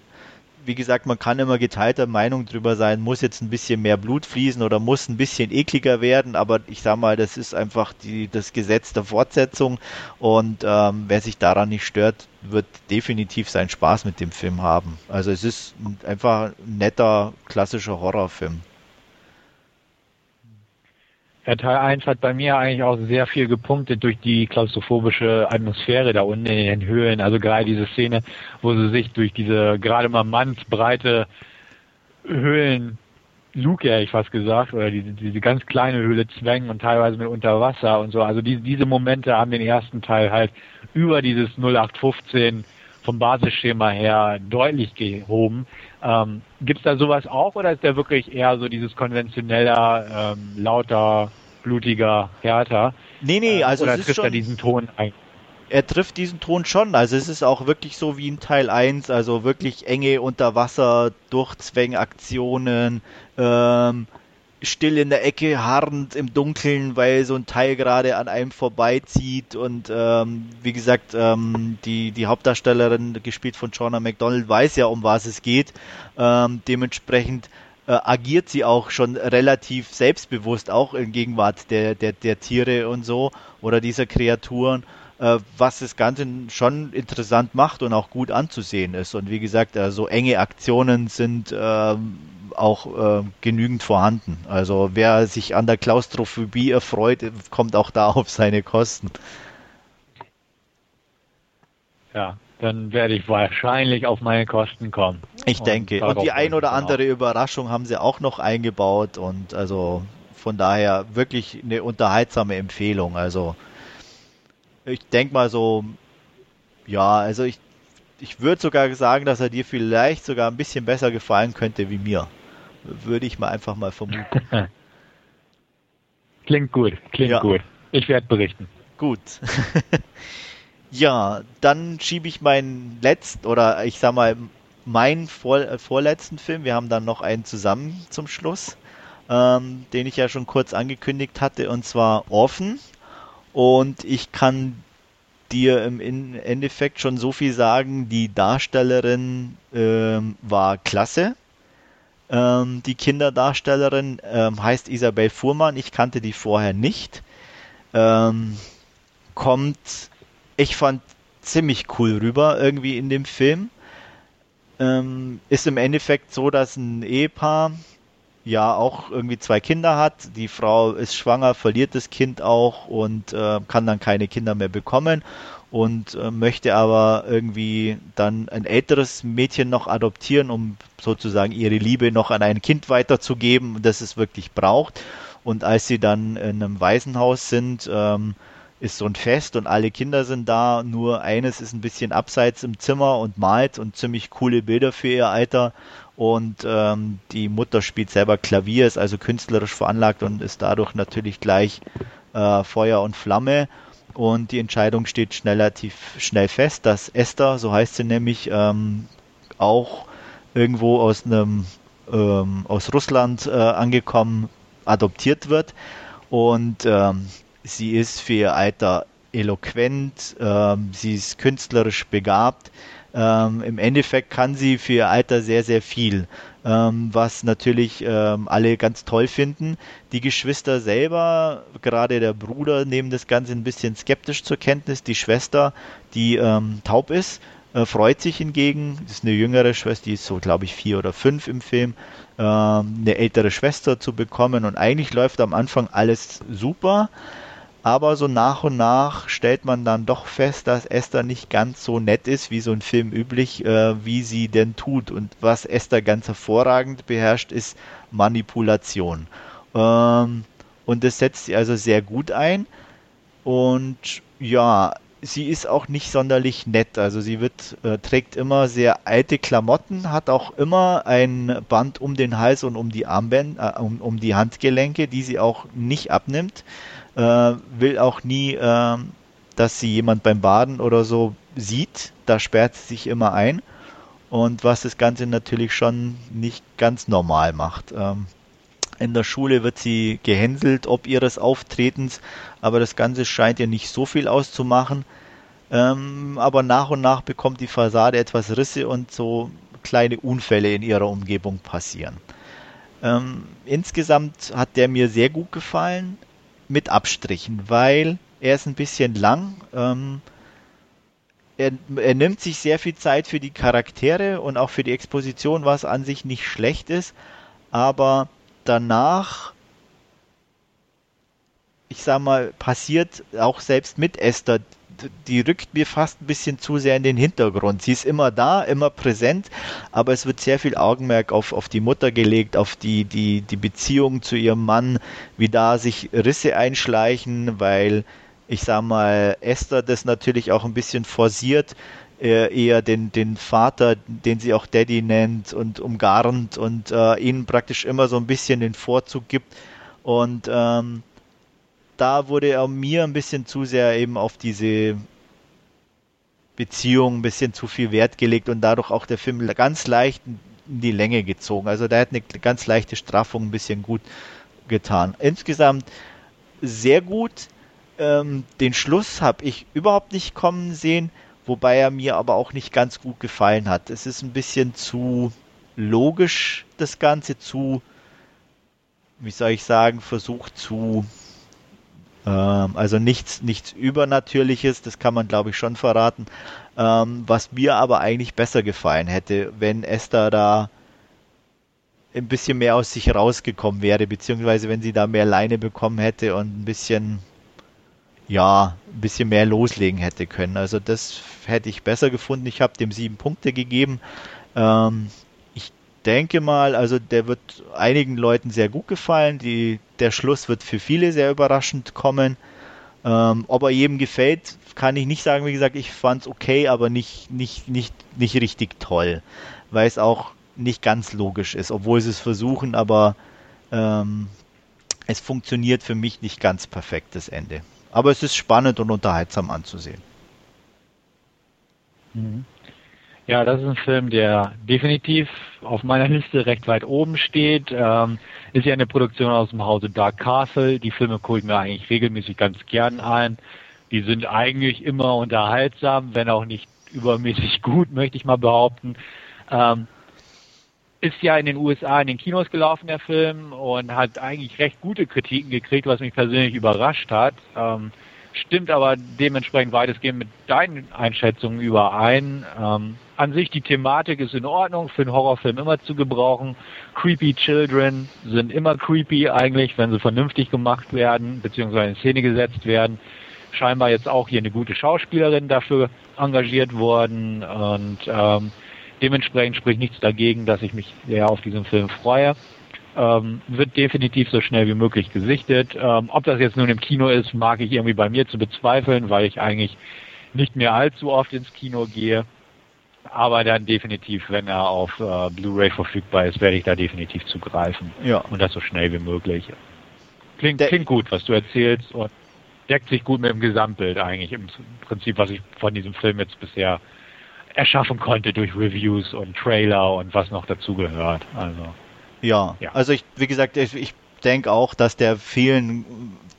wie gesagt, man kann immer geteilter Meinung drüber sein, muss jetzt ein bisschen mehr Blut fließen oder muss ein bisschen ekliger werden, aber ich sag mal, das ist einfach die, das Gesetz der Fortsetzung und ähm, wer sich daran nicht stört, wird definitiv seinen Spaß mit dem Film haben. Also es ist einfach ein netter, klassischer Horrorfilm. Ja, Teil 1 hat bei mir eigentlich auch sehr viel gepunktet durch die klaustrophobische Atmosphäre da unten in den Höhlen. Also gerade diese Szene, wo sie sich durch diese gerade mal mannsbreite Höhlen, Luke, hätte ich fast gesagt, oder diese, diese ganz kleine Höhle zwängen und teilweise mit Unterwasser und so. Also diese, diese Momente haben den ersten Teil halt über dieses 0815 vom Basisschema her deutlich gehoben. Ähm, Gibt es da sowas auch oder ist der wirklich eher so dieses konventioneller, ähm, lauter, blutiger, härter? Nee, nee, äh, also oder trifft er diesen Ton ein? Er trifft diesen Ton schon. Also es ist auch wirklich so wie in Teil 1, also wirklich enge Unterwasser, Durchzwängaktionen, ähm, still in der Ecke, harrend im Dunkeln, weil so ein Teil gerade an einem vorbeizieht und ähm, wie gesagt, ähm, die, die Hauptdarstellerin, gespielt von Shauna McDonald, weiß ja, um was es geht. Ähm, dementsprechend äh, agiert sie auch schon relativ selbstbewusst, auch in Gegenwart der, der, der Tiere und so oder dieser Kreaturen äh, was das Ganze schon interessant macht und auch gut anzusehen ist. Und wie gesagt, äh, so enge Aktionen sind äh, auch äh, genügend vorhanden. Also wer sich an der Klaustrophobie erfreut, kommt auch da auf seine Kosten. Ja, dann werde ich wahrscheinlich auf meine Kosten kommen. Ich und denke. Und die ein oder andere auch. Überraschung haben sie auch noch eingebaut und also von daher wirklich eine unterhaltsame Empfehlung. Also ich denke mal so, ja, also ich, ich würde sogar sagen, dass er dir vielleicht sogar ein bisschen besser gefallen könnte wie mir. Würde ich mal einfach mal vermuten. (laughs) klingt gut, klingt ja. gut. Ich werde berichten. Gut. (laughs) ja, dann schiebe ich meinen letzten oder ich sag mal meinen vor, äh, vorletzten Film. Wir haben dann noch einen zusammen zum Schluss, ähm, den ich ja schon kurz angekündigt hatte, und zwar Orphan. Und ich kann dir im Endeffekt schon so viel sagen, die Darstellerin ähm, war klasse. Ähm, die Kinderdarstellerin ähm, heißt Isabel Fuhrmann, ich kannte die vorher nicht. Ähm, kommt, ich fand ziemlich cool rüber irgendwie in dem Film. Ähm, ist im Endeffekt so, dass ein Ehepaar ja auch irgendwie zwei Kinder hat. Die Frau ist schwanger, verliert das Kind auch und äh, kann dann keine Kinder mehr bekommen und äh, möchte aber irgendwie dann ein älteres Mädchen noch adoptieren, um sozusagen ihre Liebe noch an ein Kind weiterzugeben, das es wirklich braucht. Und als sie dann in einem Waisenhaus sind, ähm, ist so ein Fest und alle Kinder sind da, nur eines ist ein bisschen abseits im Zimmer und malt und ziemlich coole Bilder für ihr Alter und ähm, die Mutter spielt selber Klavier, ist also künstlerisch veranlagt und ist dadurch natürlich gleich äh, Feuer und Flamme. Und die Entscheidung steht relativ schnell fest, dass Esther, so heißt sie nämlich, ähm, auch irgendwo aus einem ähm, aus Russland äh, angekommen adoptiert wird. Und ähm, sie ist für ihr Alter eloquent, ähm, sie ist künstlerisch begabt, ähm, Im Endeffekt kann sie für ihr Alter sehr, sehr viel, ähm, was natürlich ähm, alle ganz toll finden. Die Geschwister selber, gerade der Bruder, nehmen das Ganze ein bisschen skeptisch zur Kenntnis. Die Schwester, die ähm, taub ist, äh, freut sich hingegen. Das ist eine jüngere Schwester, die ist so, glaube ich, vier oder fünf im Film, ähm, eine ältere Schwester zu bekommen. Und eigentlich läuft am Anfang alles super. Aber so nach und nach stellt man dann doch fest, dass Esther nicht ganz so nett ist, wie so ein Film üblich, äh, wie sie denn tut. Und was Esther ganz hervorragend beherrscht, ist Manipulation. Ähm, und das setzt sie also sehr gut ein. Und ja, sie ist auch nicht sonderlich nett. Also sie wird, äh, trägt immer sehr alte Klamotten, hat auch immer ein Band um den Hals und um die Armbänder, äh, um, um die Handgelenke, die sie auch nicht abnimmt äh, will auch nie, äh, dass sie jemand beim Baden oder so sieht. Da sperrt sie sich immer ein. Und was das Ganze natürlich schon nicht ganz normal macht. Ähm, in der Schule wird sie gehänselt ob ihres Auftretens, aber das Ganze scheint ihr nicht so viel auszumachen. Ähm, aber nach und nach bekommt die Fassade etwas Risse und so kleine Unfälle in ihrer Umgebung passieren. Ähm, insgesamt hat der mir sehr gut gefallen mit Abstrichen, weil er ist ein bisschen lang. Ähm, er, er, nimmt sich sehr viel Zeit für die Charaktere und auch für die Exposition, was an sich nicht schlecht ist, aber danach, ich sag mal, passiert auch selbst mit Esther die rückt mir fast ein bisschen zu sehr in den Hintergrund. Sie ist immer da, immer präsent, aber es wird sehr viel Augenmerk auf, auf die Mutter gelegt, auf die, die, die Beziehung zu ihrem Mann, wie da sich Risse einschleichen, weil ich sag mal, Esther das natürlich auch ein bisschen forciert, äh, eher den, den Vater, den sie auch Daddy nennt und umgarnt und äh, ihnen praktisch immer so ein bisschen den Vorzug gibt. Und ähm, da wurde er mir ein bisschen zu sehr eben auf diese Beziehung ein bisschen zu viel Wert gelegt und dadurch auch der Film ganz leicht in die Länge gezogen. Also da hat eine ganz leichte Straffung ein bisschen gut getan. Insgesamt sehr gut. Ähm, den Schluss habe ich überhaupt nicht kommen sehen, wobei er mir aber auch nicht ganz gut gefallen hat. Es ist ein bisschen zu logisch, das Ganze zu, wie soll ich sagen, versucht zu ähm, also nichts, nichts Übernatürliches, das kann man glaube ich schon verraten. Ähm, was mir aber eigentlich besser gefallen hätte, wenn Esther da ein bisschen mehr aus sich rausgekommen wäre, beziehungsweise wenn sie da mehr Leine bekommen hätte und ein bisschen, ja, ein bisschen mehr loslegen hätte können. Also das hätte ich besser gefunden. Ich habe dem sieben Punkte gegeben. Ähm, denke mal, also der wird einigen Leuten sehr gut gefallen. Die, der Schluss wird für viele sehr überraschend kommen. Ähm, ob er jedem gefällt, kann ich nicht sagen. Wie gesagt, ich fand es okay, aber nicht, nicht, nicht, nicht richtig toll, weil es auch nicht ganz logisch ist, obwohl sie es versuchen, aber ähm, es funktioniert für mich nicht ganz perfekt, das Ende. Aber es ist spannend und unterhaltsam anzusehen. Mhm. Ja, das ist ein Film, der definitiv auf meiner Liste recht weit oben steht. Ähm, ist ja eine Produktion aus dem Hause Dark Castle. Die Filme gucke ich mir eigentlich regelmäßig ganz gern ein. Die sind eigentlich immer unterhaltsam, wenn auch nicht übermäßig gut, (laughs) möchte ich mal behaupten. Ähm, ist ja in den USA in den Kinos gelaufen, der Film, und hat eigentlich recht gute Kritiken gekriegt, was mich persönlich überrascht hat. Ähm, stimmt aber dementsprechend weitestgehend mit deinen Einschätzungen überein. Ähm, an sich die Thematik ist in Ordnung, für einen Horrorfilm immer zu gebrauchen. Creepy Children sind immer creepy eigentlich, wenn sie vernünftig gemacht werden, beziehungsweise in Szene gesetzt werden. Scheinbar jetzt auch hier eine gute Schauspielerin dafür engagiert worden und ähm, dementsprechend spricht nichts dagegen, dass ich mich sehr auf diesen Film freue. Ähm, wird definitiv so schnell wie möglich gesichtet. Ähm, ob das jetzt nun im Kino ist, mag ich irgendwie bei mir zu bezweifeln, weil ich eigentlich nicht mehr allzu oft ins Kino gehe. Aber dann definitiv, wenn er auf äh, Blu-ray verfügbar ist, werde ich da definitiv zugreifen. Ja. Und das so schnell wie möglich. Klingt, klingt gut, was du erzählst und deckt sich gut mit dem Gesamtbild eigentlich. Im Prinzip, was ich von diesem Film jetzt bisher erschaffen konnte durch Reviews und Trailer und was noch dazugehört. Also. Ja, ja, also ich, wie gesagt, ich, ich denke auch, dass der vielen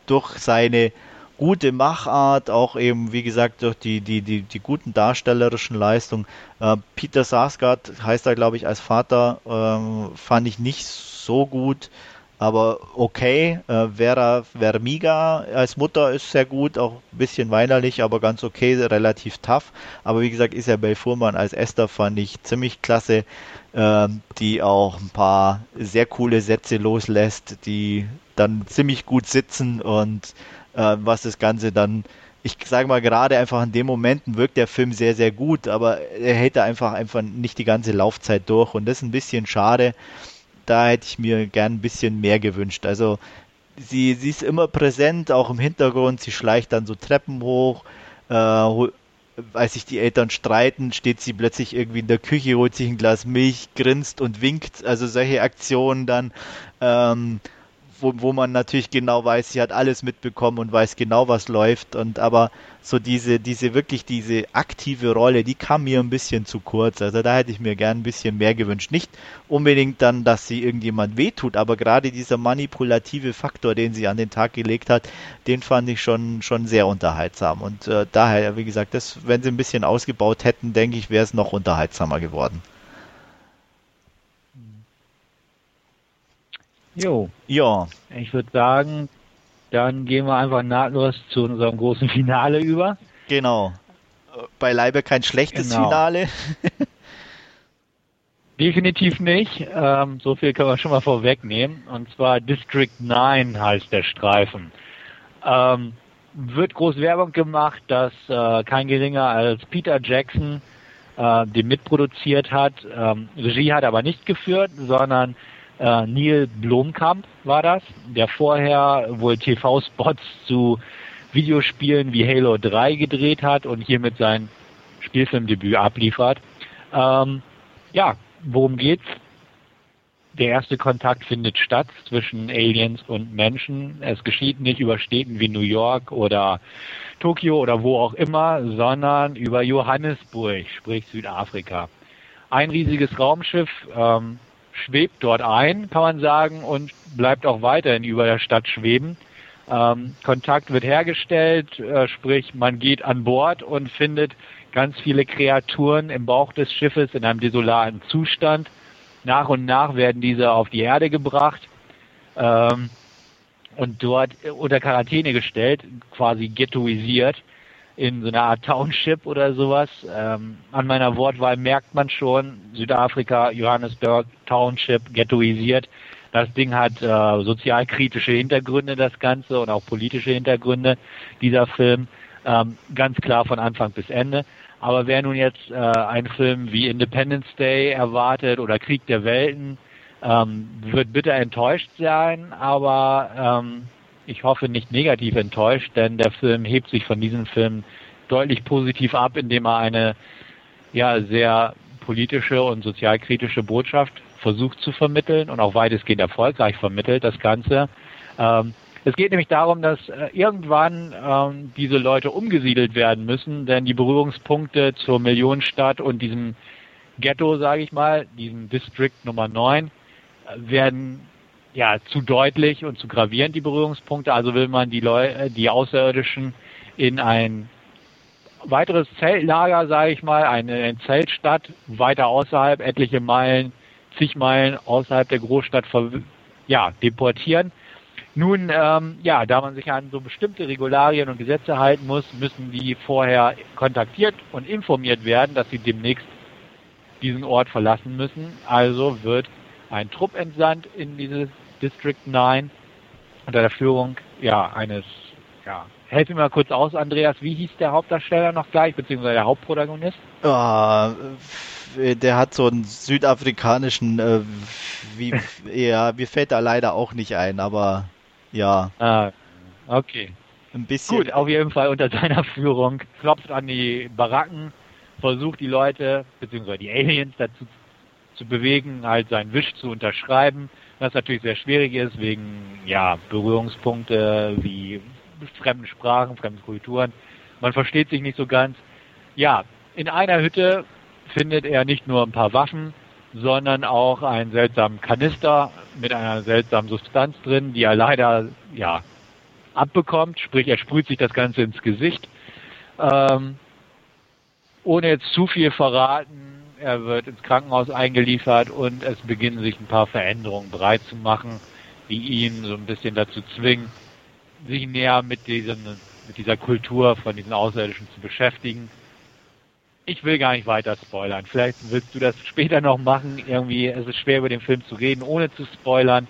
durch seine gute Machart, auch eben, wie gesagt, durch die, die, die, die guten darstellerischen Leistungen. Äh, Peter Sarsgaard heißt er, glaube ich, als Vater, äh, fand ich nicht so gut, aber okay. Äh, Vera Vermiga als Mutter ist sehr gut, auch ein bisschen weinerlich, aber ganz okay, relativ tough. Aber wie gesagt, Isabel Fuhrmann als Esther fand ich ziemlich klasse, äh, die auch ein paar sehr coole Sätze loslässt, die dann ziemlich gut sitzen und äh, was das Ganze dann ich sage mal gerade einfach in den Momenten wirkt der Film sehr, sehr gut, aber er hätte einfach einfach nicht die ganze Laufzeit durch und das ist ein bisschen schade. Da hätte ich mir gern ein bisschen mehr gewünscht. Also sie, sie ist immer präsent, auch im Hintergrund, sie schleicht dann so Treppen hoch, äh, als sich die Eltern streiten, steht sie plötzlich irgendwie in der Küche, holt sich ein Glas Milch, grinst und winkt. Also solche Aktionen dann. Ähm, wo, wo man natürlich genau weiß, sie hat alles mitbekommen und weiß genau, was läuft. Und aber so diese, diese wirklich diese aktive Rolle, die kam mir ein bisschen zu kurz. Also da hätte ich mir gern ein bisschen mehr gewünscht. Nicht unbedingt dann, dass sie irgendjemand wehtut, aber gerade dieser manipulative Faktor, den sie an den Tag gelegt hat, den fand ich schon, schon sehr unterhaltsam. Und äh, daher, wie gesagt, das, wenn sie ein bisschen ausgebaut hätten, denke ich, wäre es noch unterhaltsamer geworden. Jo. Ja. Ich würde sagen, dann gehen wir einfach nahtlos zu unserem großen (laughs) Finale über. Genau. Beileibe kein schlechtes genau. Finale. (laughs) Definitiv nicht. Ähm, so viel können wir schon mal vorwegnehmen. Und zwar District 9 heißt der Streifen. Ähm, wird groß Werbung gemacht, dass äh, kein geringer als Peter Jackson äh, den mitproduziert hat. Ähm, Regie hat aber nicht geführt, sondern äh, Neil Blomkamp war das, der vorher wohl TV-Spots zu Videospielen wie Halo 3 gedreht hat und hiermit sein Spielfilmdebüt abliefert. Ähm, ja, worum geht's? Der erste Kontakt findet statt zwischen Aliens und Menschen. Es geschieht nicht über Städten wie New York oder Tokio oder wo auch immer, sondern über Johannesburg, sprich Südafrika. Ein riesiges Raumschiff, ähm, schwebt dort ein, kann man sagen, und bleibt auch weiterhin über der Stadt schweben. Ähm, Kontakt wird hergestellt, äh, sprich man geht an Bord und findet ganz viele Kreaturen im Bauch des Schiffes in einem desolaten Zustand. Nach und nach werden diese auf die Erde gebracht ähm, und dort unter Quarantäne gestellt, quasi ghettoisiert in so einer Art Township oder sowas. Ähm, an meiner Wortwahl merkt man schon, Südafrika, Johannesburg, Township, ghettoisiert. Das Ding hat äh, sozialkritische Hintergründe, das Ganze, und auch politische Hintergründe, dieser Film. Ähm, ganz klar von Anfang bis Ende. Aber wer nun jetzt äh, einen Film wie Independence Day erwartet oder Krieg der Welten, ähm, wird bitter enttäuscht sein, aber ähm, ich hoffe, nicht negativ enttäuscht, denn der Film hebt sich von diesem Film deutlich positiv ab, indem er eine ja sehr politische und sozialkritische Botschaft versucht zu vermitteln und auch weitestgehend erfolgreich vermittelt das Ganze. Ähm, es geht nämlich darum, dass äh, irgendwann ähm, diese Leute umgesiedelt werden müssen, denn die Berührungspunkte zur Millionenstadt und diesem Ghetto, sage ich mal, diesem District Nummer 9, äh, werden ja zu deutlich und zu gravierend die Berührungspunkte. Also will man die Leute, die Außerirdischen in ein weiteres Zeltlager, sage ich mal, eine Zeltstadt weiter außerhalb, etliche Meilen, zig Meilen außerhalb der Großstadt ja, deportieren. Nun, ähm, ja, da man sich an so bestimmte Regularien und Gesetze halten muss, müssen die vorher kontaktiert und informiert werden, dass sie demnächst diesen Ort verlassen müssen. Also wird ein Trupp entsandt in dieses District 9 unter der Führung ja eines ja Helf mir mal kurz aus, Andreas, wie hieß der Hauptdarsteller noch gleich, beziehungsweise der Hauptprotagonist? Uh, der hat so einen südafrikanischen, äh, wie, (laughs) ja, mir fällt da leider auch nicht ein, aber ja. Ah, okay. Ein bisschen. Gut, auf jeden Fall unter seiner Führung klopft an die Baracken, versucht die Leute, beziehungsweise die Aliens dazu zu bewegen, halt seinen Wisch zu unterschreiben was natürlich sehr schwierig ist wegen ja, Berührungspunkte wie fremden Sprachen, fremden Kulturen. Man versteht sich nicht so ganz. Ja, in einer Hütte findet er nicht nur ein paar Waffen, sondern auch einen seltsamen Kanister mit einer seltsamen Substanz drin, die er leider ja abbekommt, sprich er sprüht sich das Ganze ins Gesicht. Ähm, ohne jetzt zu viel verraten, er wird ins Krankenhaus eingeliefert und es beginnen sich ein paar Veränderungen breit zu machen, die ihn so ein bisschen dazu zwingen, sich näher mit, diesen, mit dieser Kultur von diesen Außerirdischen zu beschäftigen. Ich will gar nicht weiter spoilern. Vielleicht willst du das später noch machen. Irgendwie es ist schwer über den Film zu reden, ohne zu spoilern.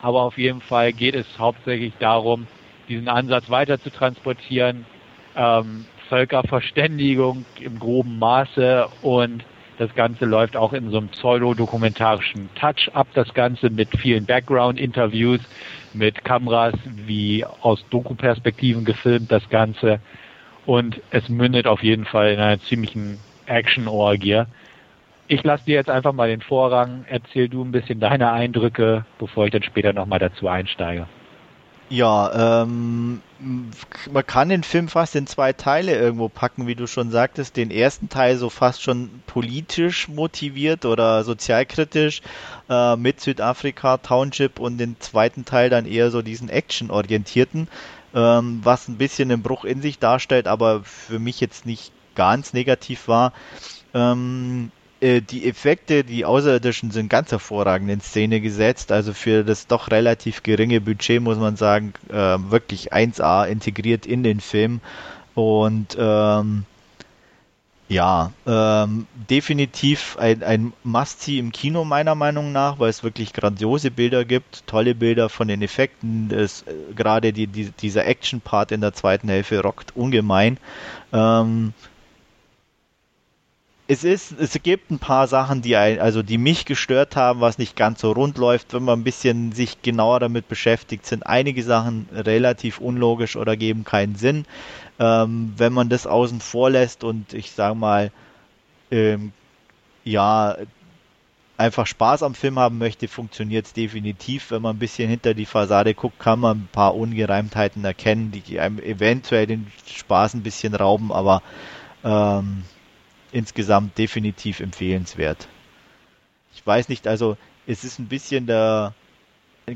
Aber auf jeden Fall geht es hauptsächlich darum, diesen Ansatz weiter zu transportieren, ähm, Völkerverständigung im groben Maße und das Ganze läuft auch in so einem pseudo-dokumentarischen Touch ab, das Ganze mit vielen Background-Interviews, mit Kameras wie aus Doku-Perspektiven gefilmt, das Ganze. Und es mündet auf jeden Fall in einer ziemlichen Action-Orgie. Ich lasse dir jetzt einfach mal den Vorrang. Erzähl du ein bisschen deine Eindrücke, bevor ich dann später nochmal dazu einsteige. Ja, ähm, man kann den Film fast in zwei Teile irgendwo packen, wie du schon sagtest. Den ersten Teil so fast schon politisch motiviert oder sozialkritisch äh, mit Südafrika, Township und den zweiten Teil dann eher so diesen Action-orientierten, ähm, was ein bisschen einen Bruch in sich darstellt, aber für mich jetzt nicht ganz negativ war. Ähm, äh, die Effekte, die Außerirdischen sind ganz hervorragend in Szene gesetzt. Also für das doch relativ geringe Budget muss man sagen, äh, wirklich 1A integriert in den Film. Und ähm, ja, ähm, definitiv ein, ein Must-See im Kino meiner Meinung nach, weil es wirklich grandiose Bilder gibt, tolle Bilder von den Effekten. Das, äh, gerade die, die, dieser Action-Part in der zweiten Hälfte rockt ungemein. Ähm, es ist, es gibt ein paar Sachen, die also die mich gestört haben, was nicht ganz so rund läuft, wenn man ein bisschen sich genauer damit beschäftigt, sind einige Sachen relativ unlogisch oder geben keinen Sinn. Ähm, wenn man das außen vor lässt und ich sage mal, ähm, ja, einfach Spaß am Film haben möchte, funktioniert es definitiv. Wenn man ein bisschen hinter die Fassade guckt, kann man ein paar Ungereimtheiten erkennen, die einem eventuell den Spaß ein bisschen rauben, aber ähm, insgesamt definitiv empfehlenswert. Ich weiß nicht, also es ist ein bisschen der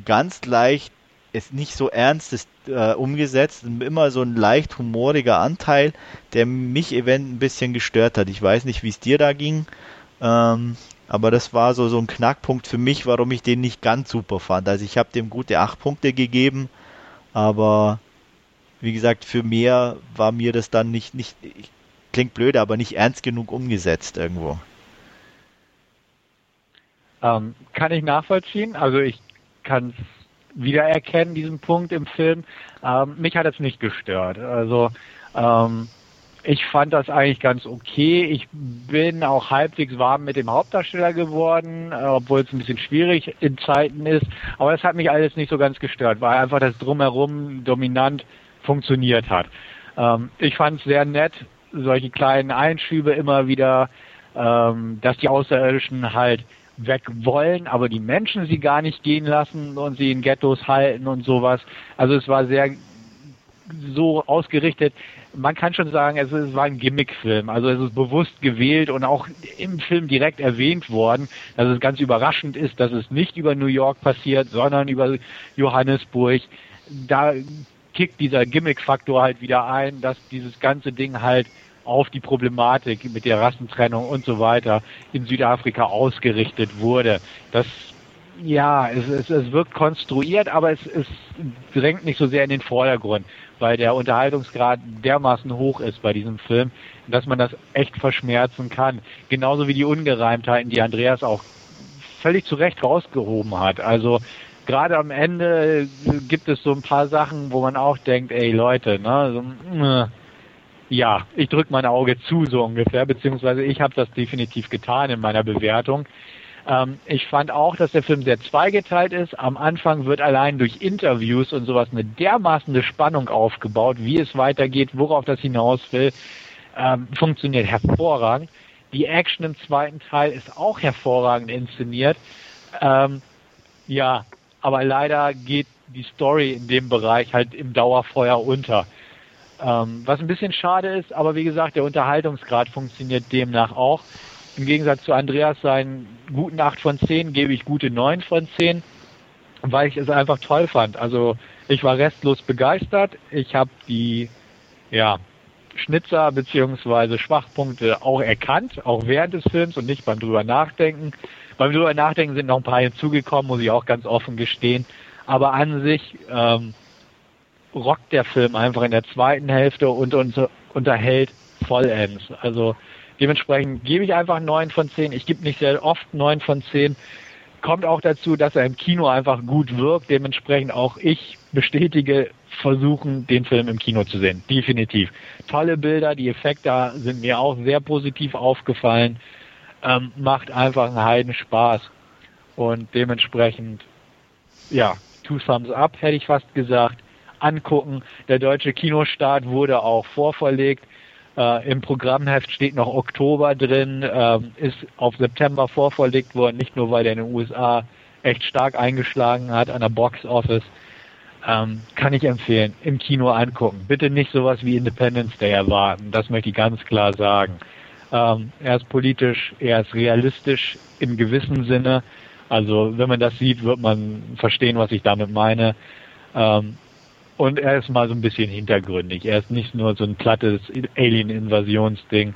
ganz leicht, ist nicht so ernst ist, äh, umgesetzt, immer so ein leicht humoriger Anteil, der mich event ein bisschen gestört hat. Ich weiß nicht, wie es dir da ging, ähm, aber das war so, so ein Knackpunkt für mich, warum ich den nicht ganz super fand. Also ich habe dem gute acht Punkte gegeben, aber wie gesagt, für mehr war mir das dann nicht, nicht, ich klingt blöd, aber nicht ernst genug umgesetzt irgendwo. Ähm, kann ich nachvollziehen. Also ich kann es wiedererkennen, diesen Punkt im Film. Ähm, mich hat es nicht gestört. Also ähm, ich fand das eigentlich ganz okay. Ich bin auch halbwegs warm mit dem Hauptdarsteller geworden, äh, obwohl es ein bisschen schwierig in Zeiten ist. Aber es hat mich alles nicht so ganz gestört, weil einfach das drumherum dominant funktioniert hat. Ähm, ich fand es sehr nett, solche kleinen Einschübe immer wieder, ähm, dass die Außerirdischen halt weg wollen, aber die Menschen sie gar nicht gehen lassen und sie in Ghettos halten und sowas. Also es war sehr so ausgerichtet. Man kann schon sagen, es, es war ein Gimmickfilm. Also es ist bewusst gewählt und auch im Film direkt erwähnt worden, dass es ganz überraschend ist, dass es nicht über New York passiert, sondern über Johannesburg. Da kickt dieser Gimmick-Faktor halt wieder ein, dass dieses ganze Ding halt auf die Problematik mit der Rassentrennung und so weiter in Südafrika ausgerichtet wurde. Das ja, es, es, es wirkt konstruiert, aber es, es drängt nicht so sehr in den Vordergrund, weil der Unterhaltungsgrad dermaßen hoch ist bei diesem Film, dass man das echt verschmerzen kann. Genauso wie die Ungereimtheiten, die Andreas auch völlig zu Recht rausgehoben hat. Also gerade am Ende gibt es so ein paar Sachen, wo man auch denkt, ey Leute, ne, so, äh, ja, ich drücke mein Auge zu, so ungefähr, beziehungsweise ich habe das definitiv getan in meiner Bewertung. Ähm, ich fand auch, dass der Film sehr zweigeteilt ist. Am Anfang wird allein durch Interviews und sowas eine dermaßen Spannung aufgebaut, wie es weitergeht, worauf das hinaus will. Ähm, funktioniert hervorragend. Die Action im zweiten Teil ist auch hervorragend inszeniert. Ähm, ja, aber leider geht die Story in dem Bereich halt im Dauerfeuer unter. Ähm, was ein bisschen schade ist, aber wie gesagt, der Unterhaltungsgrad funktioniert demnach auch. Im Gegensatz zu Andreas seinen guten 8 von 10 gebe ich gute 9 von 10, weil ich es einfach toll fand. Also ich war restlos begeistert. Ich habe die ja, Schnitzer beziehungsweise Schwachpunkte auch erkannt, auch während des Films und nicht beim drüber nachdenken. Beim drüber nachdenken sind noch ein paar hinzugekommen, muss ich auch ganz offen gestehen. Aber an sich ähm, rockt der Film einfach in der zweiten Hälfte und, und unterhält vollends. Also dementsprechend gebe ich einfach neun von zehn. Ich gebe nicht sehr oft neun von zehn. kommt auch dazu, dass er im Kino einfach gut wirkt. Dementsprechend auch ich bestätige, versuchen, den Film im Kino zu sehen. Definitiv. Tolle Bilder, die Effekte sind mir auch sehr positiv aufgefallen. Ähm, macht einfach einen Heiden Spaß. Und dementsprechend, ja, two thumbs up, hätte ich fast gesagt. Angucken. Der deutsche Kinostart wurde auch vorverlegt. Äh, Im Programmheft steht noch Oktober drin, äh, ist auf September vorverlegt worden, nicht nur weil der in den USA echt stark eingeschlagen hat an der Box Office. Ähm, kann ich empfehlen, im Kino angucken. Bitte nicht sowas wie Independence Day erwarten, das möchte ich ganz klar sagen. Ähm, er ist politisch, er ist realistisch im gewissen Sinne. Also wenn man das sieht, wird man verstehen, was ich damit meine. Ähm, und er ist mal so ein bisschen hintergründig. Er ist nicht nur so ein plattes Alien-Invasionsding,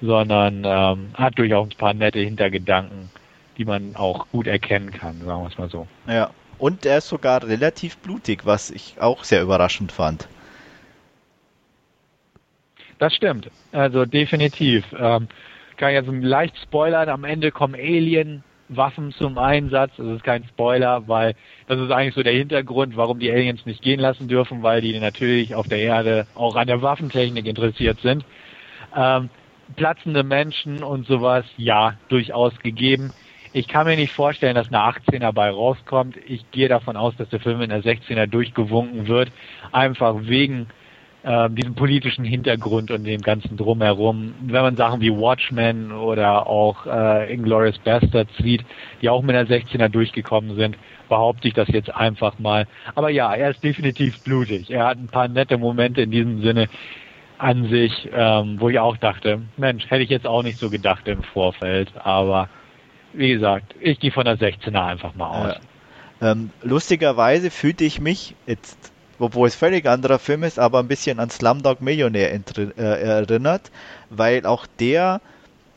sondern ähm, hat durchaus ein paar nette Hintergedanken, die man auch gut erkennen kann, sagen wir es mal so. Ja, und er ist sogar relativ blutig, was ich auch sehr überraschend fand. Das stimmt, also definitiv. Ähm, kann ich jetzt leicht spoilern, am Ende kommen Alien Waffen zum Einsatz. Das ist kein Spoiler, weil das ist eigentlich so der Hintergrund, warum die Aliens nicht gehen lassen dürfen, weil die natürlich auf der Erde auch an der Waffentechnik interessiert sind. Ähm, platzende Menschen und sowas, ja, durchaus gegeben. Ich kann mir nicht vorstellen, dass eine 18er bei rauskommt. Ich gehe davon aus, dass der Film in der 16er durchgewunken wird, einfach wegen äh, diesem politischen Hintergrund und dem ganzen Drumherum. Wenn man Sachen wie Watchmen oder auch äh, Inglourious Bastards sieht, die auch mit der 16er durchgekommen sind, behaupte ich das jetzt einfach mal. Aber ja, er ist definitiv blutig. Er hat ein paar nette Momente in diesem Sinne an sich, ähm, wo ich auch dachte, Mensch, hätte ich jetzt auch nicht so gedacht im Vorfeld. Aber wie gesagt, ich gehe von der 16er einfach mal aus. Ja. Ähm, lustigerweise fühlte ich mich jetzt obwohl es völlig anderer Film ist, aber ein bisschen an Slumdog Millionär äh, erinnert, weil auch der,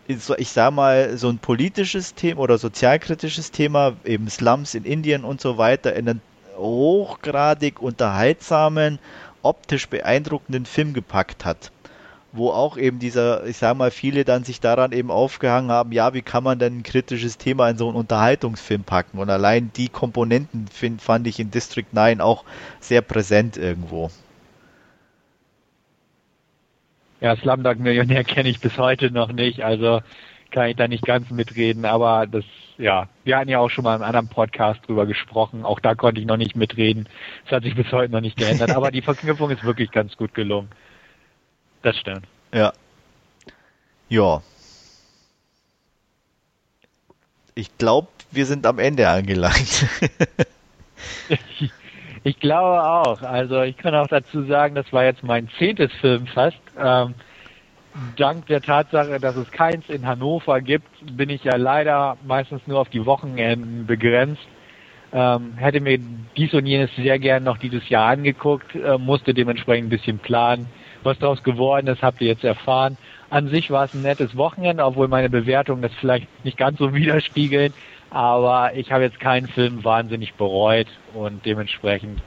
ich sag mal, so ein politisches Thema oder sozialkritisches Thema, eben Slums in Indien und so weiter, in einen hochgradig unterhaltsamen, optisch beeindruckenden Film gepackt hat wo auch eben dieser, ich sag mal, viele dann sich daran eben aufgehangen haben, ja, wie kann man denn ein kritisches Thema in so einen Unterhaltungsfilm packen? Und allein die Komponenten find, fand ich in District 9 auch sehr präsent irgendwo. Ja, Slumdog Millionär (laughs) kenne ich bis heute noch nicht, also kann ich da nicht ganz mitreden, aber das, ja, wir hatten ja auch schon mal in einem anderen Podcast drüber gesprochen, auch da konnte ich noch nicht mitreden. Das hat sich bis heute noch nicht geändert, (laughs) aber die Verknüpfung ist wirklich ganz gut gelungen. Das stimmt. Ja. Ja. Ich glaube, wir sind am Ende angelangt. (laughs) ich glaube auch. Also ich kann auch dazu sagen, das war jetzt mein zehntes Film fast. Ähm, dank der Tatsache, dass es keins in Hannover gibt, bin ich ja leider meistens nur auf die Wochenenden begrenzt. Ähm, hätte mir dies und jenes sehr gern noch dieses Jahr angeguckt, äh, musste dementsprechend ein bisschen planen. Was daraus geworden ist, habt ihr jetzt erfahren. An sich war es ein nettes Wochenende, obwohl meine Bewertungen das vielleicht nicht ganz so (laughs) widerspiegeln. Aber ich habe jetzt keinen Film wahnsinnig bereut und dementsprechend,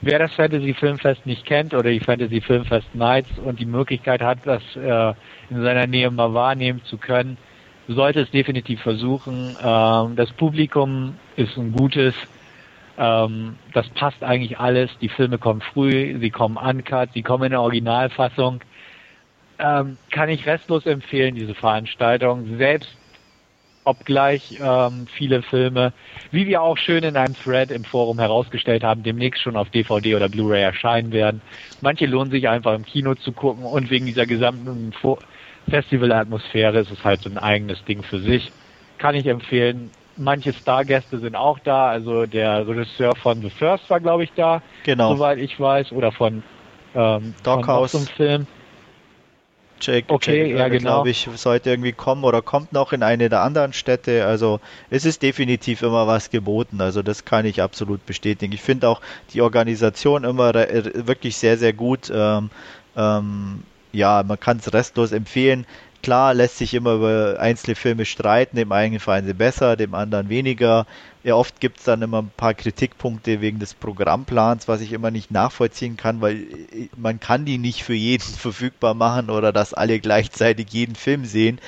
wer das Fantasy Filmfest nicht kennt oder die Fantasy Filmfest Nights und die Möglichkeit hat, das äh, in seiner Nähe mal wahrnehmen zu können, sollte es definitiv versuchen. Ähm, das Publikum ist ein gutes, ähm, das passt eigentlich alles. Die Filme kommen früh, sie kommen uncut, sie kommen in der Originalfassung. Ähm, kann ich restlos empfehlen, diese Veranstaltung. Selbst obgleich ähm, viele Filme, wie wir auch schön in einem Thread im Forum herausgestellt haben, demnächst schon auf DVD oder Blu-ray erscheinen werden. Manche lohnen sich einfach im Kino zu gucken und wegen dieser gesamten Festival-Atmosphäre ist es halt so ein eigenes Ding für sich. Kann ich empfehlen manche Stargäste sind auch da. Also der Regisseur von The First war, glaube ich, da. Genau. Soweit ich weiß. Oder von ähm, Doghouse. Von Film. Jake, okay, Jake ja, genau. glaube ich, sollte irgendwie kommen oder kommt noch in eine der anderen Städte. Also es ist definitiv immer was geboten. Also das kann ich absolut bestätigen. Ich finde auch die Organisation immer wirklich sehr, sehr gut. Ähm, ähm, ja, man kann es restlos empfehlen. Klar lässt sich immer über einzelne Filme streiten, dem einen gefallen sie besser, dem anderen weniger. Ja, oft gibt es dann immer ein paar Kritikpunkte wegen des Programmplans, was ich immer nicht nachvollziehen kann, weil äh, man kann die nicht für jeden (laughs) verfügbar machen oder dass alle gleichzeitig jeden Film sehen.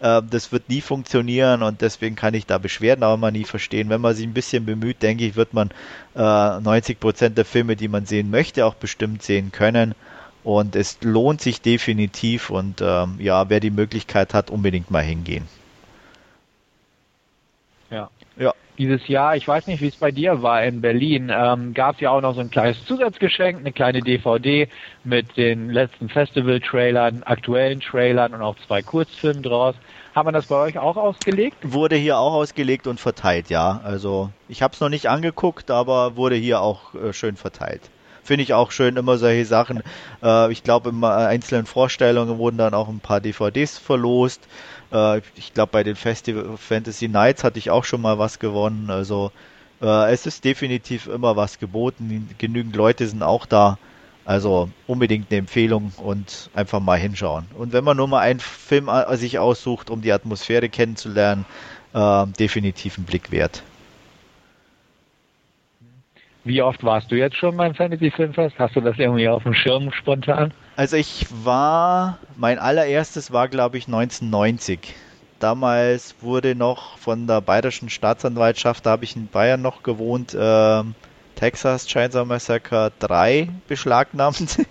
Äh, das wird nie funktionieren und deswegen kann ich da Beschwerden auch immer nie verstehen. Wenn man sich ein bisschen bemüht, denke ich, wird man äh, 90 Prozent der Filme, die man sehen möchte, auch bestimmt sehen können. Und es lohnt sich definitiv und ähm, ja, wer die Möglichkeit hat, unbedingt mal hingehen. Ja. Ja. Dieses Jahr, ich weiß nicht, wie es bei dir war in Berlin, ähm, gab es ja auch noch so ein kleines Zusatzgeschenk, eine kleine DVD mit den letzten Festival-Trailern, aktuellen Trailern und auch zwei Kurzfilmen draus. Haben wir das bei euch auch ausgelegt? Wurde hier auch ausgelegt und verteilt, ja. Also ich habe es noch nicht angeguckt, aber wurde hier auch äh, schön verteilt finde ich auch schön, immer solche Sachen. Äh, ich glaube, in einzelnen Vorstellungen wurden dann auch ein paar DVDs verlost. Äh, ich glaube, bei den Festival Fantasy Nights hatte ich auch schon mal was gewonnen. Also äh, es ist definitiv immer was geboten. Genügend Leute sind auch da. Also unbedingt eine Empfehlung und einfach mal hinschauen. Und wenn man nur mal einen Film äh, sich aussucht, um die Atmosphäre kennenzulernen, äh, definitiv einen Blick wert. Wie oft warst du jetzt schon beim Fantasy Filmfest? Hast du das irgendwie auf dem Schirm spontan? Also ich war, mein allererstes war glaube ich 1990. Damals wurde noch von der Bayerischen Staatsanwaltschaft, da habe ich in Bayern noch gewohnt, äh, Texas Chainsaw Massacre 3 beschlagnahmt.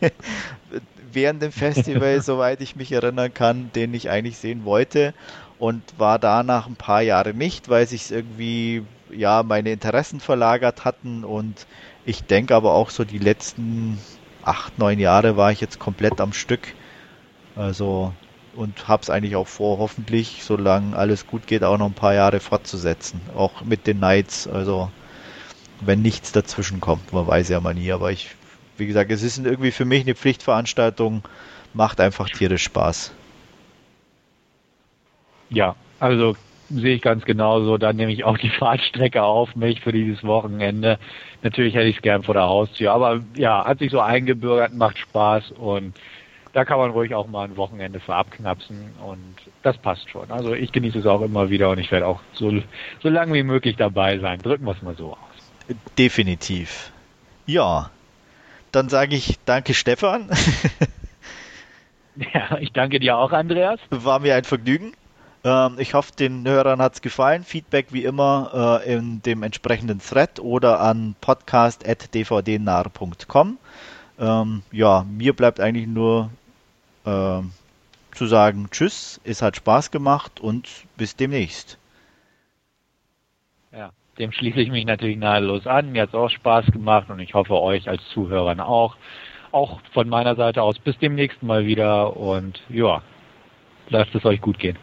(laughs) Während dem Festival, (laughs) soweit ich mich erinnern kann, den ich eigentlich sehen wollte und war danach ein paar Jahre nicht, weil sich irgendwie ja meine Interessen verlagert hatten und ich denke aber auch so die letzten acht, neun Jahre war ich jetzt komplett am Stück. Also und hab's eigentlich auch vor, hoffentlich, solange alles gut geht, auch noch ein paar Jahre fortzusetzen. Auch mit den Knights, also wenn nichts dazwischen kommt, man weiß ja mal nie, aber ich, wie gesagt, es ist irgendwie für mich eine Pflichtveranstaltung, macht einfach tierisch Spaß. Ja, also sehe ich ganz genauso. Dann nehme ich auch die (laughs) Fahrtstrecke auf mich für dieses Wochenende. Natürlich hätte ich es gern vor der Haustür, aber ja, hat sich so eingebürgert, macht Spaß und da kann man ruhig auch mal ein Wochenende für abknapsen und das passt schon. Also ich genieße es auch immer wieder und ich werde auch so, so lange wie möglich dabei sein. Drücken wir es mal so aus. Definitiv. Ja, dann sage ich danke Stefan. (laughs) ja, ich danke dir auch, Andreas. War mir ein Vergnügen. Ähm, ich hoffe, den Hörern hat es gefallen. Feedback wie immer äh, in dem entsprechenden Thread oder an podcast.dvdnar.com. Ähm, ja, mir bleibt eigentlich nur äh, zu sagen Tschüss, es hat Spaß gemacht und bis demnächst. Ja, dem schließe ich mich natürlich nahelos an. Mir hat es auch Spaß gemacht und ich hoffe euch als Zuhörern auch. Auch von meiner Seite aus bis demnächst mal wieder und ja, lasst es euch gut gehen.